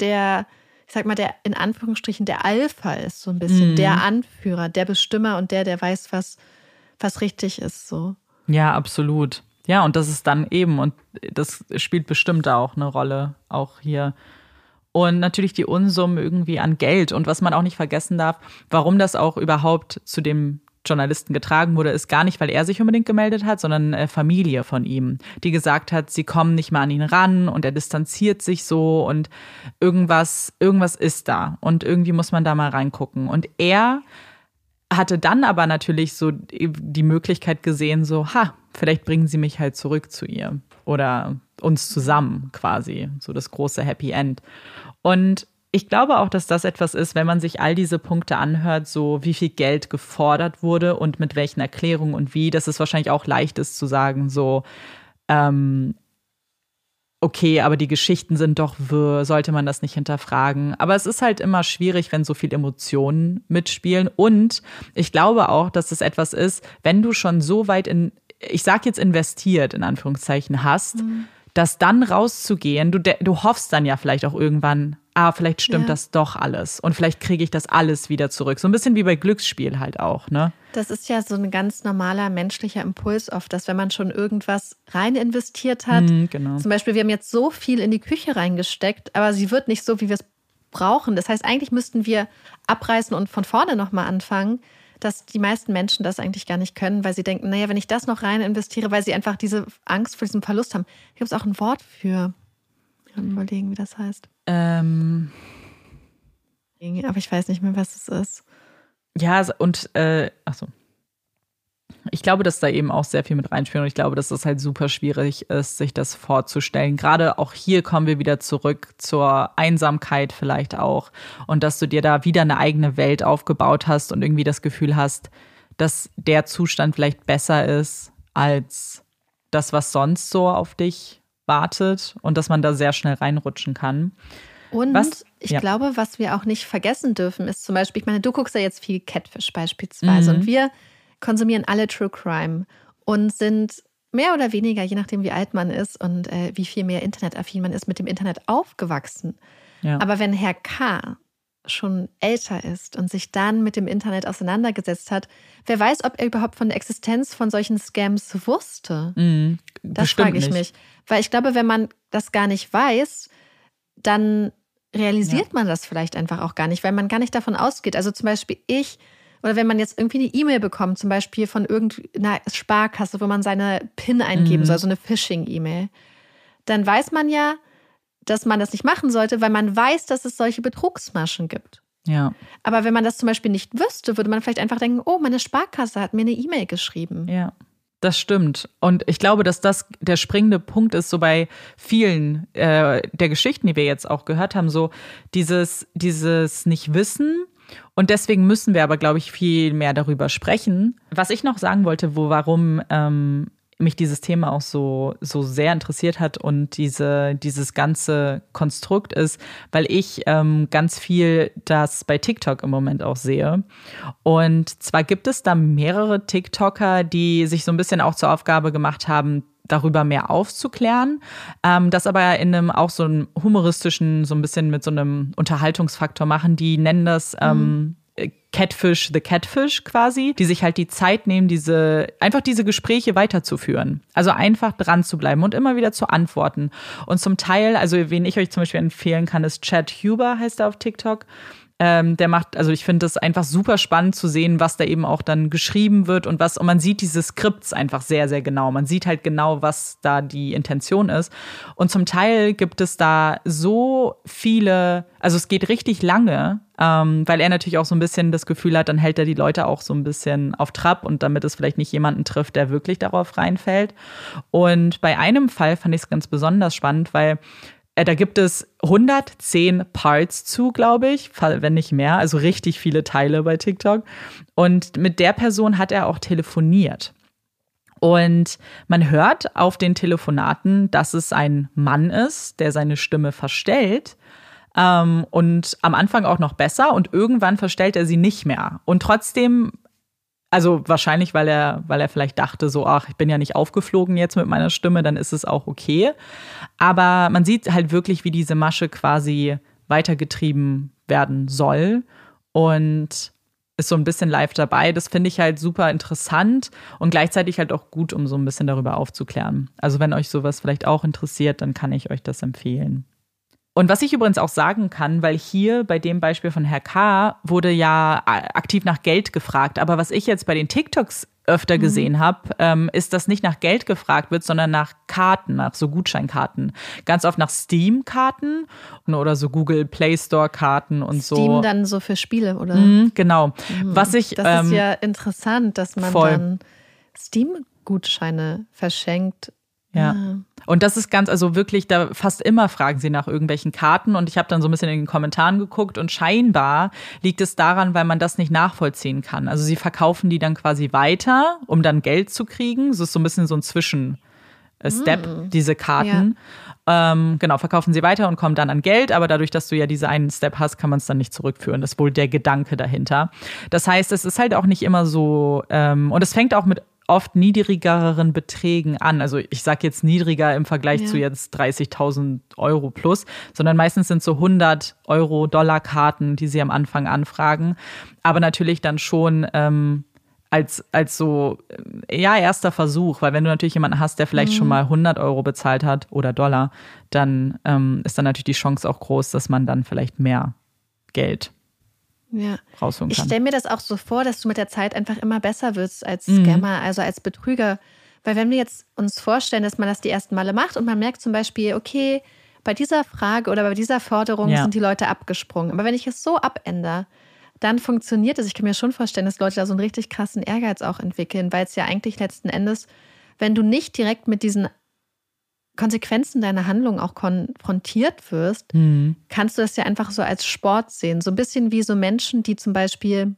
der, ich sag mal, der in Anführungsstrichen der Alpha ist, so ein bisschen, mhm. der Anführer, der Bestimmer und der, der weiß, was, was richtig ist, so. Ja, absolut. Ja, und das ist dann eben, und das spielt bestimmt auch eine Rolle, auch hier und natürlich die Unsummen irgendwie an Geld. Und was man auch nicht vergessen darf, warum das auch überhaupt zu dem Journalisten getragen wurde, ist gar nicht, weil er sich unbedingt gemeldet hat, sondern äh, Familie von ihm, die gesagt hat, sie kommen nicht mehr an ihn ran und er distanziert sich so und irgendwas, irgendwas ist da und irgendwie muss man da mal reingucken. Und er hatte dann aber natürlich so die Möglichkeit gesehen, so, ha, vielleicht bringen sie mich halt zurück zu ihr oder uns zusammen quasi, so das große Happy End. Und ich glaube auch, dass das etwas ist, wenn man sich all diese Punkte anhört, so wie viel Geld gefordert wurde und mit welchen Erklärungen und wie, dass es wahrscheinlich auch leicht ist zu sagen, so, ähm, okay, aber die Geschichten sind doch wirr, sollte man das nicht hinterfragen. Aber es ist halt immer schwierig, wenn so viel Emotionen mitspielen. Und ich glaube auch, dass es etwas ist, wenn du schon so weit in, ich sag jetzt investiert, in Anführungszeichen, hast, mhm. Das dann rauszugehen, du, du hoffst dann ja vielleicht auch irgendwann, ah, vielleicht stimmt Ja. das doch alles und vielleicht kriege ich das alles wieder zurück. So ein bisschen wie bei Glücksspiel halt auch, ne? Das ist ja so ein ganz normaler menschlicher Impuls oft, dass wenn man schon irgendwas rein investiert hat, Mhm, genau. zum Beispiel, wir haben jetzt so viel in die Küche reingesteckt, aber sie wird nicht so, wie wir es brauchen. Das heißt, eigentlich müssten wir abreißen und von vorne nochmal anfangen, dass die meisten Menschen das eigentlich gar nicht können, weil sie denken, naja, wenn ich das noch rein investiere, weil sie einfach diese Angst vor diesem Verlust haben. Gibt es auch ein Wort für. Ich kann überlegen, wie das heißt. Ähm, Aber ich weiß nicht mehr, was es ist. ja, und, äh, ach so. Ich glaube, dass da eben auch sehr viel mit reinspielt und ich glaube, dass es halt super schwierig ist, sich das vorzustellen. Gerade auch hier kommen wir wieder zurück zur Einsamkeit vielleicht auch und dass du dir da wieder eine eigene Welt aufgebaut hast und irgendwie das Gefühl hast, dass der Zustand vielleicht besser ist als das, was sonst so auf dich wartet und dass man da sehr schnell reinrutschen kann. Und Was? ich Ja. glaube, was wir auch nicht vergessen dürfen, ist zum Beispiel, ich meine, du guckst ja jetzt viel Catfish beispielsweise Mhm. und wir konsumieren alle True Crime und sind mehr oder weniger, je nachdem wie alt man ist und äh, wie viel mehr internetaffin man ist, mit dem Internet aufgewachsen. Ja. Aber wenn Herr K. schon älter ist und sich dann mit dem Internet auseinandergesetzt hat, wer weiß, ob er überhaupt von der Existenz von solchen Scams wusste. Mhm, Das frage ich nicht. mich. Weil ich glaube, wenn man das gar nicht weiß, dann realisiert man das vielleicht einfach auch gar nicht, weil man gar nicht davon ausgeht. Also zum Beispiel ich, oder wenn man jetzt irgendwie eine E-Mail bekommt, zum Beispiel von irgendeiner Sparkasse, wo man seine PIN eingeben Mhm. soll, so eine Phishing-E-Mail, dann weiß man ja, dass man das nicht machen sollte, weil man weiß, dass es solche Betrugsmaschen gibt. Ja, Aber wenn man das zum Beispiel nicht wüsste, würde man vielleicht einfach denken, oh, meine Sparkasse hat mir eine E-Mail geschrieben. ja. Das stimmt. Und ich glaube, dass das der springende Punkt ist, so bei vielen äh, der Geschichten, die wir jetzt auch gehört haben, so dieses, dieses Nicht-Wissen. Und deswegen müssen wir aber, glaube ich, viel mehr darüber sprechen. Was ich noch sagen wollte, wo, warum ähm, mich dieses Thema auch so, so sehr interessiert hat und diese, dieses ganze Konstrukt ist, weil ich ähm, ganz viel das bei TikTok im Moment auch sehe. Und zwar gibt es da mehrere TikToker, die sich so ein bisschen auch zur Aufgabe gemacht haben, darüber mehr aufzuklären. Ähm, das aber in einem auch so einem humoristischen, so ein bisschen mit so einem Unterhaltungsfaktor machen. Die nennen das ähm, Catfish the Catfish quasi, die sich halt die Zeit nehmen, diese, einfach diese Gespräche weiterzuführen. Also einfach dran zu bleiben und immer wieder zu antworten. Und zum Teil, also wen ich euch zum Beispiel empfehlen kann, ist Chad Huber, heißt er auf TikTok. Ähm, der macht, also ich finde das einfach super spannend zu sehen, was da eben auch dann geschrieben wird und was, und man sieht diese Skripts einfach sehr, sehr genau. Man sieht halt genau, was da die Intention ist. Und zum Teil gibt es da so viele, also es geht richtig lange, ähm, weil er natürlich auch so ein bisschen das Gefühl hat, dann hält er die Leute auch so ein bisschen auf Trab und damit es vielleicht nicht jemanden trifft, der wirklich darauf reinfällt. Und bei einem Fall fand ich es ganz besonders spannend, weil äh, da gibt es 110 Parts zu, glaube ich, wenn nicht mehr, also richtig viele Teile bei TikTok. Und mit der Person hat er auch telefoniert. Und man hört auf den Telefonaten, dass es ein Mann ist, der seine Stimme verstellt. Ähm, und am Anfang auch noch besser und irgendwann verstellt er sie nicht mehr. Und trotzdem, also wahrscheinlich, weil er, weil er vielleicht dachte, so, ach, ich bin ja nicht aufgeflogen jetzt mit meiner Stimme, dann ist es auch okay. Aber man sieht halt wirklich, wie diese Masche quasi weitergetrieben werden soll. Und ist so ein bisschen live dabei. Das finde ich halt super interessant und gleichzeitig halt auch gut, um so ein bisschen darüber aufzuklären. Also wenn euch sowas vielleicht auch interessiert, dann kann ich euch das empfehlen. Und was ich übrigens auch sagen kann, weil hier bei dem Beispiel von Herr K. wurde ja aktiv nach Geld gefragt, aber was ich jetzt bei den TikToks öfter gesehen habe, ähm, ist, dass nicht nach Geld gefragt wird, sondern nach Karten, nach so Gutscheinkarten. Ganz oft nach Steam-Karten oder so Google Play Store-Karten und so. Steam dann so für Spiele, oder? Mhm, genau. Was ich, Das ähm, ist ja interessant, dass man voll. dann Steam-Gutscheine verschenkt. Ja. Und das ist ganz, also wirklich, da fast immer fragen sie nach irgendwelchen Karten und ich habe dann so ein bisschen in den Kommentaren geguckt und scheinbar liegt es daran, weil man das nicht nachvollziehen kann. Also sie verkaufen die dann quasi weiter, um dann Geld zu kriegen. Es ist so ein bisschen so ein Zwischen-Step, diese Karten. Ähm, genau, verkaufen sie weiter und kommen dann an Geld, aber dadurch, dass du ja diese einen Step hast, kann man es dann nicht zurückführen. Das ist wohl der Gedanke dahinter. Das heißt, es ist halt auch nicht immer so, ähm, und es fängt auch mit oft niedrigeren Beträgen an. Also ich sage jetzt niedriger im Vergleich ja. zu jetzt 30.000 Euro plus, sondern meistens sind so 100 Euro Dollar-Karten, die sie am Anfang anfragen. Aber natürlich dann schon ähm, als, als so, äh, ja, erster Versuch, weil wenn du natürlich jemanden hast, der vielleicht mhm. schon mal 100 Euro bezahlt hat oder Dollar, dann ähm, ist dann natürlich die Chance auch groß, dass man dann vielleicht mehr Geld ja. rausholen kann. Ich stelle mir das auch so vor, dass du mit der Zeit einfach immer besser wirst als mhm. Scammer, mhm. also als Betrüger. Weil wenn wir jetzt uns vorstellen, dass man das die ersten Male macht und man merkt zum Beispiel, okay, bei dieser Frage oder bei dieser Forderung ja. sind die Leute abgesprungen. Aber wenn ich es so abändere, dann funktioniert es. Ich kann mir schon vorstellen, dass Leute da so einen richtig krassen Ehrgeiz auch entwickeln, weil es ja eigentlich letzten Endes, wenn du nicht direkt mit diesen Konsequenzen deiner Handlung auch konfrontiert wirst, mhm. kannst du das ja einfach so als Sport sehen. So ein bisschen wie so Menschen, die zum Beispiel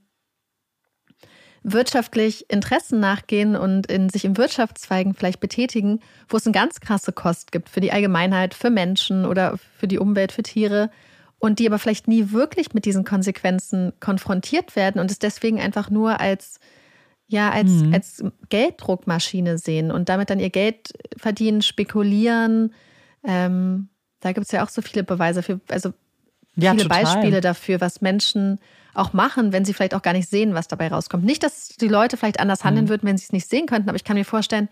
wirtschaftlich Interessen nachgehen und in sich in Wirtschaftszweigen vielleicht betätigen, wo es eine ganz krasse Kost gibt für die Allgemeinheit, für Menschen oder für die Umwelt, für Tiere und die aber vielleicht nie wirklich mit diesen Konsequenzen konfrontiert werden und es deswegen einfach nur als ja als, mhm. als Gelddruckmaschine sehen und damit dann ihr Geld verdienen, spekulieren. Ähm, da gibt es ja auch so viele Beweise für, also ja, viele total. Beispiele dafür, was Menschen auch machen, wenn sie vielleicht auch gar nicht sehen, was dabei rauskommt. Nicht, dass die Leute vielleicht anders handeln mhm. würden, wenn sie es nicht sehen könnten, aber ich kann mir vorstellen,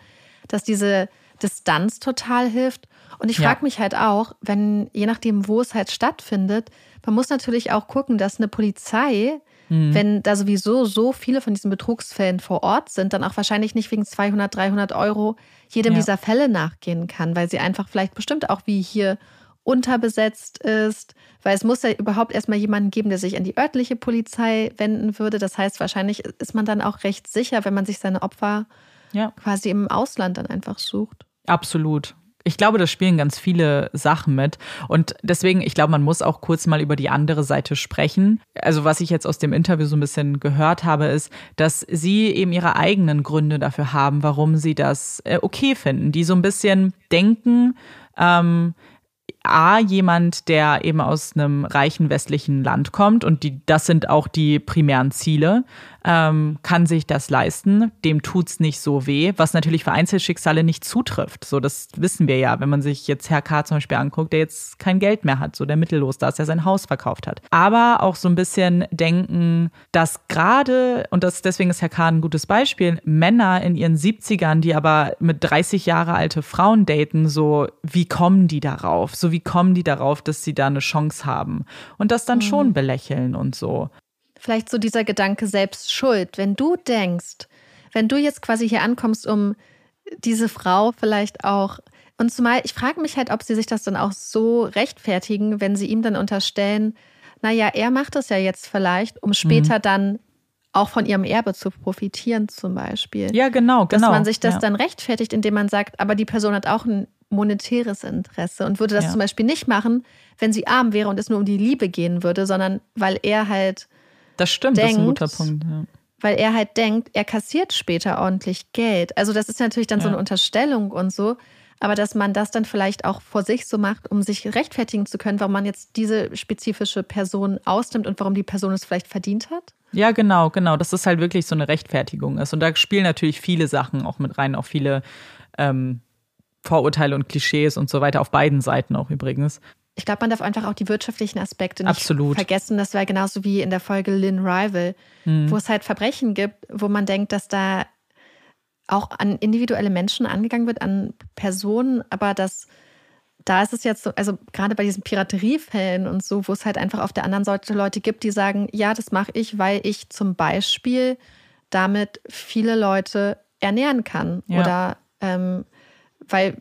dass diese Distanz total hilft. Und ich ja. frage mich halt auch, wenn, je nachdem, wo es halt stattfindet, man muss natürlich auch gucken, dass eine Polizei Mhm. Wenn da sowieso so viele von diesen Betrugsfällen vor Ort sind, dann auch wahrscheinlich nicht wegen 200, 300 Euro jedem ja. dieser Fälle nachgehen kann, weil sie einfach vielleicht bestimmt auch wie hier unterbesetzt ist, weil es muss ja überhaupt erstmal jemanden geben, der sich an die örtliche Polizei wenden würde. Das heißt, wahrscheinlich ist man dann auch recht sicher, wenn man sich seine Opfer ja. quasi im Ausland dann einfach sucht. Absolut ich glaube, das spielen ganz viele Sachen mit. Und deswegen, ich glaube, man muss auch kurz mal über die andere Seite sprechen. Also was ich jetzt aus dem Interview so ein bisschen gehört habe, ist, dass sie eben ihre eigenen Gründe dafür haben, warum sie das äh, okay finden. Die so ein bisschen denken, ähm, A, jemand, der eben aus einem reichen westlichen Land kommt und die, das sind auch die primären Ziele ähm, kann sich das leisten, dem tut's nicht so weh, was natürlich für Einzelschicksale nicht zutrifft. So, das wissen wir ja, wenn man sich jetzt Herr K. zum Beispiel anguckt, der jetzt kein Geld mehr hat, so der mittellos, da ist er sein Haus verkauft hat. Aber auch so ein bisschen denken, dass gerade, und das, deswegen ist Herr K. ein gutes Beispiel, Männer in ihren 70ern, die aber mit 30 Jahre alte Frauen daten, so, wie kommen die darauf? So, wie kommen die darauf, dass sie da eine Chance haben? Und das dann mhm. schon belächeln und so. Vielleicht so dieser Gedanke selbst schuld. Wenn du denkst, wenn du jetzt quasi hier ankommst, um diese Frau vielleicht auch und zumal, ich frage mich halt, ob sie sich das dann auch so rechtfertigen, wenn sie ihm dann unterstellen, naja, er macht das ja jetzt vielleicht, um später mhm. dann auch von ihrem Erbe zu profitieren, zum Beispiel. Ja, genau, genau. Dass man sich das ja. dann rechtfertigt, indem man sagt, aber die Person hat auch ein monetäres Interesse und würde das ja. zum Beispiel nicht machen, wenn sie arm wäre und es nur um die Liebe gehen würde, sondern weil er halt das stimmt, denkt, das ist ein guter Punkt. Ja. Weil er halt denkt, er kassiert später ordentlich Geld. Also das ist natürlich dann ja. so eine Unterstellung und so. Aber dass man das dann vielleicht auch vor sich so macht, um sich rechtfertigen zu können, warum man jetzt diese spezifische Person ausnimmt und warum die Person es vielleicht verdient hat? Ja, genau, genau. Dass das halt wirklich so eine Rechtfertigung ist. Und da spielen natürlich viele Sachen auch mit rein, auch viele ähm, Vorurteile und Klischees und so weiter, auf beiden Seiten auch übrigens ich glaube, man darf einfach auch die wirtschaftlichen Aspekte nicht Absolut. vergessen. Das wäre genauso wie in der Folge Lynn Rival, mhm. wo es halt Verbrechen gibt, wo man denkt, dass da auch an individuelle Menschen angegangen wird, an Personen, aber dass da ist es jetzt so, also gerade bei diesen Pirateriefällen und so, wo es halt einfach auf der anderen Seite Leute gibt, die sagen, ja, das mache ich, weil ich zum Beispiel damit viele Leute ernähren kann ja. oder ähm, weil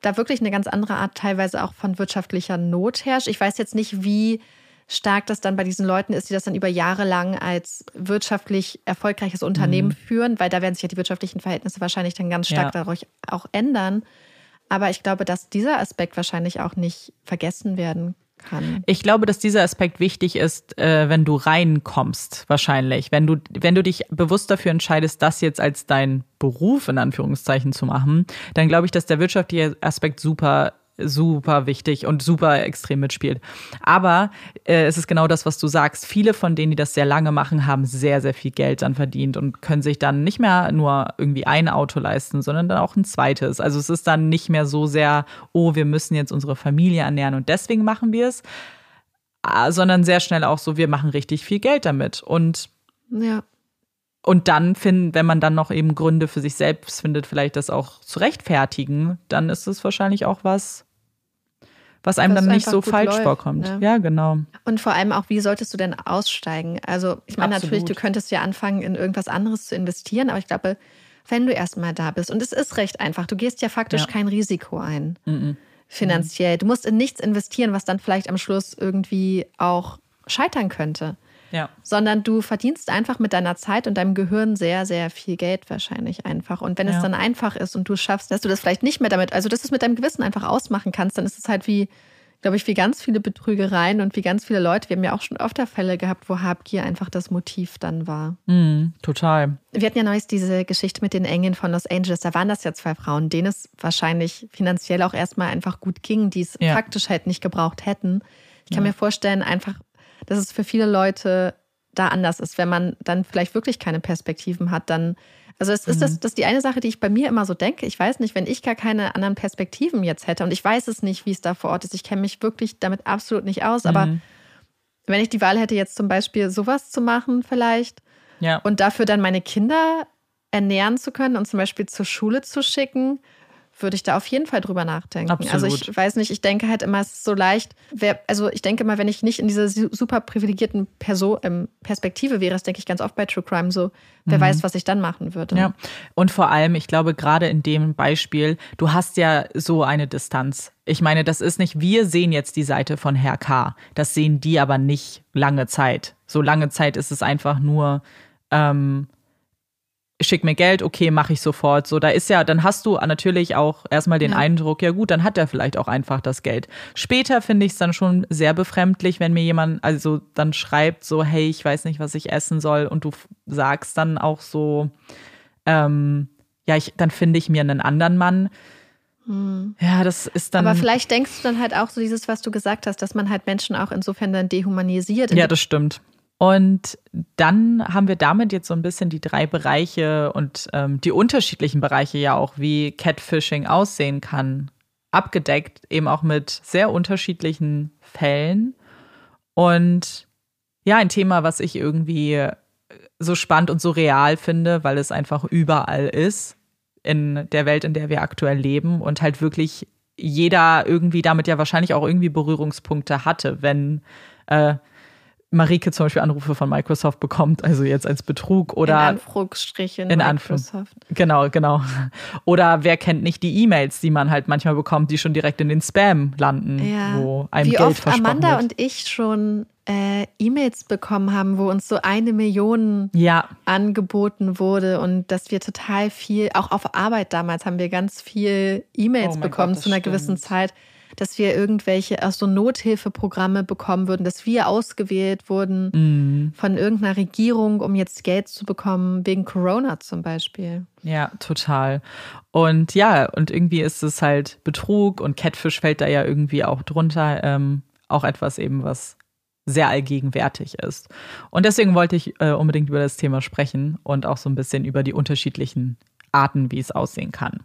da wirklich eine ganz andere Art teilweise auch von wirtschaftlicher Not herrscht. Ich weiß jetzt nicht, wie stark das dann bei diesen Leuten ist, die das dann über Jahre lang als wirtschaftlich erfolgreiches Unternehmen mhm. führen, weil da werden sich ja die wirtschaftlichen Verhältnisse wahrscheinlich dann ganz stark ja. dadurch auch ändern. Aber ich glaube, dass dieser Aspekt wahrscheinlich auch nicht vergessen werden kann. Ich glaube, dass dieser Aspekt wichtig ist, äh, wenn du reinkommst, wahrscheinlich. Wenn du, wenn du dich bewusst dafür entscheidest, das jetzt als dein Beruf in Anführungszeichen zu machen, dann glaube ich, dass der wirtschaftliche Aspekt super super wichtig und super extrem mitspielt. Aber äh, es ist genau das, was du sagst. Viele von denen, die das sehr lange machen, haben sehr, sehr viel Geld dann verdient und können sich dann nicht mehr nur irgendwie ein Auto leisten, sondern dann auch ein zweites. Also es ist dann nicht mehr so sehr, oh, wir müssen jetzt unsere Familie ernähren und deswegen machen wir es, ah, sondern sehr schnell auch so, wir machen richtig viel Geld damit. Und ja. Und dann finden, wenn man dann noch eben Gründe für sich selbst findet, vielleicht das auch zu rechtfertigen, dann ist es wahrscheinlich auch was, was einem was dann nicht so falsch läuft, vorkommt. Ne? Ja, genau. Und vor allem auch, wie solltest du denn aussteigen? Also, ich meine, natürlich, du könntest ja anfangen, in irgendwas anderes zu investieren, aber ich glaube, wenn du erstmal da bist, und es ist recht einfach, du gehst ja faktisch ja. kein Risiko ein. Mhm. Finanziell. Du musst in nichts investieren, was dann vielleicht am Schluss irgendwie auch scheitern könnte. Ja. Sondern du verdienst einfach mit deiner Zeit und deinem Gehirn sehr, sehr viel Geld wahrscheinlich einfach. Und wenn ja. es dann einfach ist und du schaffst, dass du das vielleicht nicht mehr damit, also dass du es mit deinem Gewissen einfach ausmachen kannst, dann ist es halt wie, glaube ich, wie ganz viele Betrügereien und wie ganz viele Leute. Wir haben ja auch schon öfter Fälle gehabt, wo Habgier einfach das Motiv dann war. Mm, total. Wir hatten ja neulich diese Geschichte mit den Engeln von Los Angeles. Da waren das ja zwei Frauen, denen es wahrscheinlich finanziell auch erstmal einfach gut ging, die es ja. faktisch halt nicht gebraucht hätten. Ich kann ja. mir vorstellen, einfach dass es für viele Leute da anders ist, wenn man dann vielleicht wirklich keine Perspektiven hat, dann also es ist mhm. das, das ist die eine Sache, die ich bei mir immer so denke. Ich weiß nicht, wenn ich gar keine anderen Perspektiven jetzt hätte und ich weiß es nicht, wie es da vor Ort ist. Ich kenne mich wirklich damit absolut nicht aus. Aber mhm. wenn ich die Wahl hätte, jetzt zum Beispiel sowas zu machen, vielleicht ja. und dafür dann meine Kinder ernähren zu können und zum Beispiel zur Schule zu schicken, würde ich da auf jeden Fall drüber nachdenken. Absolut. Also ich weiß nicht, ich denke halt immer, es ist so leicht. Wer, also ich denke immer, wenn ich nicht in dieser super privilegierten Perso ähm, Perspektive wäre, das denke ich ganz oft bei True Crime so, wer mhm. weiß, was ich dann machen würde. Ja. Und vor allem, ich glaube, gerade in dem Beispiel, du hast ja so eine Distanz. Ich meine, das ist nicht, wir sehen jetzt die Seite von Herr K. Das sehen die aber nicht lange Zeit. So lange Zeit ist es einfach nur, ähm, schick mir Geld, okay, mache ich sofort. So, da ist ja, dann hast du natürlich auch erstmal den ja. Eindruck, ja gut, dann hat er vielleicht auch einfach das Geld. Später finde ich es dann schon sehr befremdlich, wenn mir jemand also dann schreibt so, hey, ich weiß nicht, was ich essen soll und du sagst dann auch so, ähm, ja, ich, dann finde ich mir einen anderen Mann. Hm. Ja, das ist dann. Aber vielleicht denkst du dann halt auch so dieses, was du gesagt hast, dass man halt Menschen auch insofern dann dehumanisiert. Ja, das stimmt. Und dann haben wir damit jetzt so ein bisschen die drei Bereiche und ähm, die unterschiedlichen Bereiche ja auch, wie Catfishing aussehen kann, abgedeckt, eben auch mit sehr unterschiedlichen Fällen. Und ja, ein Thema, was ich irgendwie so spannend und so real finde, weil es einfach überall ist in der Welt, in der wir aktuell leben und halt wirklich jeder irgendwie damit ja wahrscheinlich auch irgendwie Berührungspunkte hatte, wenn äh, Marike zum Beispiel Anrufe von Microsoft bekommt, also jetzt als Betrug oder. In Anführungsstrichen in Microsoft. Genau, genau. Oder wer kennt nicht die E-Mails, die man halt manchmal bekommt, die schon direkt in den Spam landen, ja. wo einem Wie Geld oft Amanda wird. und ich schon äh, E-Mails bekommen haben, wo uns so eine Million ja. angeboten wurde und dass wir total viel, auch auf Arbeit damals haben wir ganz viel E-Mails oh bekommen Gott, zu einer stimmt. gewissen Zeit dass wir irgendwelche auch so Nothilfeprogramme bekommen würden, dass wir ausgewählt wurden mhm. von irgendeiner Regierung, um jetzt Geld zu bekommen, wegen Corona zum Beispiel. Ja, total. Und ja, und irgendwie ist es halt Betrug und Catfish fällt da ja irgendwie auch drunter. Ähm, auch etwas eben, was sehr allgegenwärtig ist. Und deswegen wollte ich äh, unbedingt über das Thema sprechen und auch so ein bisschen über die unterschiedlichen Arten, wie es aussehen kann.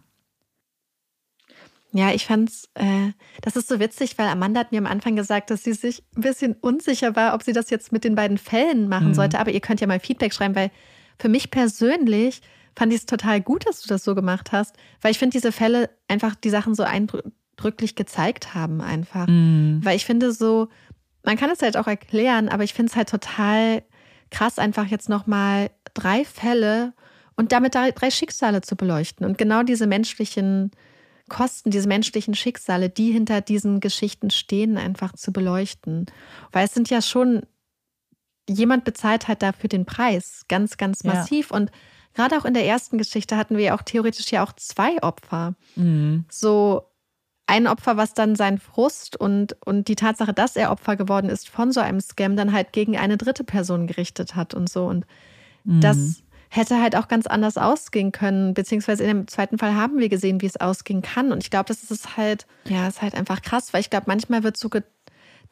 Ja, ich fand's, äh, das ist so witzig, weil Amanda hat mir am Anfang gesagt, dass sie sich ein bisschen unsicher war, ob sie das jetzt mit den beiden Fällen machen mhm. sollte. Aber ihr könnt ja mal Feedback schreiben, weil für mich persönlich fand ich es total gut, dass du das so gemacht hast, weil ich finde, diese Fälle einfach die Sachen so eindrücklich gezeigt haben, einfach. Mhm. Weil ich finde so, man kann es halt auch erklären, aber ich finde es halt total krass, einfach jetzt nochmal drei Fälle und damit drei Schicksale zu beleuchten und genau diese menschlichen Kosten, diese menschlichen Schicksale, die hinter diesen Geschichten stehen, einfach zu beleuchten. Weil es sind ja schon, jemand bezahlt halt dafür den Preis, ganz, ganz massiv. Ja. Und gerade auch in der ersten Geschichte hatten wir ja auch theoretisch ja auch zwei Opfer. Mhm. So ein Opfer, was dann seinen Frust und, und die Tatsache, dass er Opfer geworden ist von so einem Scam, dann halt gegen eine dritte Person gerichtet hat und so. Und mhm. das hätte halt auch ganz anders ausgehen können. Beziehungsweise in dem zweiten Fall haben wir gesehen, wie es ausgehen kann. Und ich glaube, das ist halt, ja, ist halt einfach krass, weil ich glaube, manchmal wird so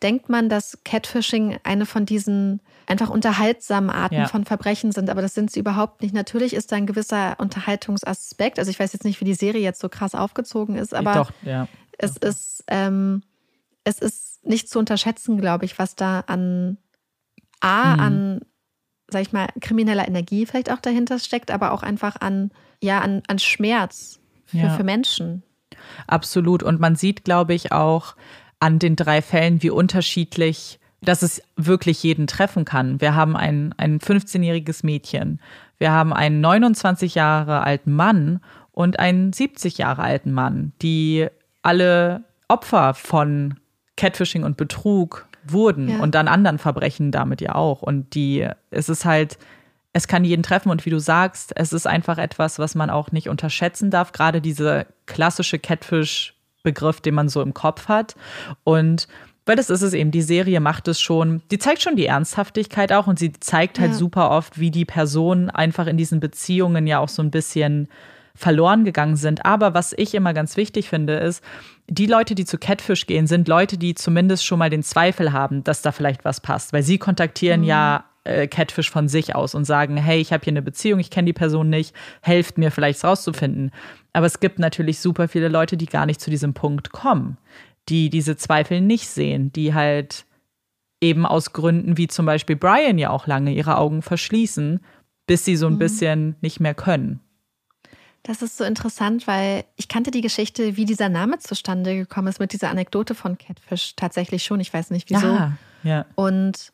denkt man, dass Catfishing eine von diesen einfach unterhaltsamen Arten ja. von Verbrechen sind, aber das sind sie überhaupt nicht. Natürlich ist da ein gewisser Unterhaltungsaspekt. Also ich weiß jetzt nicht, wie die Serie jetzt so krass aufgezogen ist, aber Doch, ja. es ist ähm, es ist nicht zu unterschätzen, glaube ich, was da an A, mhm. an sag ich mal, krimineller Energie vielleicht auch dahinter steckt, aber auch einfach an, ja, an, an Schmerz für, ja. für Menschen. Absolut. Und man sieht, glaube ich, auch an den drei Fällen, wie unterschiedlich, dass es wirklich jeden treffen kann. Wir haben ein, ein 15-jähriges Mädchen, wir haben einen 29 Jahre alten Mann und einen 70 Jahre alten Mann, die alle Opfer von Catfishing und Betrug wurden ja. und dann anderen Verbrechen damit ja auch. Und die, es ist halt, es kann jeden treffen und wie du sagst, es ist einfach etwas, was man auch nicht unterschätzen darf. Gerade diese klassische Catfish-Begriff, den man so im Kopf hat. Und weil das ist es eben, die Serie macht es schon, die zeigt schon die Ernsthaftigkeit auch und sie zeigt halt ja. super oft, wie die Personen einfach in diesen Beziehungen ja auch so ein bisschen verloren gegangen sind. Aber was ich immer ganz wichtig finde, ist, die Leute, die zu Catfish gehen, sind Leute, die zumindest schon mal den Zweifel haben, dass da vielleicht was passt. Weil sie kontaktieren mhm. ja äh, Catfish von sich aus und sagen, hey, ich habe hier eine Beziehung, ich kenne die Person nicht, helft mir vielleicht es rauszufinden. Aber es gibt natürlich super viele Leute, die gar nicht zu diesem Punkt kommen, die diese Zweifel nicht sehen, die halt eben aus Gründen wie zum Beispiel Brian ja auch lange ihre Augen verschließen, bis sie so ein mhm. bisschen nicht mehr können. Das ist so interessant, weil ich kannte die Geschichte, wie dieser Name zustande gekommen ist, mit dieser Anekdote von Catfish tatsächlich schon. Ich weiß nicht wieso. Ah, ja. Und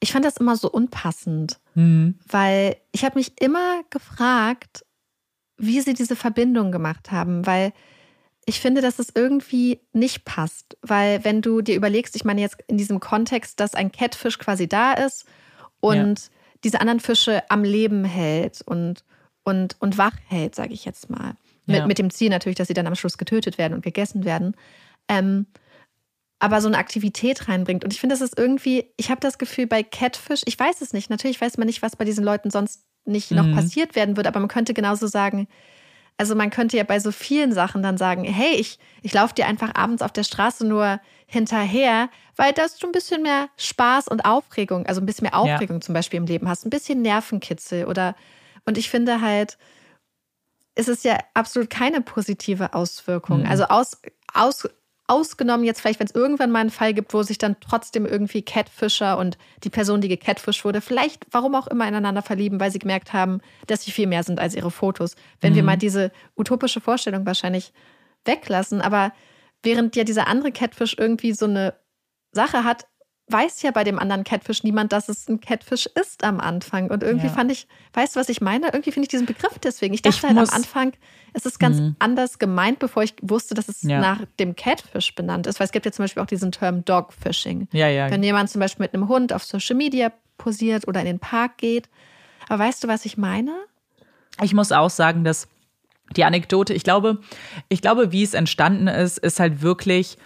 ich fand das immer so unpassend, mhm. weil ich habe mich immer gefragt, wie sie diese Verbindung gemacht haben, weil ich finde, dass es irgendwie nicht passt, weil wenn du dir überlegst, ich meine jetzt in diesem Kontext, dass ein Catfish quasi da ist und ja. diese anderen Fische am Leben hält und und, und wach hält, sage ich jetzt mal. Mit, ja. mit dem Ziel natürlich, dass sie dann am Schluss getötet werden und gegessen werden. Ähm, aber so eine Aktivität reinbringt. Und ich finde, das ist irgendwie, ich habe das Gefühl bei Catfish, ich weiß es nicht, natürlich weiß man nicht, was bei diesen Leuten sonst nicht mhm. noch passiert werden wird, aber man könnte genauso sagen, also man könnte ja bei so vielen Sachen dann sagen, hey, ich, ich laufe dir einfach abends auf der Straße nur hinterher, weil das du ein bisschen mehr Spaß und Aufregung, also ein bisschen mehr Aufregung ja. zum Beispiel im Leben hast, ein bisschen Nervenkitzel oder und ich finde halt, es ist ja absolut keine positive Auswirkung. Mhm. Also aus, aus, ausgenommen jetzt vielleicht, wenn es irgendwann mal einen Fall gibt, wo sich dann trotzdem irgendwie Catfisher und die Person, die gecatfischt wurde, vielleicht, warum auch immer, ineinander verlieben, weil sie gemerkt haben, dass sie viel mehr sind als ihre Fotos. Wenn mhm. wir mal diese utopische Vorstellung wahrscheinlich weglassen, aber während ja dieser andere Catfish irgendwie so eine Sache hat, weiß ja bei dem anderen Catfish niemand, dass es ein Catfish ist am Anfang. Und irgendwie ja. fand ich, weißt du, was ich meine? Irgendwie finde ich diesen Begriff deswegen. Ich dachte ich halt am Anfang, es ist ganz mhm. anders gemeint, bevor ich wusste, dass es ja. nach dem Catfish benannt ist. Weil es gibt ja zum Beispiel auch diesen Term Dogfishing. Ja, ja. Wenn jemand zum Beispiel mit einem Hund auf Social Media posiert oder in den Park geht. Aber weißt du, was ich meine? Ich muss auch sagen, dass die Anekdote, ich glaube, ich glaube, wie es entstanden ist, ist halt wirklich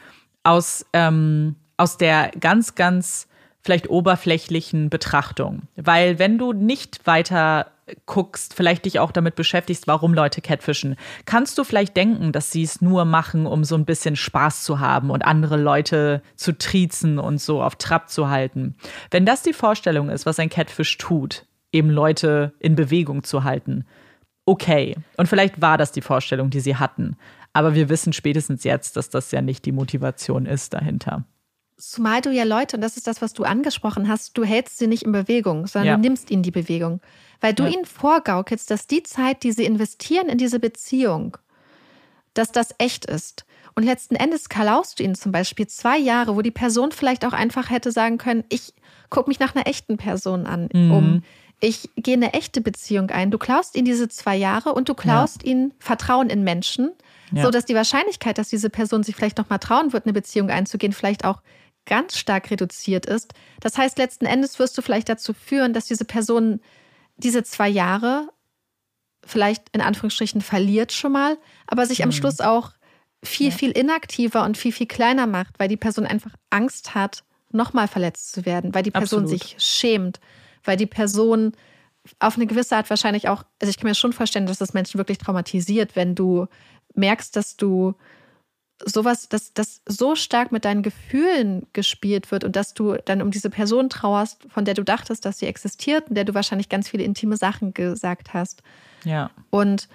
aus ähm, aus der ganz, ganz vielleicht oberflächlichen Betrachtung. Weil wenn du nicht weiter guckst, vielleicht dich auch damit beschäftigst, warum Leute catfischen, kannst du vielleicht denken, dass sie es nur machen, um so ein bisschen Spaß zu haben und andere Leute zu triezen und so auf Trab zu halten. Wenn das die Vorstellung ist, was ein Catfish tut, eben Leute in Bewegung zu halten, okay. Und vielleicht war das die Vorstellung, die sie hatten. Aber wir wissen spätestens jetzt, dass das ja nicht die Motivation ist dahinter. Zumal du ja Leute, und das ist das, was du angesprochen hast, du hältst sie nicht in Bewegung, sondern ja. du nimmst ihnen die Bewegung. Weil du ja. ihnen vorgaukelst, dass die Zeit, die sie investieren in diese Beziehung, dass das echt ist. Und letzten Endes kalaust du ihnen zum Beispiel zwei Jahre, wo die Person vielleicht auch einfach hätte sagen können, ich gucke mich nach einer echten Person an, mhm. um ich gehe eine echte Beziehung ein. Du klaust ihnen diese zwei Jahre und du klaust ja. ihnen Vertrauen in Menschen, ja. so dass die Wahrscheinlichkeit, dass diese Person sich vielleicht noch mal trauen wird, eine Beziehung einzugehen, vielleicht auch ganz stark reduziert ist. Das heißt, letzten Endes wirst du vielleicht dazu führen, dass diese Person diese zwei Jahre vielleicht in Anführungsstrichen verliert schon mal, aber sich am mhm. Schluss auch viel, ja. viel inaktiver und viel, viel kleiner macht, weil die Person einfach Angst hat, nochmal verletzt zu werden, weil die Person Absolut. sich schämt, weil die Person auf eine gewisse Art wahrscheinlich auch, also ich kann mir schon vorstellen, dass das Menschen wirklich traumatisiert, wenn du merkst, dass du sowas, dass das so stark mit deinen Gefühlen gespielt wird und dass du dann um diese Person trauerst, von der du dachtest, dass sie existiert und der du wahrscheinlich ganz viele intime Sachen gesagt hast. Ja. Und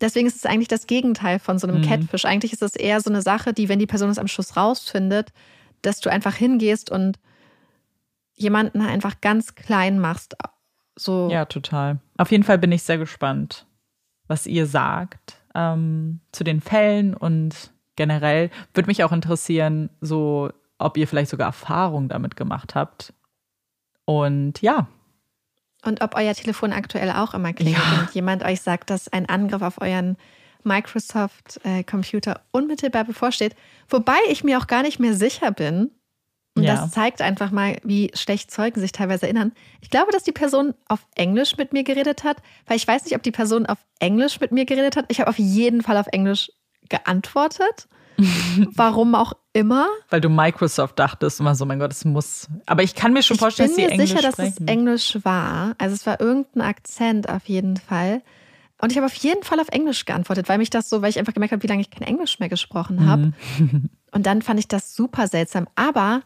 deswegen ist es eigentlich das Gegenteil von so einem mhm. Catfish. Eigentlich ist es eher so eine Sache, die, wenn die Person es am Schluss rausfindet, dass du einfach hingehst und jemanden einfach ganz klein machst. So. Ja, total. Auf jeden Fall bin ich sehr gespannt, was ihr sagt ähm, zu den Fällen und generell würde mich auch interessieren, so ob ihr vielleicht sogar Erfahrung damit gemacht habt. Und ja. Und ob euer Telefon aktuell auch immer klingelt ja. und jemand euch sagt, dass ein Angriff auf euren Microsoft-Computer äh, unmittelbar bevorsteht. Wobei ich mir auch gar nicht mehr sicher bin. Und ja. das zeigt einfach mal, wie schlecht Zeugen sich teilweise erinnern. Ich glaube, dass die Person auf Englisch mit mir geredet hat, weil ich weiß nicht, ob die Person auf Englisch mit mir geredet hat. Ich habe auf jeden Fall auf Englisch geantwortet. [laughs] Warum auch immer. Weil du Microsoft dachtest immer so, mein Gott, es muss. Aber ich kann mir schon ich vorstellen, dass sie Englisch Ich bin mir sicher, sprechen. dass es Englisch war. Also es war irgendein Akzent auf jeden Fall. Und ich habe auf jeden Fall auf Englisch geantwortet, weil mich das so, weil ich einfach gemerkt habe, wie lange ich kein Englisch mehr gesprochen habe. Mhm. [laughs] Und dann fand ich das super seltsam. Aber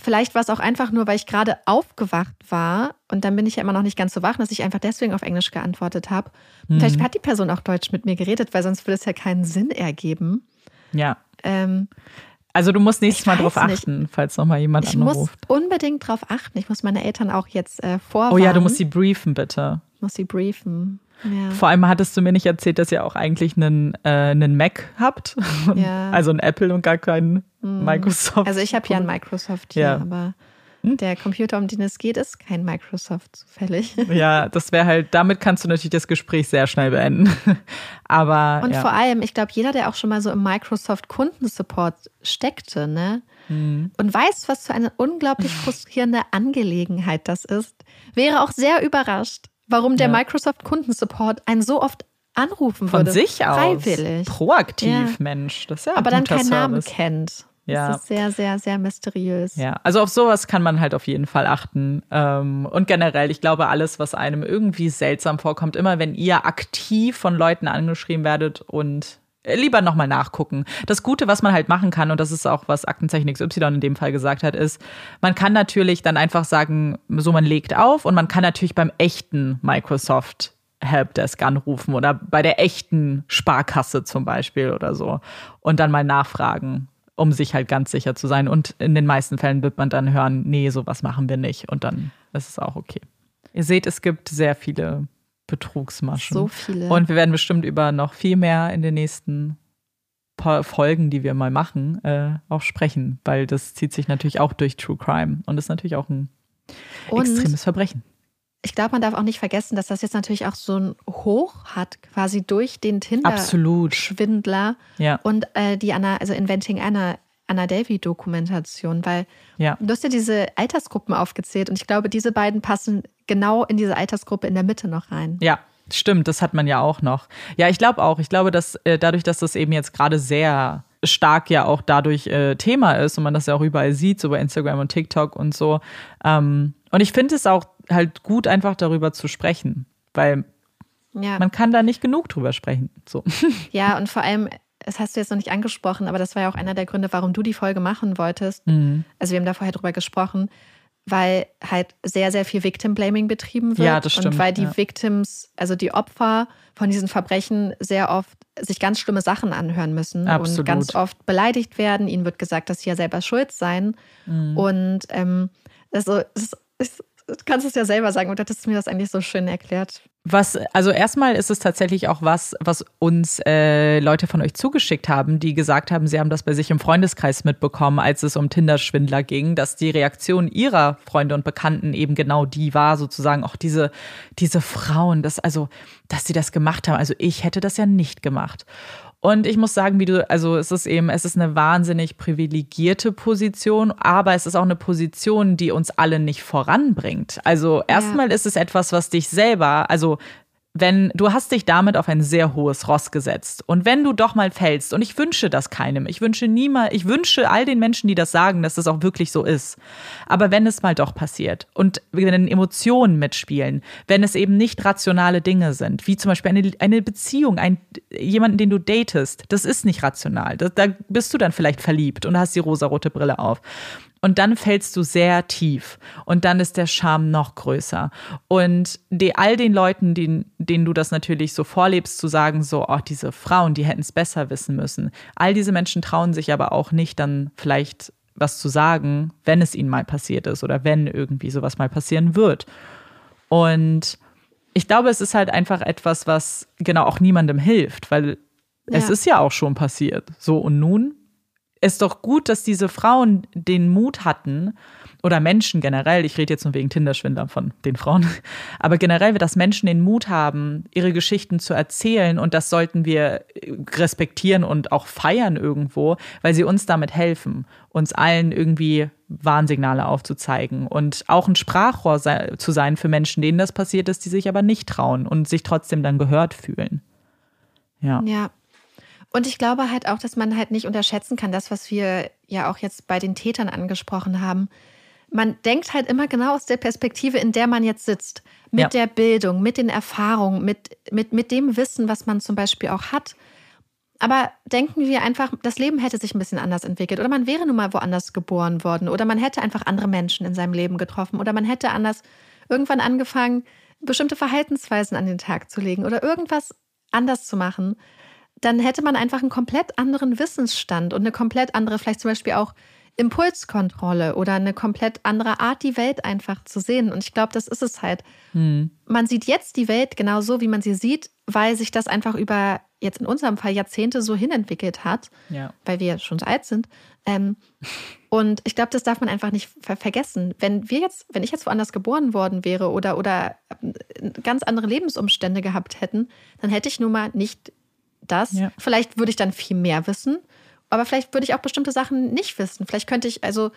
vielleicht war es auch einfach nur, weil ich gerade aufgewacht war und dann bin ich ja immer noch nicht ganz so wach, dass ich einfach deswegen auf Englisch geantwortet habe. Mhm. Vielleicht hat die Person auch Deutsch mit mir geredet, weil sonst würde es ja keinen Sinn ergeben. Ja. Ähm, also du musst nächstes Mal drauf achten, nicht. falls nochmal jemand ich anruft. Ich muss unbedingt drauf achten. Ich muss meine Eltern auch jetzt äh, vorwarnen. Oh ja, du musst sie briefen, bitte. Ich muss sie briefen. Ja. Vor allem hattest du mir nicht erzählt, dass ihr auch eigentlich einen, äh, einen Mac habt. [laughs] Ja. Also ein Apple und gar keinen mhm. Microsoft. Also ich habe ja ein Microsoft hier, ja. aber hm? der Computer, um den es geht, ist kein Microsoft zufällig. [laughs] Ja, das wäre halt, damit kannst du natürlich das Gespräch sehr schnell beenden. [laughs] Aber. Und ja. vor allem, ich glaube, jeder, der auch schon mal so im Microsoft Kundensupport steckte, ne? Mhm. Und weiß, was für eine unglaublich frustrierende Angelegenheit das ist, wäre auch sehr überrascht, warum der ja. Microsoft Kundensupport einen so oft anrufen würde. Von sich aus. Freiwillig. Proaktiv, ja. Mensch. Das ist ja Aber dann keinen Service. Namen kennt. Ja. Das ist sehr, sehr, sehr mysteriös. Ja, also auf sowas kann man halt auf jeden Fall achten. Ähm, und generell, ich glaube, alles, was einem irgendwie seltsam vorkommt, immer wenn ihr aktiv von Leuten angeschrieben werdet und lieber nochmal nachgucken. Das Gute, was man halt machen kann, und das ist auch, was Aktenzeichen XY in dem Fall gesagt hat, ist, man kann natürlich dann einfach sagen, so man legt auf und man kann natürlich beim echten Microsoft Helpdesk anrufen oder bei der echten Sparkasse zum Beispiel oder so und dann mal nachfragen um sich halt ganz sicher zu sein. Und in den meisten Fällen wird man dann hören, nee, sowas machen wir nicht. Und dann ist es auch okay. Ihr seht, es gibt sehr viele Betrugsmaschen. So viele. Und wir werden bestimmt über noch viel mehr in den nächsten paar Folgen, die wir mal machen, äh, auch sprechen, weil das zieht sich natürlich auch durch True Crime und ist natürlich auch ein und extremes Verbrechen ich glaube, man darf auch nicht vergessen, dass das jetzt natürlich auch so ein Hoch hat, quasi durch den Tinder-Schwindler ja. und äh, die Anna, also Inventing Anna, Anna Delvey-Dokumentation, weil ja. du hast ja diese Altersgruppen aufgezählt und ich glaube, diese beiden passen genau in diese Altersgruppe in der Mitte noch rein. Ja, stimmt, das hat man ja auch noch. Ja, ich glaube auch. Ich glaube, dass äh, dadurch, dass das eben jetzt gerade sehr stark ja auch dadurch äh, Thema ist und man das ja auch überall sieht, so bei Instagram und TikTok und so. Ähm, und ich finde es auch halt gut, einfach darüber zu sprechen, weil ja. man kann da nicht genug drüber sprechen. So. Ja, und vor allem, das hast du jetzt noch nicht angesprochen, aber das war ja auch einer der Gründe, warum du die Folge machen wolltest. Mhm. Also wir haben da vorher drüber gesprochen, weil halt sehr, sehr viel Victim-Blaming betrieben wird. Ja, das stimmt. Und weil die ja. Victims, also die Opfer von diesen Verbrechen sehr oft sich ganz schlimme Sachen anhören müssen Absolut. und ganz oft beleidigt werden. Ihnen wird gesagt, dass sie ja selber schuld seien. Mhm. Und ähm, also, es ist kannst es ja selber sagen und hattest mir das eigentlich so schön erklärt. Was, also erstmal ist es tatsächlich auch was, was uns äh, Leute von euch zugeschickt haben, die gesagt haben, sie haben das bei sich im Freundeskreis mitbekommen, als es um Tinder-Schwindler ging, dass die Reaktion ihrer Freunde und Bekannten eben genau die war, sozusagen auch diese, diese Frauen, das, also, dass sie das gemacht haben. Also ich hätte das ja nicht gemacht. Und ich muss sagen, wie du, also es ist eben, es ist eine wahnsinnig privilegierte Position, aber es ist auch eine Position, die uns alle nicht voranbringt. Also erstmal ja. ist es etwas, was dich selber, also wenn du hast dich damit auf ein sehr hohes Ross gesetzt und wenn du doch mal fällst und ich wünsche das keinem, ich wünsche niemals, ich wünsche all den Menschen, die das sagen, dass das auch wirklich so ist. Aber wenn es mal doch passiert und wenn Emotionen mitspielen, wenn es eben nicht rationale Dinge sind, wie zum Beispiel eine, eine Beziehung, ein, jemanden, den du datest, das ist nicht rational. Da, da bist du dann vielleicht verliebt und hast die rosarote Brille auf. Und dann fällst du sehr tief und dann ist der Charme noch größer. Und die, all den Leuten, denen, denen du das natürlich so vorlebst, zu sagen, so, oh, diese Frauen, die hätten es besser wissen müssen. All diese Menschen trauen sich aber auch nicht, dann vielleicht was zu sagen, wenn es ihnen mal passiert ist oder wenn irgendwie sowas mal passieren wird. Und ich glaube, es ist halt einfach etwas, was genau auch niemandem hilft, weil ja. es ist ja auch schon passiert. So, und nun ist doch gut, dass diese Frauen den Mut hatten, oder Menschen generell, ich rede jetzt nur wegen Tinderschwindler von den Frauen, [laughs] aber generell, dass Menschen den Mut haben, ihre Geschichten zu erzählen und das sollten wir respektieren und auch feiern irgendwo, weil sie uns damit helfen, uns allen irgendwie Warnsignale aufzuzeigen und auch ein Sprachrohr sei, zu sein für Menschen, denen das passiert ist, die sich aber nicht trauen und sich trotzdem dann gehört fühlen. Ja. Ja, und ich glaube halt auch, dass man halt nicht unterschätzen kann, das, was wir ja auch jetzt bei den Tätern angesprochen haben. Man denkt halt immer genau aus der Perspektive, in der man jetzt sitzt. Mit ja. der Bildung, mit den Erfahrungen, mit, mit, mit dem Wissen, was man zum Beispiel auch hat. Aber denken wir einfach, das Leben hätte sich ein bisschen anders entwickelt. Oder man wäre nun mal woanders geboren worden. Oder man hätte einfach andere Menschen in seinem Leben getroffen. Oder man hätte anders irgendwann angefangen, bestimmte Verhaltensweisen an den Tag zu legen. Oder irgendwas anders zu machen dann hätte man einfach einen komplett anderen Wissensstand und eine komplett andere, vielleicht zum Beispiel auch Impulskontrolle oder eine komplett andere Art, die Welt einfach zu sehen. Und ich glaube, das ist es halt. Hm. Man sieht jetzt die Welt genau so, wie man sie sieht, weil sich das einfach über jetzt in unserem Fall Jahrzehnte so hinentwickelt hat, ja. weil wir schon so alt sind. Ähm, und ich glaube, das darf man einfach nicht ver vergessen. Wenn wir jetzt, wenn ich jetzt woanders geboren worden wäre oder, oder äh, ganz andere Lebensumstände gehabt hätten, dann hätte ich nun mal nicht das. Ja. Vielleicht würde ich dann viel mehr wissen, aber vielleicht würde ich auch bestimmte Sachen nicht wissen. Vielleicht könnte ich, also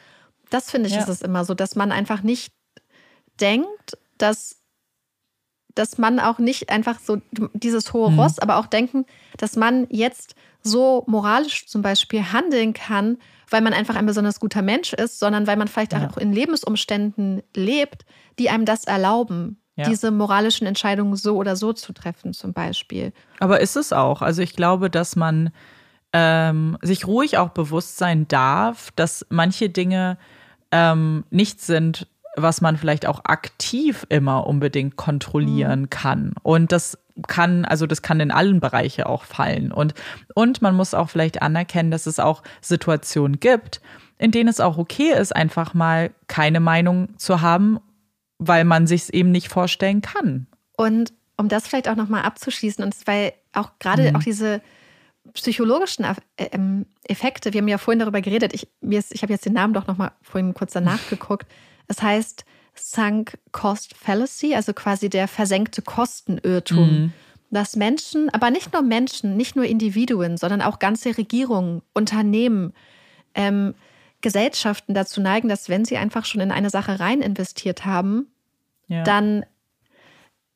das finde ich, ja. ist es immer so, dass man einfach nicht denkt, dass, dass man auch nicht einfach so dieses hohe mhm. Ross, aber auch denken, dass man jetzt so moralisch zum Beispiel handeln kann, weil man einfach ein besonders guter Mensch ist, sondern weil man vielleicht ja. auch in Lebensumständen lebt, die einem das erlauben ja. diese moralischen Entscheidungen so oder so zu treffen, zum Beispiel. Aber ist es auch. Also ich glaube, dass man ähm, sich ruhig auch bewusst sein darf, dass manche Dinge ähm, nicht sind, was man vielleicht auch aktiv immer unbedingt kontrollieren mhm. kann. Und das kann, also das kann in allen Bereichen auch fallen. Und, und man muss auch vielleicht anerkennen, dass es auch Situationen gibt, in denen es auch okay ist, einfach mal keine Meinung zu haben weil man sich es eben nicht vorstellen kann. Und um das vielleicht auch nochmal abzuschließen, und weil auch gerade mhm. auch diese psychologischen äh, ähm, Effekte, wir haben ja vorhin darüber geredet, ich, ich habe jetzt den Namen doch nochmal vorhin kurz danach geguckt. Es heißt Sunk Cost Fallacy, also quasi der versenkte Kostenirrtum. Mhm. Dass Menschen, aber nicht nur Menschen, nicht nur Individuen, sondern auch ganze Regierungen, Unternehmen, ähm, Gesellschaften dazu neigen, dass wenn sie einfach schon in eine Sache rein investiert haben, ja. dann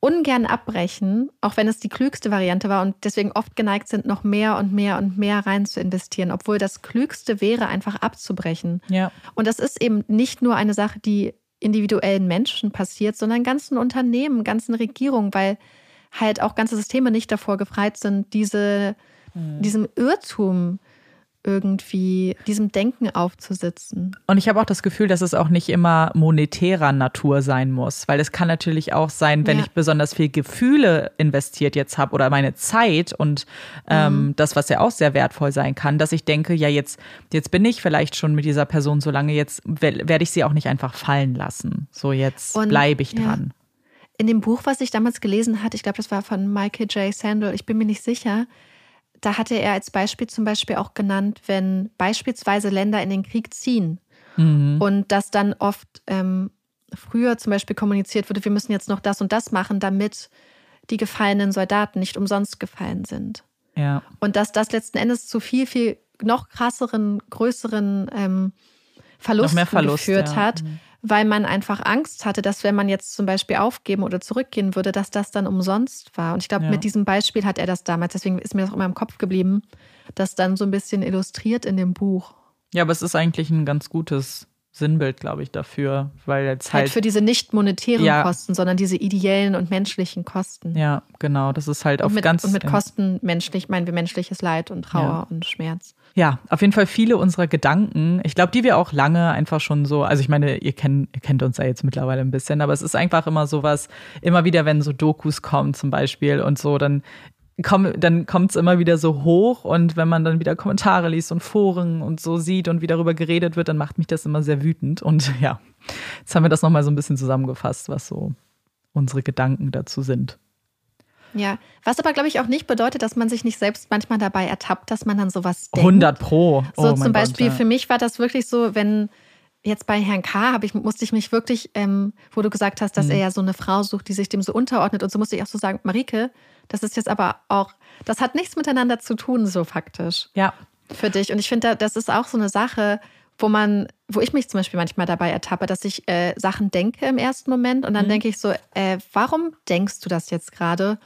ungern abbrechen, auch wenn es die klügste Variante war und deswegen oft geneigt sind, noch mehr und mehr und mehr rein zu investieren, obwohl das Klügste wäre, einfach abzubrechen. Ja. Und das ist eben nicht nur eine Sache, die individuellen Menschen passiert, sondern ganzen Unternehmen, ganzen Regierungen, weil halt auch ganze Systeme nicht davor gefreit sind, diese, mhm. diesem Irrtum irgendwie diesem Denken aufzusitzen. Und ich habe auch das Gefühl, dass es auch nicht immer monetärer Natur sein muss, weil es kann natürlich auch sein, wenn ja. ich besonders viel Gefühle investiert jetzt habe oder meine Zeit und ähm, mhm. das, was ja auch sehr wertvoll sein kann, dass ich denke, ja jetzt jetzt bin ich vielleicht schon mit dieser Person so lange, jetzt werde ich sie auch nicht einfach fallen lassen. So jetzt bleibe ich dran. Ja. In dem Buch, was ich damals gelesen hatte, ich glaube, das war von Michael J. Sandel, ich bin mir nicht sicher, da hatte er als Beispiel zum Beispiel auch genannt, wenn beispielsweise Länder in den Krieg ziehen mhm. und das dann oft ähm, früher zum Beispiel kommuniziert wurde, wir müssen jetzt noch das und das machen, damit die gefallenen Soldaten nicht umsonst gefallen sind. Ja. Und dass das letzten Endes zu viel, viel noch krasseren, größeren ähm, Verlusten Verlust, geführt ja. hat, mhm. Weil man einfach Angst hatte, dass wenn man jetzt zum Beispiel aufgeben oder zurückgehen würde, dass das dann umsonst war. Und ich glaube, ja. mit diesem Beispiel hat er das damals, deswegen ist mir das auch immer im Kopf geblieben, das dann so ein bisschen illustriert in dem Buch. Ja, aber es ist eigentlich ein ganz gutes Sinnbild, glaube ich, dafür, weil jetzt halt, halt für diese nicht monetären ja, Kosten, sondern diese ideellen und menschlichen Kosten. Ja, genau, das ist halt auf mit, ganz und mit Kosten menschlich, meinen wir menschliches Leid und Trauer ja. und Schmerz. Ja, auf jeden Fall viele unserer Gedanken, ich glaube, die wir auch lange einfach schon so, also ich meine, ihr kennt, ihr kennt uns ja jetzt mittlerweile ein bisschen, aber es ist einfach immer sowas, immer wieder, wenn so Dokus kommen zum Beispiel und so, dann komm, dann kommt es immer wieder so hoch und wenn man dann wieder Kommentare liest und Foren und so sieht und wie darüber geredet wird, dann macht mich das immer sehr wütend. Und [laughs] ja, jetzt haben wir das nochmal so ein bisschen zusammengefasst, was so unsere Gedanken dazu sind. Ja, was aber, glaube ich, auch nicht bedeutet, dass man sich nicht selbst manchmal dabei ertappt, dass man dann sowas denkt. 100 pro. Oh, so zum Beispiel, Gott, ja. für mich war das wirklich so, wenn jetzt bei Herrn K. Habe ich, musste ich mich wirklich, ähm, wo du gesagt hast, dass mhm. er ja so eine Frau sucht, die sich dem so unterordnet. Und so musste ich auch so sagen, Marike, das ist jetzt aber auch, das hat nichts miteinander zu tun, so faktisch. Ja. Für dich. Und ich finde, das ist auch so eine Sache, wo man, wo ich mich zum Beispiel manchmal dabei ertappe, dass ich äh, Sachen denke im ersten Moment und dann mhm. denke ich so, äh, warum denkst du das jetzt gerade?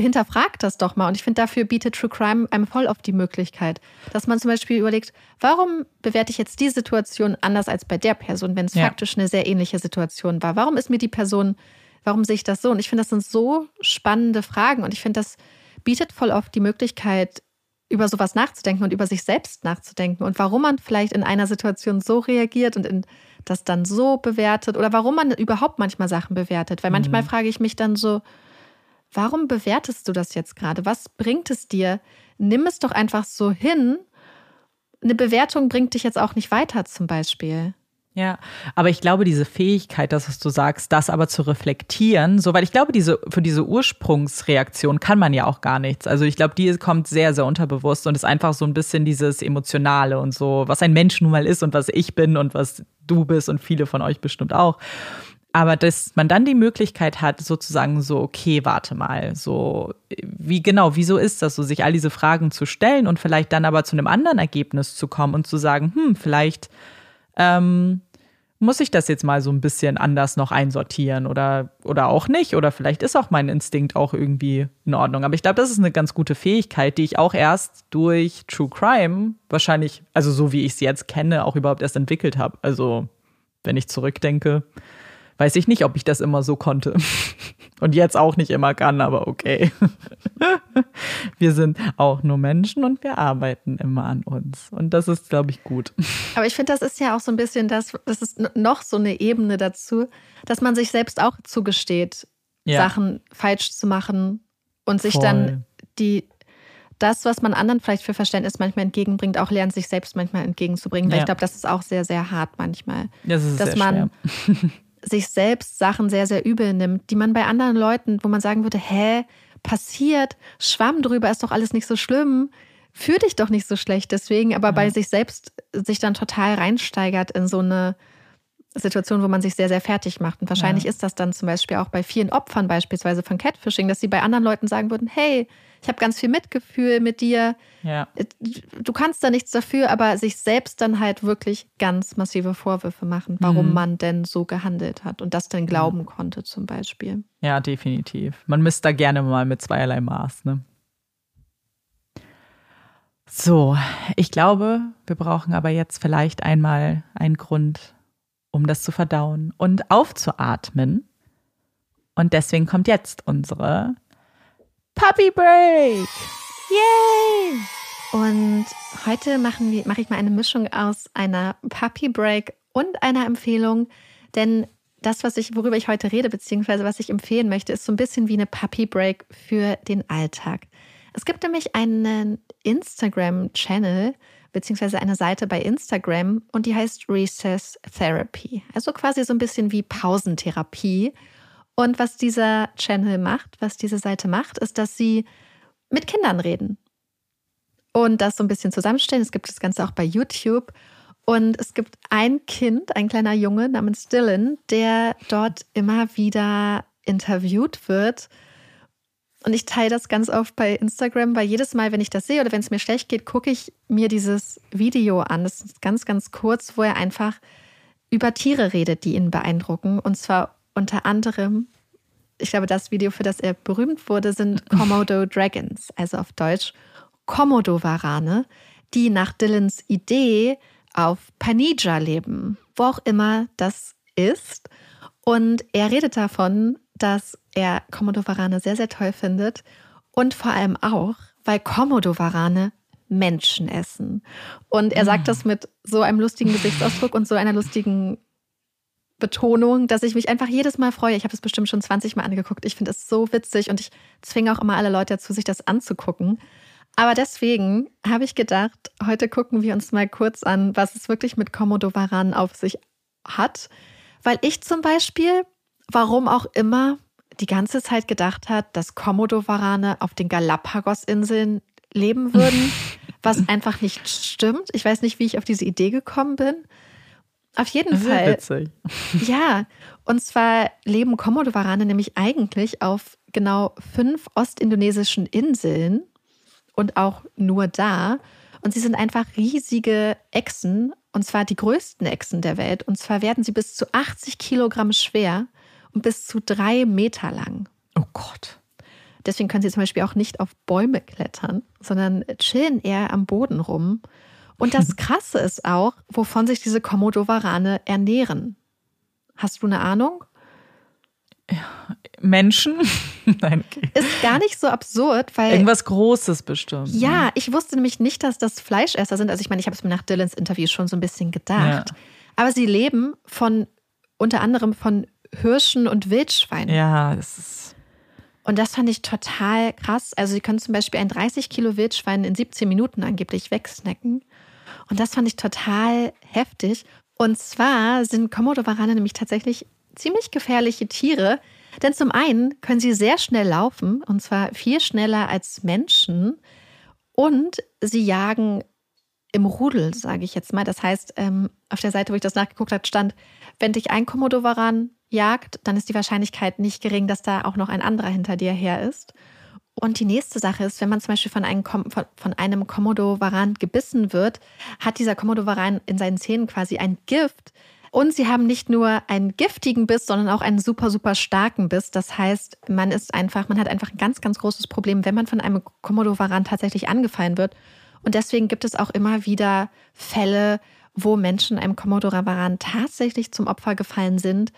Hinterfrag das doch mal. Und ich finde, dafür bietet True Crime einem voll auf die Möglichkeit, dass man zum Beispiel überlegt, warum bewerte ich jetzt die Situation anders als bei der Person, wenn es ja. faktisch eine sehr ähnliche Situation war? Warum ist mir die Person, warum sehe ich das so? Und ich finde, das sind so spannende Fragen. Und ich finde, das bietet voll oft die Möglichkeit, über sowas nachzudenken und über sich selbst nachzudenken und warum man vielleicht in einer Situation so reagiert und in das dann so bewertet oder warum man überhaupt manchmal Sachen bewertet. Weil manchmal mhm. frage ich mich dann so, warum bewertest du das jetzt gerade? Was bringt es dir? Nimm es doch einfach so hin. Eine Bewertung bringt dich jetzt auch nicht weiter, zum Beispiel. Ja, aber ich glaube, diese Fähigkeit, das, was du sagst, das aber zu reflektieren, so, weil ich glaube, diese, für diese Ursprungsreaktion kann man ja auch gar nichts. Also ich glaube, die kommt sehr, sehr unterbewusst und ist einfach so ein bisschen dieses Emotionale und so, was ein Mensch nun mal ist und was ich bin und was du bist und viele von euch bestimmt auch. Aber dass man dann die Möglichkeit hat, sozusagen so, okay, warte mal, so, wie genau, wieso ist das so, sich all diese Fragen zu stellen und vielleicht dann aber zu einem anderen Ergebnis zu kommen und zu sagen, hm, vielleicht ähm, muss ich das jetzt mal so ein bisschen anders noch einsortieren oder, oder auch nicht. Oder vielleicht ist auch mein Instinkt auch irgendwie in Ordnung. Aber ich glaube, das ist eine ganz gute Fähigkeit, die ich auch erst durch True Crime wahrscheinlich, also so wie ich es jetzt kenne, auch überhaupt erst entwickelt habe. Also, wenn ich zurückdenke, weiß ich nicht, ob ich das immer so konnte. [laughs] Und jetzt auch nicht immer kann, aber okay. [laughs] Wir sind auch nur Menschen und wir arbeiten immer an uns. Und das ist, glaube ich, gut. [laughs] Aber ich finde, das ist ja auch so ein bisschen das, das ist noch so eine Ebene dazu, dass man sich selbst auch zugesteht, ja. Sachen falsch zu machen und sich Voll. dann die, das, was man anderen vielleicht für Verständnis manchmal entgegenbringt, auch lernt, sich selbst manchmal entgegenzubringen. Weil ja. ich glaube, das ist auch sehr, sehr hart manchmal. Das ist dass sehr man schwer. Sich selbst Sachen sehr, sehr übel nimmt, die man bei anderen Leuten, wo man sagen würde, hä, passiert, schwamm drüber, ist doch alles nicht so schlimm, fühl dich doch nicht so schlecht deswegen, aber ja. bei sich selbst sich dann total reinsteigert in so eine Situation, wo man sich sehr, sehr fertig macht. Und wahrscheinlich ja. ist das dann zum Beispiel auch bei vielen Opfern beispielsweise von Catfishing, dass sie bei anderen Leuten sagen würden, hey, ich habe ganz viel Mitgefühl mit dir. Ja. Du kannst da nichts dafür, aber sich selbst dann halt wirklich ganz massive Vorwürfe machen, warum mhm. man denn so gehandelt hat und das dann glauben mhm. konnte zum Beispiel. Ja, definitiv. Man misst da gerne mal mit zweierlei Maß, ne? So, ich glaube, wir brauchen aber jetzt vielleicht einmal einen Grund, um das zu verdauen und aufzuatmen. Und deswegen kommt jetzt unsere Puppy Break. Yay! Und heute machen wir, mache ich mal eine Mischung aus einer Puppy Break und einer Empfehlung, denn das, was ich, worüber ich heute rede, beziehungsweise was ich empfehlen möchte, ist so ein bisschen wie eine Puppy Break für den Alltag. Es gibt nämlich einen Instagram-Channel, beziehungsweise eine Seite bei Instagram und die heißt Recess Therapy. Also quasi so ein bisschen wie Pausentherapie. Und was dieser Channel macht, was diese Seite macht, ist, dass sie mit Kindern reden und das so ein bisschen zusammenstellen. Es gibt das Ganze auch bei YouTube. Und es gibt ein Kind, ein kleiner Junge namens Dylan, der dort immer wieder interviewt wird. Und ich teile das ganz oft bei Instagram, weil jedes Mal, wenn ich das sehe oder wenn es mir schlecht geht, gucke ich mir dieses Video an. Das ist ganz, ganz kurz, wo er einfach über Tiere redet, die ihn beeindrucken. Und zwar unter anderem, ich glaube, das Video, für das er berühmt wurde, sind [laughs] Komodo Dragons, also auf Deutsch Komodo-Warane, die nach Dylans Idee auf Panija leben, wo auch immer das ist. Und er redet davon, dass er Komodo-Warane sehr, sehr toll findet und vor allem auch, weil Komodo-Warane Menschen essen. Und er sagt ah. das mit so einem lustigen Gesichtsausdruck und so einer lustigen Betonung, dass ich mich einfach jedes Mal freue. Ich habe es bestimmt schon 20 Mal angeguckt. Ich finde es so witzig und ich zwinge auch immer alle Leute dazu, sich das anzugucken. Aber deswegen habe ich gedacht, heute gucken wir uns mal kurz an, was es wirklich mit Komodo-Varan auf sich hat. Weil ich zum Beispiel, warum auch immer, die ganze Zeit gedacht hat, dass Komodo-Varane auf den Galapagos-Inseln leben würden. [laughs] was einfach nicht stimmt. Ich weiß nicht, wie ich auf diese Idee gekommen bin. Auf jeden Sehr Fall. Witzig. Ja, und zwar leben Komodo-Warane nämlich eigentlich auf genau fünf ostindonesischen Inseln und auch nur da. Und sie sind einfach riesige Echsen, und zwar die größten Echsen der Welt. Und zwar werden sie bis zu 80 Kilogramm schwer und bis zu drei Meter lang. Oh Gott. Deswegen können sie zum Beispiel auch nicht auf Bäume klettern, sondern chillen eher am Boden rum. Und das [laughs] Krasse ist auch, wovon sich diese Komodowarane ernähren. Hast du eine Ahnung? Menschen? [laughs] Nein. Okay. Ist gar nicht so absurd, weil. Irgendwas Großes bestimmt. Ja, ne? ich wusste nämlich nicht, dass das Fleischesser sind. Also, ich meine, ich habe es mir nach Dylans Interview schon so ein bisschen gedacht. Ja. Aber sie leben von unter anderem von Hirschen und Wildschweinen. Ja, das ist. Und das fand ich total krass. Also, sie können zum Beispiel ein 30 Kilo Wildschwein in 17 Minuten angeblich wegsnacken. Und das fand ich total heftig. Und zwar sind Komodo-Warane nämlich tatsächlich ziemlich gefährliche Tiere. Denn zum einen können sie sehr schnell laufen, und zwar viel schneller als Menschen. Und sie jagen im Rudel, sage ich jetzt mal. Das heißt, ähm, auf der Seite, wo ich das nachgeguckt habe, stand, wenn dich ein Komodowaran jagt, dann ist die Wahrscheinlichkeit nicht gering, dass da auch noch ein anderer hinter dir her ist. Und die nächste Sache ist, wenn man zum Beispiel von einem, von, von einem Komodo-Varan gebissen wird, hat dieser Komodo-Varan in seinen Zähnen quasi ein Gift. Und sie haben nicht nur einen giftigen Biss, sondern auch einen super, super starken Biss. Das heißt, man ist einfach, man hat einfach ein ganz, ganz großes Problem, wenn man von einem Komodo-Varan tatsächlich angefallen wird. Und deswegen gibt es auch immer wieder Fälle, wo Menschen einem Komodo-Varan tatsächlich zum Opfer gefallen sind,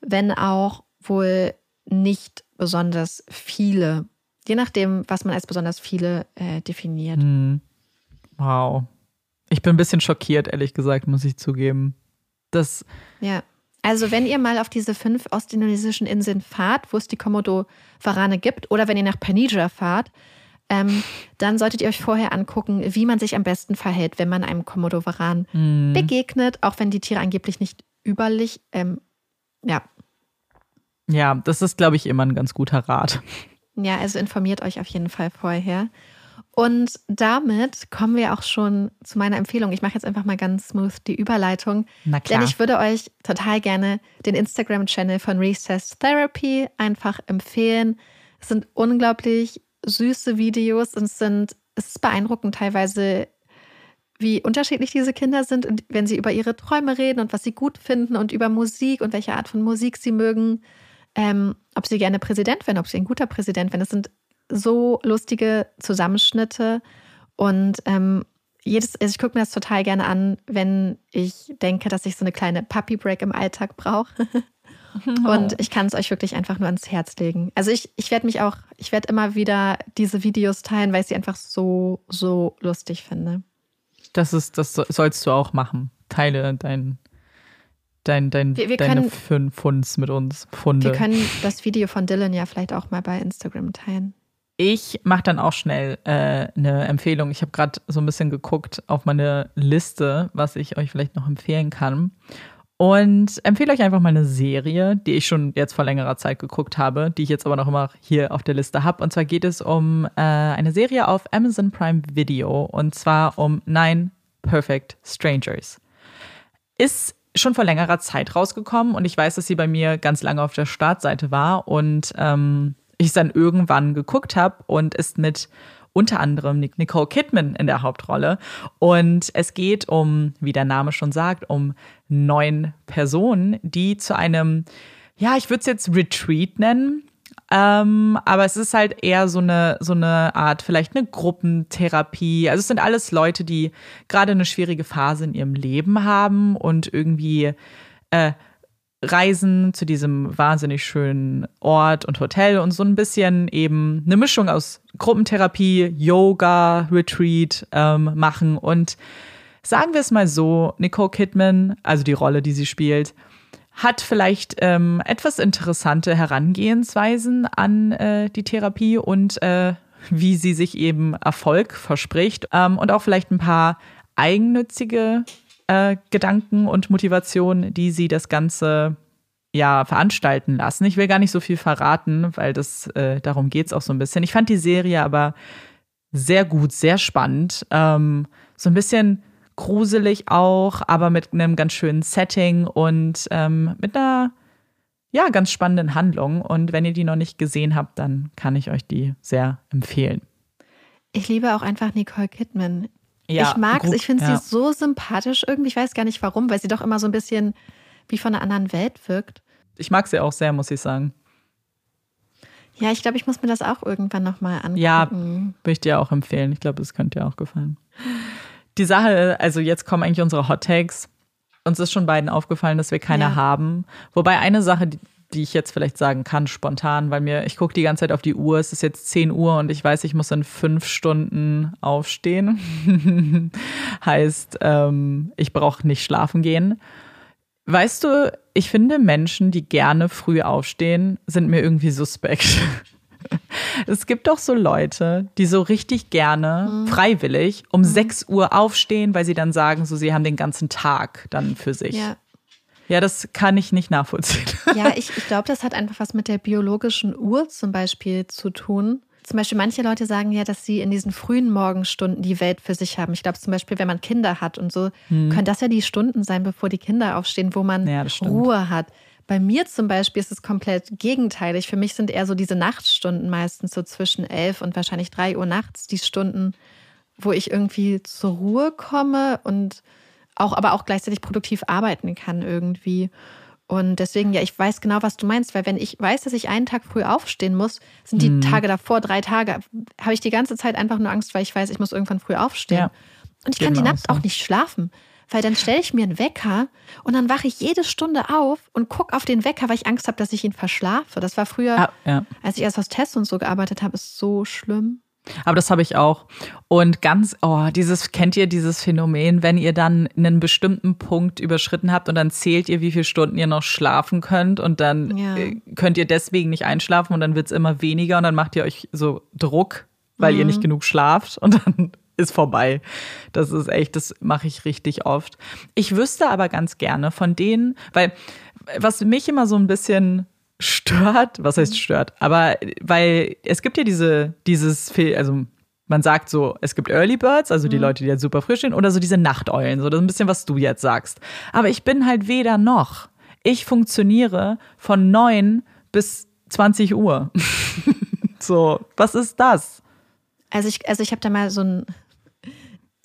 wenn auch wohl nicht besonders viele Je nachdem, was man als besonders viele äh, definiert. Hm. Wow. Ich bin ein bisschen schockiert, ehrlich gesagt, muss ich zugeben. Das. Ja. Also, wenn ihr mal auf diese fünf ostindonesischen Inseln fahrt, wo es die Komodo-Varane gibt, oder wenn ihr nach Panija fahrt, ähm, dann solltet ihr euch vorher angucken, wie man sich am besten verhält, wenn man einem Komodo-Varan mm. begegnet, auch wenn die Tiere angeblich nicht überlich, ähm, ja. Ja, das ist, glaube ich, immer ein ganz guter Rat. Ja, also informiert euch auf jeden Fall vorher. Und damit kommen wir auch schon zu meiner Empfehlung. Ich mache jetzt einfach mal ganz smooth die Überleitung. Na klar. Denn ich würde euch total gerne den Instagram-Channel von Recess Therapy einfach empfehlen. Es sind unglaublich süße Videos und es sind, es ist beeindruckend teilweise, wie unterschiedlich diese Kinder sind und wenn sie über ihre Träume reden und was sie gut finden und über Musik und welche Art von Musik sie mögen ähm, ob sie gerne Präsident wären, ob sie ein guter Präsident wären. Das sind so lustige Zusammenschnitte und ähm, jedes, also ich gucke mir das total gerne an, wenn ich denke, dass ich so eine kleine Puppy Break im Alltag brauche. [laughs] Und ich kann es euch wirklich einfach nur ans Herz legen. Also ich, ich werde mich auch, ich werde immer wieder diese Videos teilen, weil ich sie einfach so, so lustig finde. Das ist, das sollst du auch machen. Teile dein, dein, dein, wir, wir deine können, fünf Pfunds mit uns. Pfunde. Wir können das Video von Dylan ja vielleicht auch mal bei Instagram teilen. Ich mache dann auch schnell äh, eine Empfehlung. Ich habe gerade so ein bisschen geguckt auf meine Liste, was ich euch vielleicht noch empfehlen kann. Und empfehle euch einfach mal eine Serie, die ich schon jetzt vor längerer Zeit geguckt habe, die ich jetzt aber noch immer hier auf der Liste habe. Und zwar geht es um äh, eine Serie auf Amazon Prime Video und zwar um Nine Perfect Strangers. Ist schon vor längerer Zeit rausgekommen und ich weiß, dass sie bei mir ganz lange auf der Startseite war und ähm, ich es dann irgendwann geguckt habe und ist mit unter anderem Nicole Kidman in der Hauptrolle. Und es geht um, wie der Name schon sagt, um neun Personen, die zu einem, ja, ich würde es jetzt Retreat nennen. Ähm, aber es ist halt eher so eine, so eine Art, vielleicht eine Gruppentherapie. Also es sind alles Leute, die gerade eine schwierige Phase in ihrem Leben haben und irgendwie äh, reisen zu diesem wahnsinnig schönen Ort und Hotel und so ein bisschen eben eine Mischung aus Gruppentherapie, Yoga, Retreat ähm, machen. Und sagen wir es mal so, Nicole Kidman, also die Rolle, die sie spielt, hat vielleicht ähm, etwas interessante Herangehensweisen an äh, die Therapie und äh, wie sie sich eben Erfolg verspricht ähm, und auch vielleicht ein paar eigennützige äh, Gedanken und Motivationen, die sie das Ganze ja veranstalten lassen. Ich will gar nicht so viel verraten, weil das äh, darum geht es auch so ein bisschen. Ich fand die Serie aber sehr gut, sehr spannend. Ähm, so ein bisschen gruselig auch, aber mit einem ganz schönen Setting und ähm, mit einer ja, ganz spannenden Handlung. Und wenn ihr die noch nicht gesehen habt, dann kann ich euch die sehr empfehlen. Ich liebe auch einfach Nicole Kidman. Ja, ich mag es, ich finde ja. sie so sympathisch irgendwie. Ich weiß gar nicht warum, weil sie doch immer so ein bisschen wie von einer anderen Welt wirkt. Ich mag sie auch sehr, muss ich sagen. Ja, ich glaube, ich muss mir das auch irgendwann nochmal angucken. Ja, würde ich dir auch empfehlen. Ich glaube, es könnte dir auch gefallen. Die Sache, also jetzt kommen eigentlich unsere Hot Takes. Uns ist schon beiden aufgefallen, dass wir keine ja. haben. Wobei eine Sache, die, ich jetzt vielleicht sagen kann, spontan, weil mir, ich gucke die ganze Zeit auf die Uhr, es ist jetzt 10 Uhr und ich weiß, ich muss in fünf Stunden aufstehen. [laughs] heißt, ähm, ich brauche nicht schlafen gehen. Weißt du, ich finde Menschen, die gerne früh aufstehen, sind mir irgendwie suspekt. [laughs] Es gibt doch so Leute, die so richtig gerne mhm. freiwillig um mhm. 6 Uhr aufstehen, weil sie dann sagen, so sie haben den ganzen Tag dann für sich. Ja. Ja, das kann ich nicht nachvollziehen. [laughs] Ja, ich, ich glaube, das hat einfach was mit der biologischen Uhr zum Beispiel zu tun. Zum Beispiel manche Leute sagen ja, dass sie in diesen frühen Morgenstunden die Welt für sich haben. Ich glaube zum Beispiel, wenn man Kinder hat und so, hm. können das ja die Stunden sein, bevor die Kinder aufstehen, wo man ja, Ruhe hat. Bei mir zum Beispiel ist es komplett gegenteilig. Für mich sind eher so diese Nachtstunden meistens so zwischen elf und wahrscheinlich drei Uhr nachts die Stunden, wo ich irgendwie zur Ruhe komme und auch, aber auch gleichzeitig produktiv arbeiten kann irgendwie. Und deswegen, ja, ich weiß genau, was du meinst, weil wenn ich weiß, dass ich einen Tag früh aufstehen muss, sind die mhm. Tage davor, drei Tage, habe ich die ganze Zeit einfach nur Angst, weil ich weiß, ich muss irgendwann früh aufstehen. Ja. Und ich kann die Nacht auch nicht schlafen, weil dann stelle ich mir einen Wecker und dann wache ich jede Stunde auf und gucke auf den Wecker, weil ich Angst habe, dass ich ihn verschlafe. Das war früher, ja, ja. als ich erst aus Tests und so gearbeitet habe, ist so schlimm. Aber das habe ich auch. Und ganz, oh, dieses, kennt ihr dieses Phänomen, wenn ihr dann einen bestimmten Punkt überschritten habt und dann zählt ihr, wie viele Stunden ihr noch schlafen könnt und dann ja. Äh, könnt ihr deswegen nicht einschlafen und dann wird es immer weniger und dann macht ihr euch so Druck, weil mhm. ihr nicht genug schlaft [laughs] und dann ist vorbei. Das ist echt, das mache ich richtig oft. Ich wüsste aber ganz gerne von denen, weil was mich immer so ein bisschen stört, was heißt stört, aber weil es gibt ja diese, dieses, also man sagt so, es gibt Early Birds, also die mhm. Leute, die jetzt super frisch sind, oder so diese Nachteulen, so das ist ein bisschen, was du jetzt sagst. Aber ich bin halt weder noch. Ich funktioniere von 9 bis 20 Uhr. [laughs] so, was ist das? Also ich, also ich habe da mal so ein,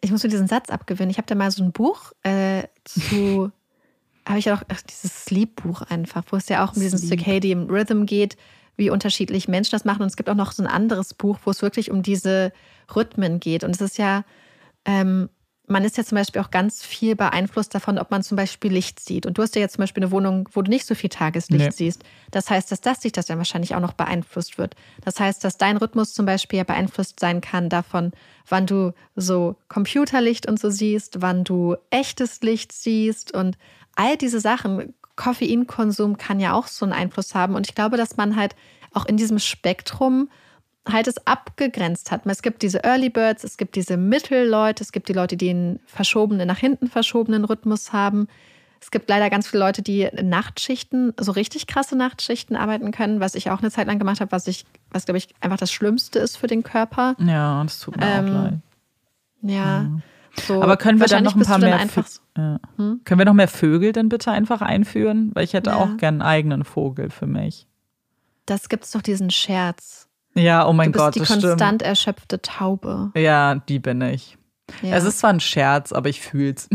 ich muss mir diesen Satz abgewöhnen. Ich habe da mal so ein Buch äh, zu habe ich auch ach, dieses Sleep-Buch einfach, wo es ja auch um diesen Circadian Rhythm geht, wie unterschiedlich Menschen das machen. Und es gibt auch noch so ein anderes Buch, wo es wirklich um diese Rhythmen geht. Und es ist ja, ähm, man ist ja zum Beispiel auch ganz viel beeinflusst davon, ob man zum Beispiel Licht sieht. Und du hast ja jetzt zum Beispiel eine Wohnung, wo du nicht so viel Tageslicht nee. siehst. Das heißt, dass das sich das dann wahrscheinlich auch noch beeinflusst wird. Das heißt, dass dein Rhythmus zum Beispiel ja beeinflusst sein kann davon, wann du so Computerlicht und so siehst, wann du echtes Licht siehst und all diese Sachen, Koffeinkonsum kann ja auch so einen Einfluss haben. Und ich glaube, dass man halt auch in diesem Spektrum halt es abgegrenzt hat. Es gibt diese Early Birds, es gibt diese Mittelleute, es gibt die Leute, die einen verschobenen, nach hinten verschobenen Rhythmus haben. Es gibt leider ganz viele Leute, die Nachtschichten, so richtig krasse Nachtschichten arbeiten können, was ich auch eine Zeit lang gemacht habe, was ich, was glaube ich einfach das Schlimmste ist für den Körper. Ja, das tut mir ähm, auch leid. Ja. ja. So, Aber können wir dann noch ein paar mehr einfach, ja. hm? Können wir noch mehr Vögel denn bitte einfach einführen? Weil ich hätte ja. auch gern einen eigenen Vogel für mich. Das gibt es doch diesen Scherz. Ja, oh mein du bist Gott, die das konstant stimmt. erschöpfte Taube. Ja, die bin ich. Ja. Es ist zwar ein Scherz, aber ich fühl's.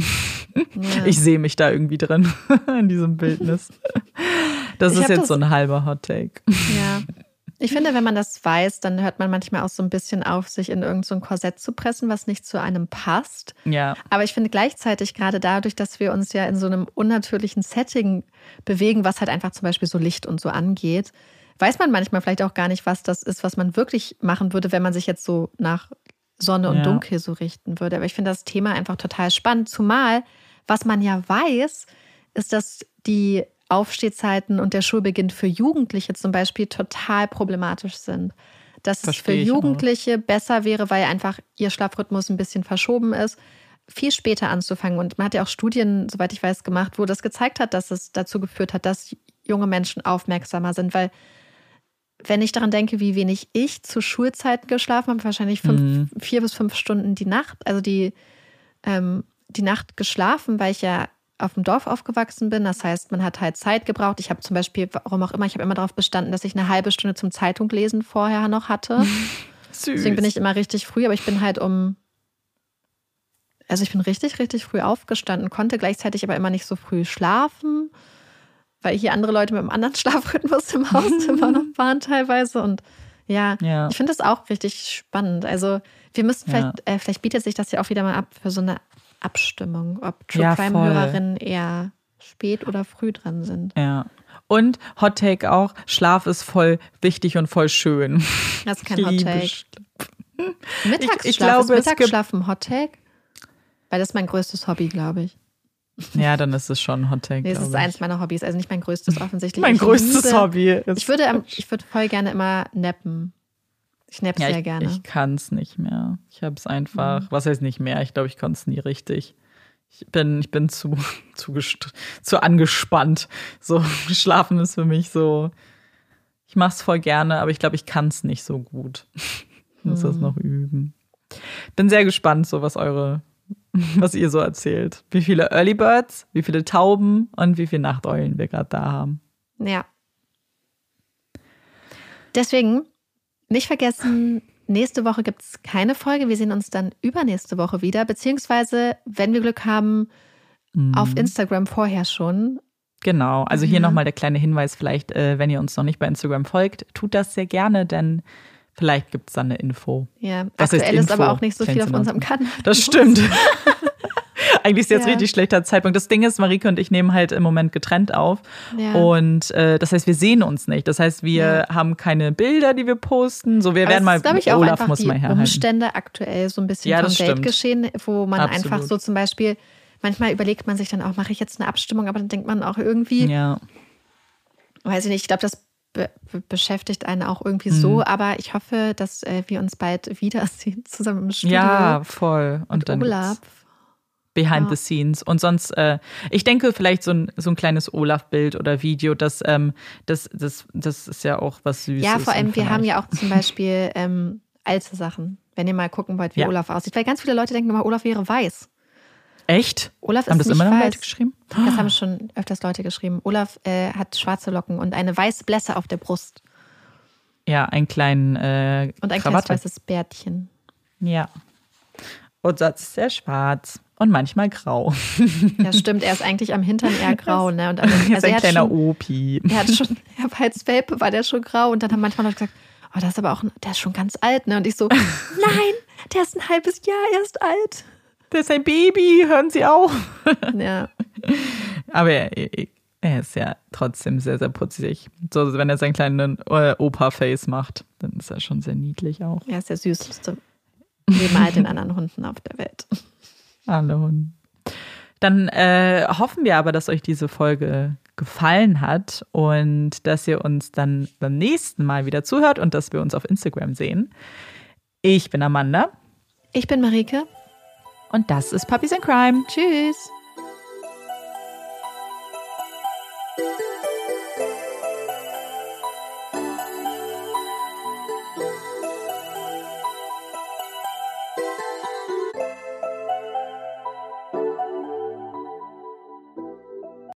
Ja. Ich sehe mich da irgendwie drin [laughs] in diesem Bildnis. [laughs] Das Ich ist jetzt das- so ein halber Hot Take. Ja. Ich finde, wenn man das weiß, dann hört man manchmal auch so ein bisschen auf, sich in irgendein so ein Korsett zu pressen, was nicht zu einem passt. Ja, Aber ich finde gleichzeitig gerade dadurch, dass wir uns ja in so einem unnatürlichen Setting bewegen, was halt einfach zum Beispiel so Licht und so angeht, weiß man manchmal vielleicht auch gar nicht, was das ist, was man wirklich machen würde, wenn man sich jetzt so nach Sonne und Ja. Dunkel so richten würde. Aber ich finde das Thema einfach total spannend. Zumal, was man ja weiß, ist, dass die Aufstehzeiten und der Schulbeginn für Jugendliche zum Beispiel total problematisch sind. Dass es für ich auch. Jugendliche besser wäre, weil einfach ihr Schlafrhythmus ein bisschen verschoben ist, viel später anzufangen. Und man hat ja auch Studien, soweit ich weiß, gemacht, wo das gezeigt hat, dass es dazu geführt hat, dass junge Menschen aufmerksamer sind. Weil, wenn ich daran denke, wie wenig ich zu Schulzeiten geschlafen habe, wahrscheinlich fünf, Mhm. vier bis fünf Stunden die Nacht, also die, ähm, die Nacht geschlafen, weil ich ja auf dem Dorf aufgewachsen bin. Das heißt, man hat halt Zeit gebraucht. Ich habe zum Beispiel, warum auch immer, ich habe immer darauf bestanden, dass ich eine halbe Stunde zum Zeitunglesen vorher noch hatte. [laughs] süß. Deswegen bin ich immer richtig früh, aber ich bin halt um. Also ich bin richtig, richtig früh aufgestanden, konnte gleichzeitig aber immer nicht so früh schlafen, weil hier andere Leute mit einem anderen [laughs] Schlafrhythmus im Hauszimmer [laughs] noch waren teilweise. Und ja, Ja. ich finde das auch richtig spannend. Also wir müssen vielleicht, äh, vielleicht bietet sich das ja auch wieder mal ab für so eine Abstimmung, ob True Ja, Crime-Hörerinnen eher spät oder früh dran sind. Ja. Und Hot Take auch, Schlaf ist voll wichtig und voll schön. Das ist kein Ich Hot Take. Schlaf. Mittagsschlaf ich glaube, ist Mittagsschlaf ein Hot Take? Weil das ist mein größtes Hobby, glaube ich. Ja, dann ist es schon ein Hot Take. Nee, es ist ich. eins meiner Hobbys, also nicht mein größtes [laughs] offensichtlich. mein Ich größtes liebe- Hobby. Ist Ich würde, ich würde voll gerne immer nappen. Ich napp ja, sehr ich, gerne. Ich kann es nicht mehr. Ich habe es einfach, Mhm. was heißt nicht mehr? Ich glaube, ich konnte es nie richtig. Ich bin, ich bin zu, [laughs] zu, zu angespannt. So, [laughs] schlafen ist für mich so. Ich mache es voll gerne, aber ich glaube, ich kann es nicht so gut. Ich [laughs] muss das Mhm. noch üben. Bin sehr gespannt, so was eure, was ihr so erzählt. Wie viele Early Birds, wie viele Tauben und wie viele Nachteulen wir gerade da haben. Ja. Deswegen nicht vergessen, nächste Woche gibt es keine Folge. Wir sehen uns dann übernächste Woche wieder, beziehungsweise, wenn wir Glück haben, auf Mhm. Instagram vorher schon. Genau, also hier Ja. nochmal der kleine Hinweis, vielleicht, äh, wenn ihr uns noch nicht bei Instagram folgt, tut das sehr gerne, denn vielleicht gibt es dann eine Info. Ja, heißt aktuell ist aber Info? auch nicht so viel auf unserem Kanal. Das stimmt. [laughs] [laughs] [laughs] Eigentlich ist jetzt Ja. richtig schlechter Zeitpunkt. Das Ding ist, Marike und ich nehmen halt im Moment getrennt auf. Ja. Und äh, das heißt, wir sehen uns nicht. Das heißt, wir Ja. haben keine Bilder, die wir posten. So, wir Aber werden mal, ist, glaube ich, auch Olaf einfach muss die mal herhalten. Umstände aktuell so ein bisschen Ja, vom das stimmt. Weltgeschehen, wo man Absolut. einfach so zum Beispiel, manchmal überlegt man sich dann auch, mache ich jetzt eine Abstimmung, aber dann denkt man auch irgendwie, Ja, weiß ich nicht, ich glaube, das be be beschäftigt einen auch irgendwie Mhm. so, aber ich hoffe, dass äh, wir uns bald wiedersehen zusammen im Studio. ja voll. Und, und dann Olaf. gibt's Behind Ja. the Scenes. Und sonst, äh, ich denke, vielleicht so ein, so ein kleines Olaf-Bild oder Video, das, ähm, das, das, das ist ja auch was Süßes. Ja, vor allem, wir haben ja auch zum Beispiel ähm, alte Sachen, wenn ihr mal gucken wollt, wie Ja. Olaf aussieht. Weil ganz viele Leute denken immer, Olaf wäre weiß. Echt? Olaf Haben ist das nicht immer noch weiß. Leute geschrieben? Das haben schon öfters Leute geschrieben. Olaf äh, hat schwarze Locken und eine weiße Blässe auf der Brust Ja, einen kleinen äh, und ein kleines Krawatte. weißes Bärtchen. Ja. Und sonst ist er schwarz und manchmal grau. Ja, stimmt. Er ist eigentlich am Hintern eher [laughs] grau, ne? Und [laughs] also, Er ist also ein er kleiner schon, Opi. er hat schon, er war als Welpe war der schon grau und dann haben manchmal Leute gesagt, oh, das ist aber auch, der ist schon ganz alt, ne? Und ich so, [laughs] nein, der ist ein halbes Jahr erst alt. Der ist ein Baby, hören Sie auf. Ja, Aber er, er ist ja trotzdem sehr, sehr putzig. So, wenn er seinen kleinen äh, Opa-Face macht, dann ist er schon sehr niedlich auch. er ist der süßeste neben all den anderen Hunden auf der Welt. Alle Hunde. Dann äh, hoffen wir aber, dass euch diese Folge gefallen hat und dass ihr uns dann beim nächsten Mal wieder zuhört und dass wir uns auf Instagram sehen. Ich bin Amanda Ich bin Marike. und das ist Puppies in Crime. Tschüss.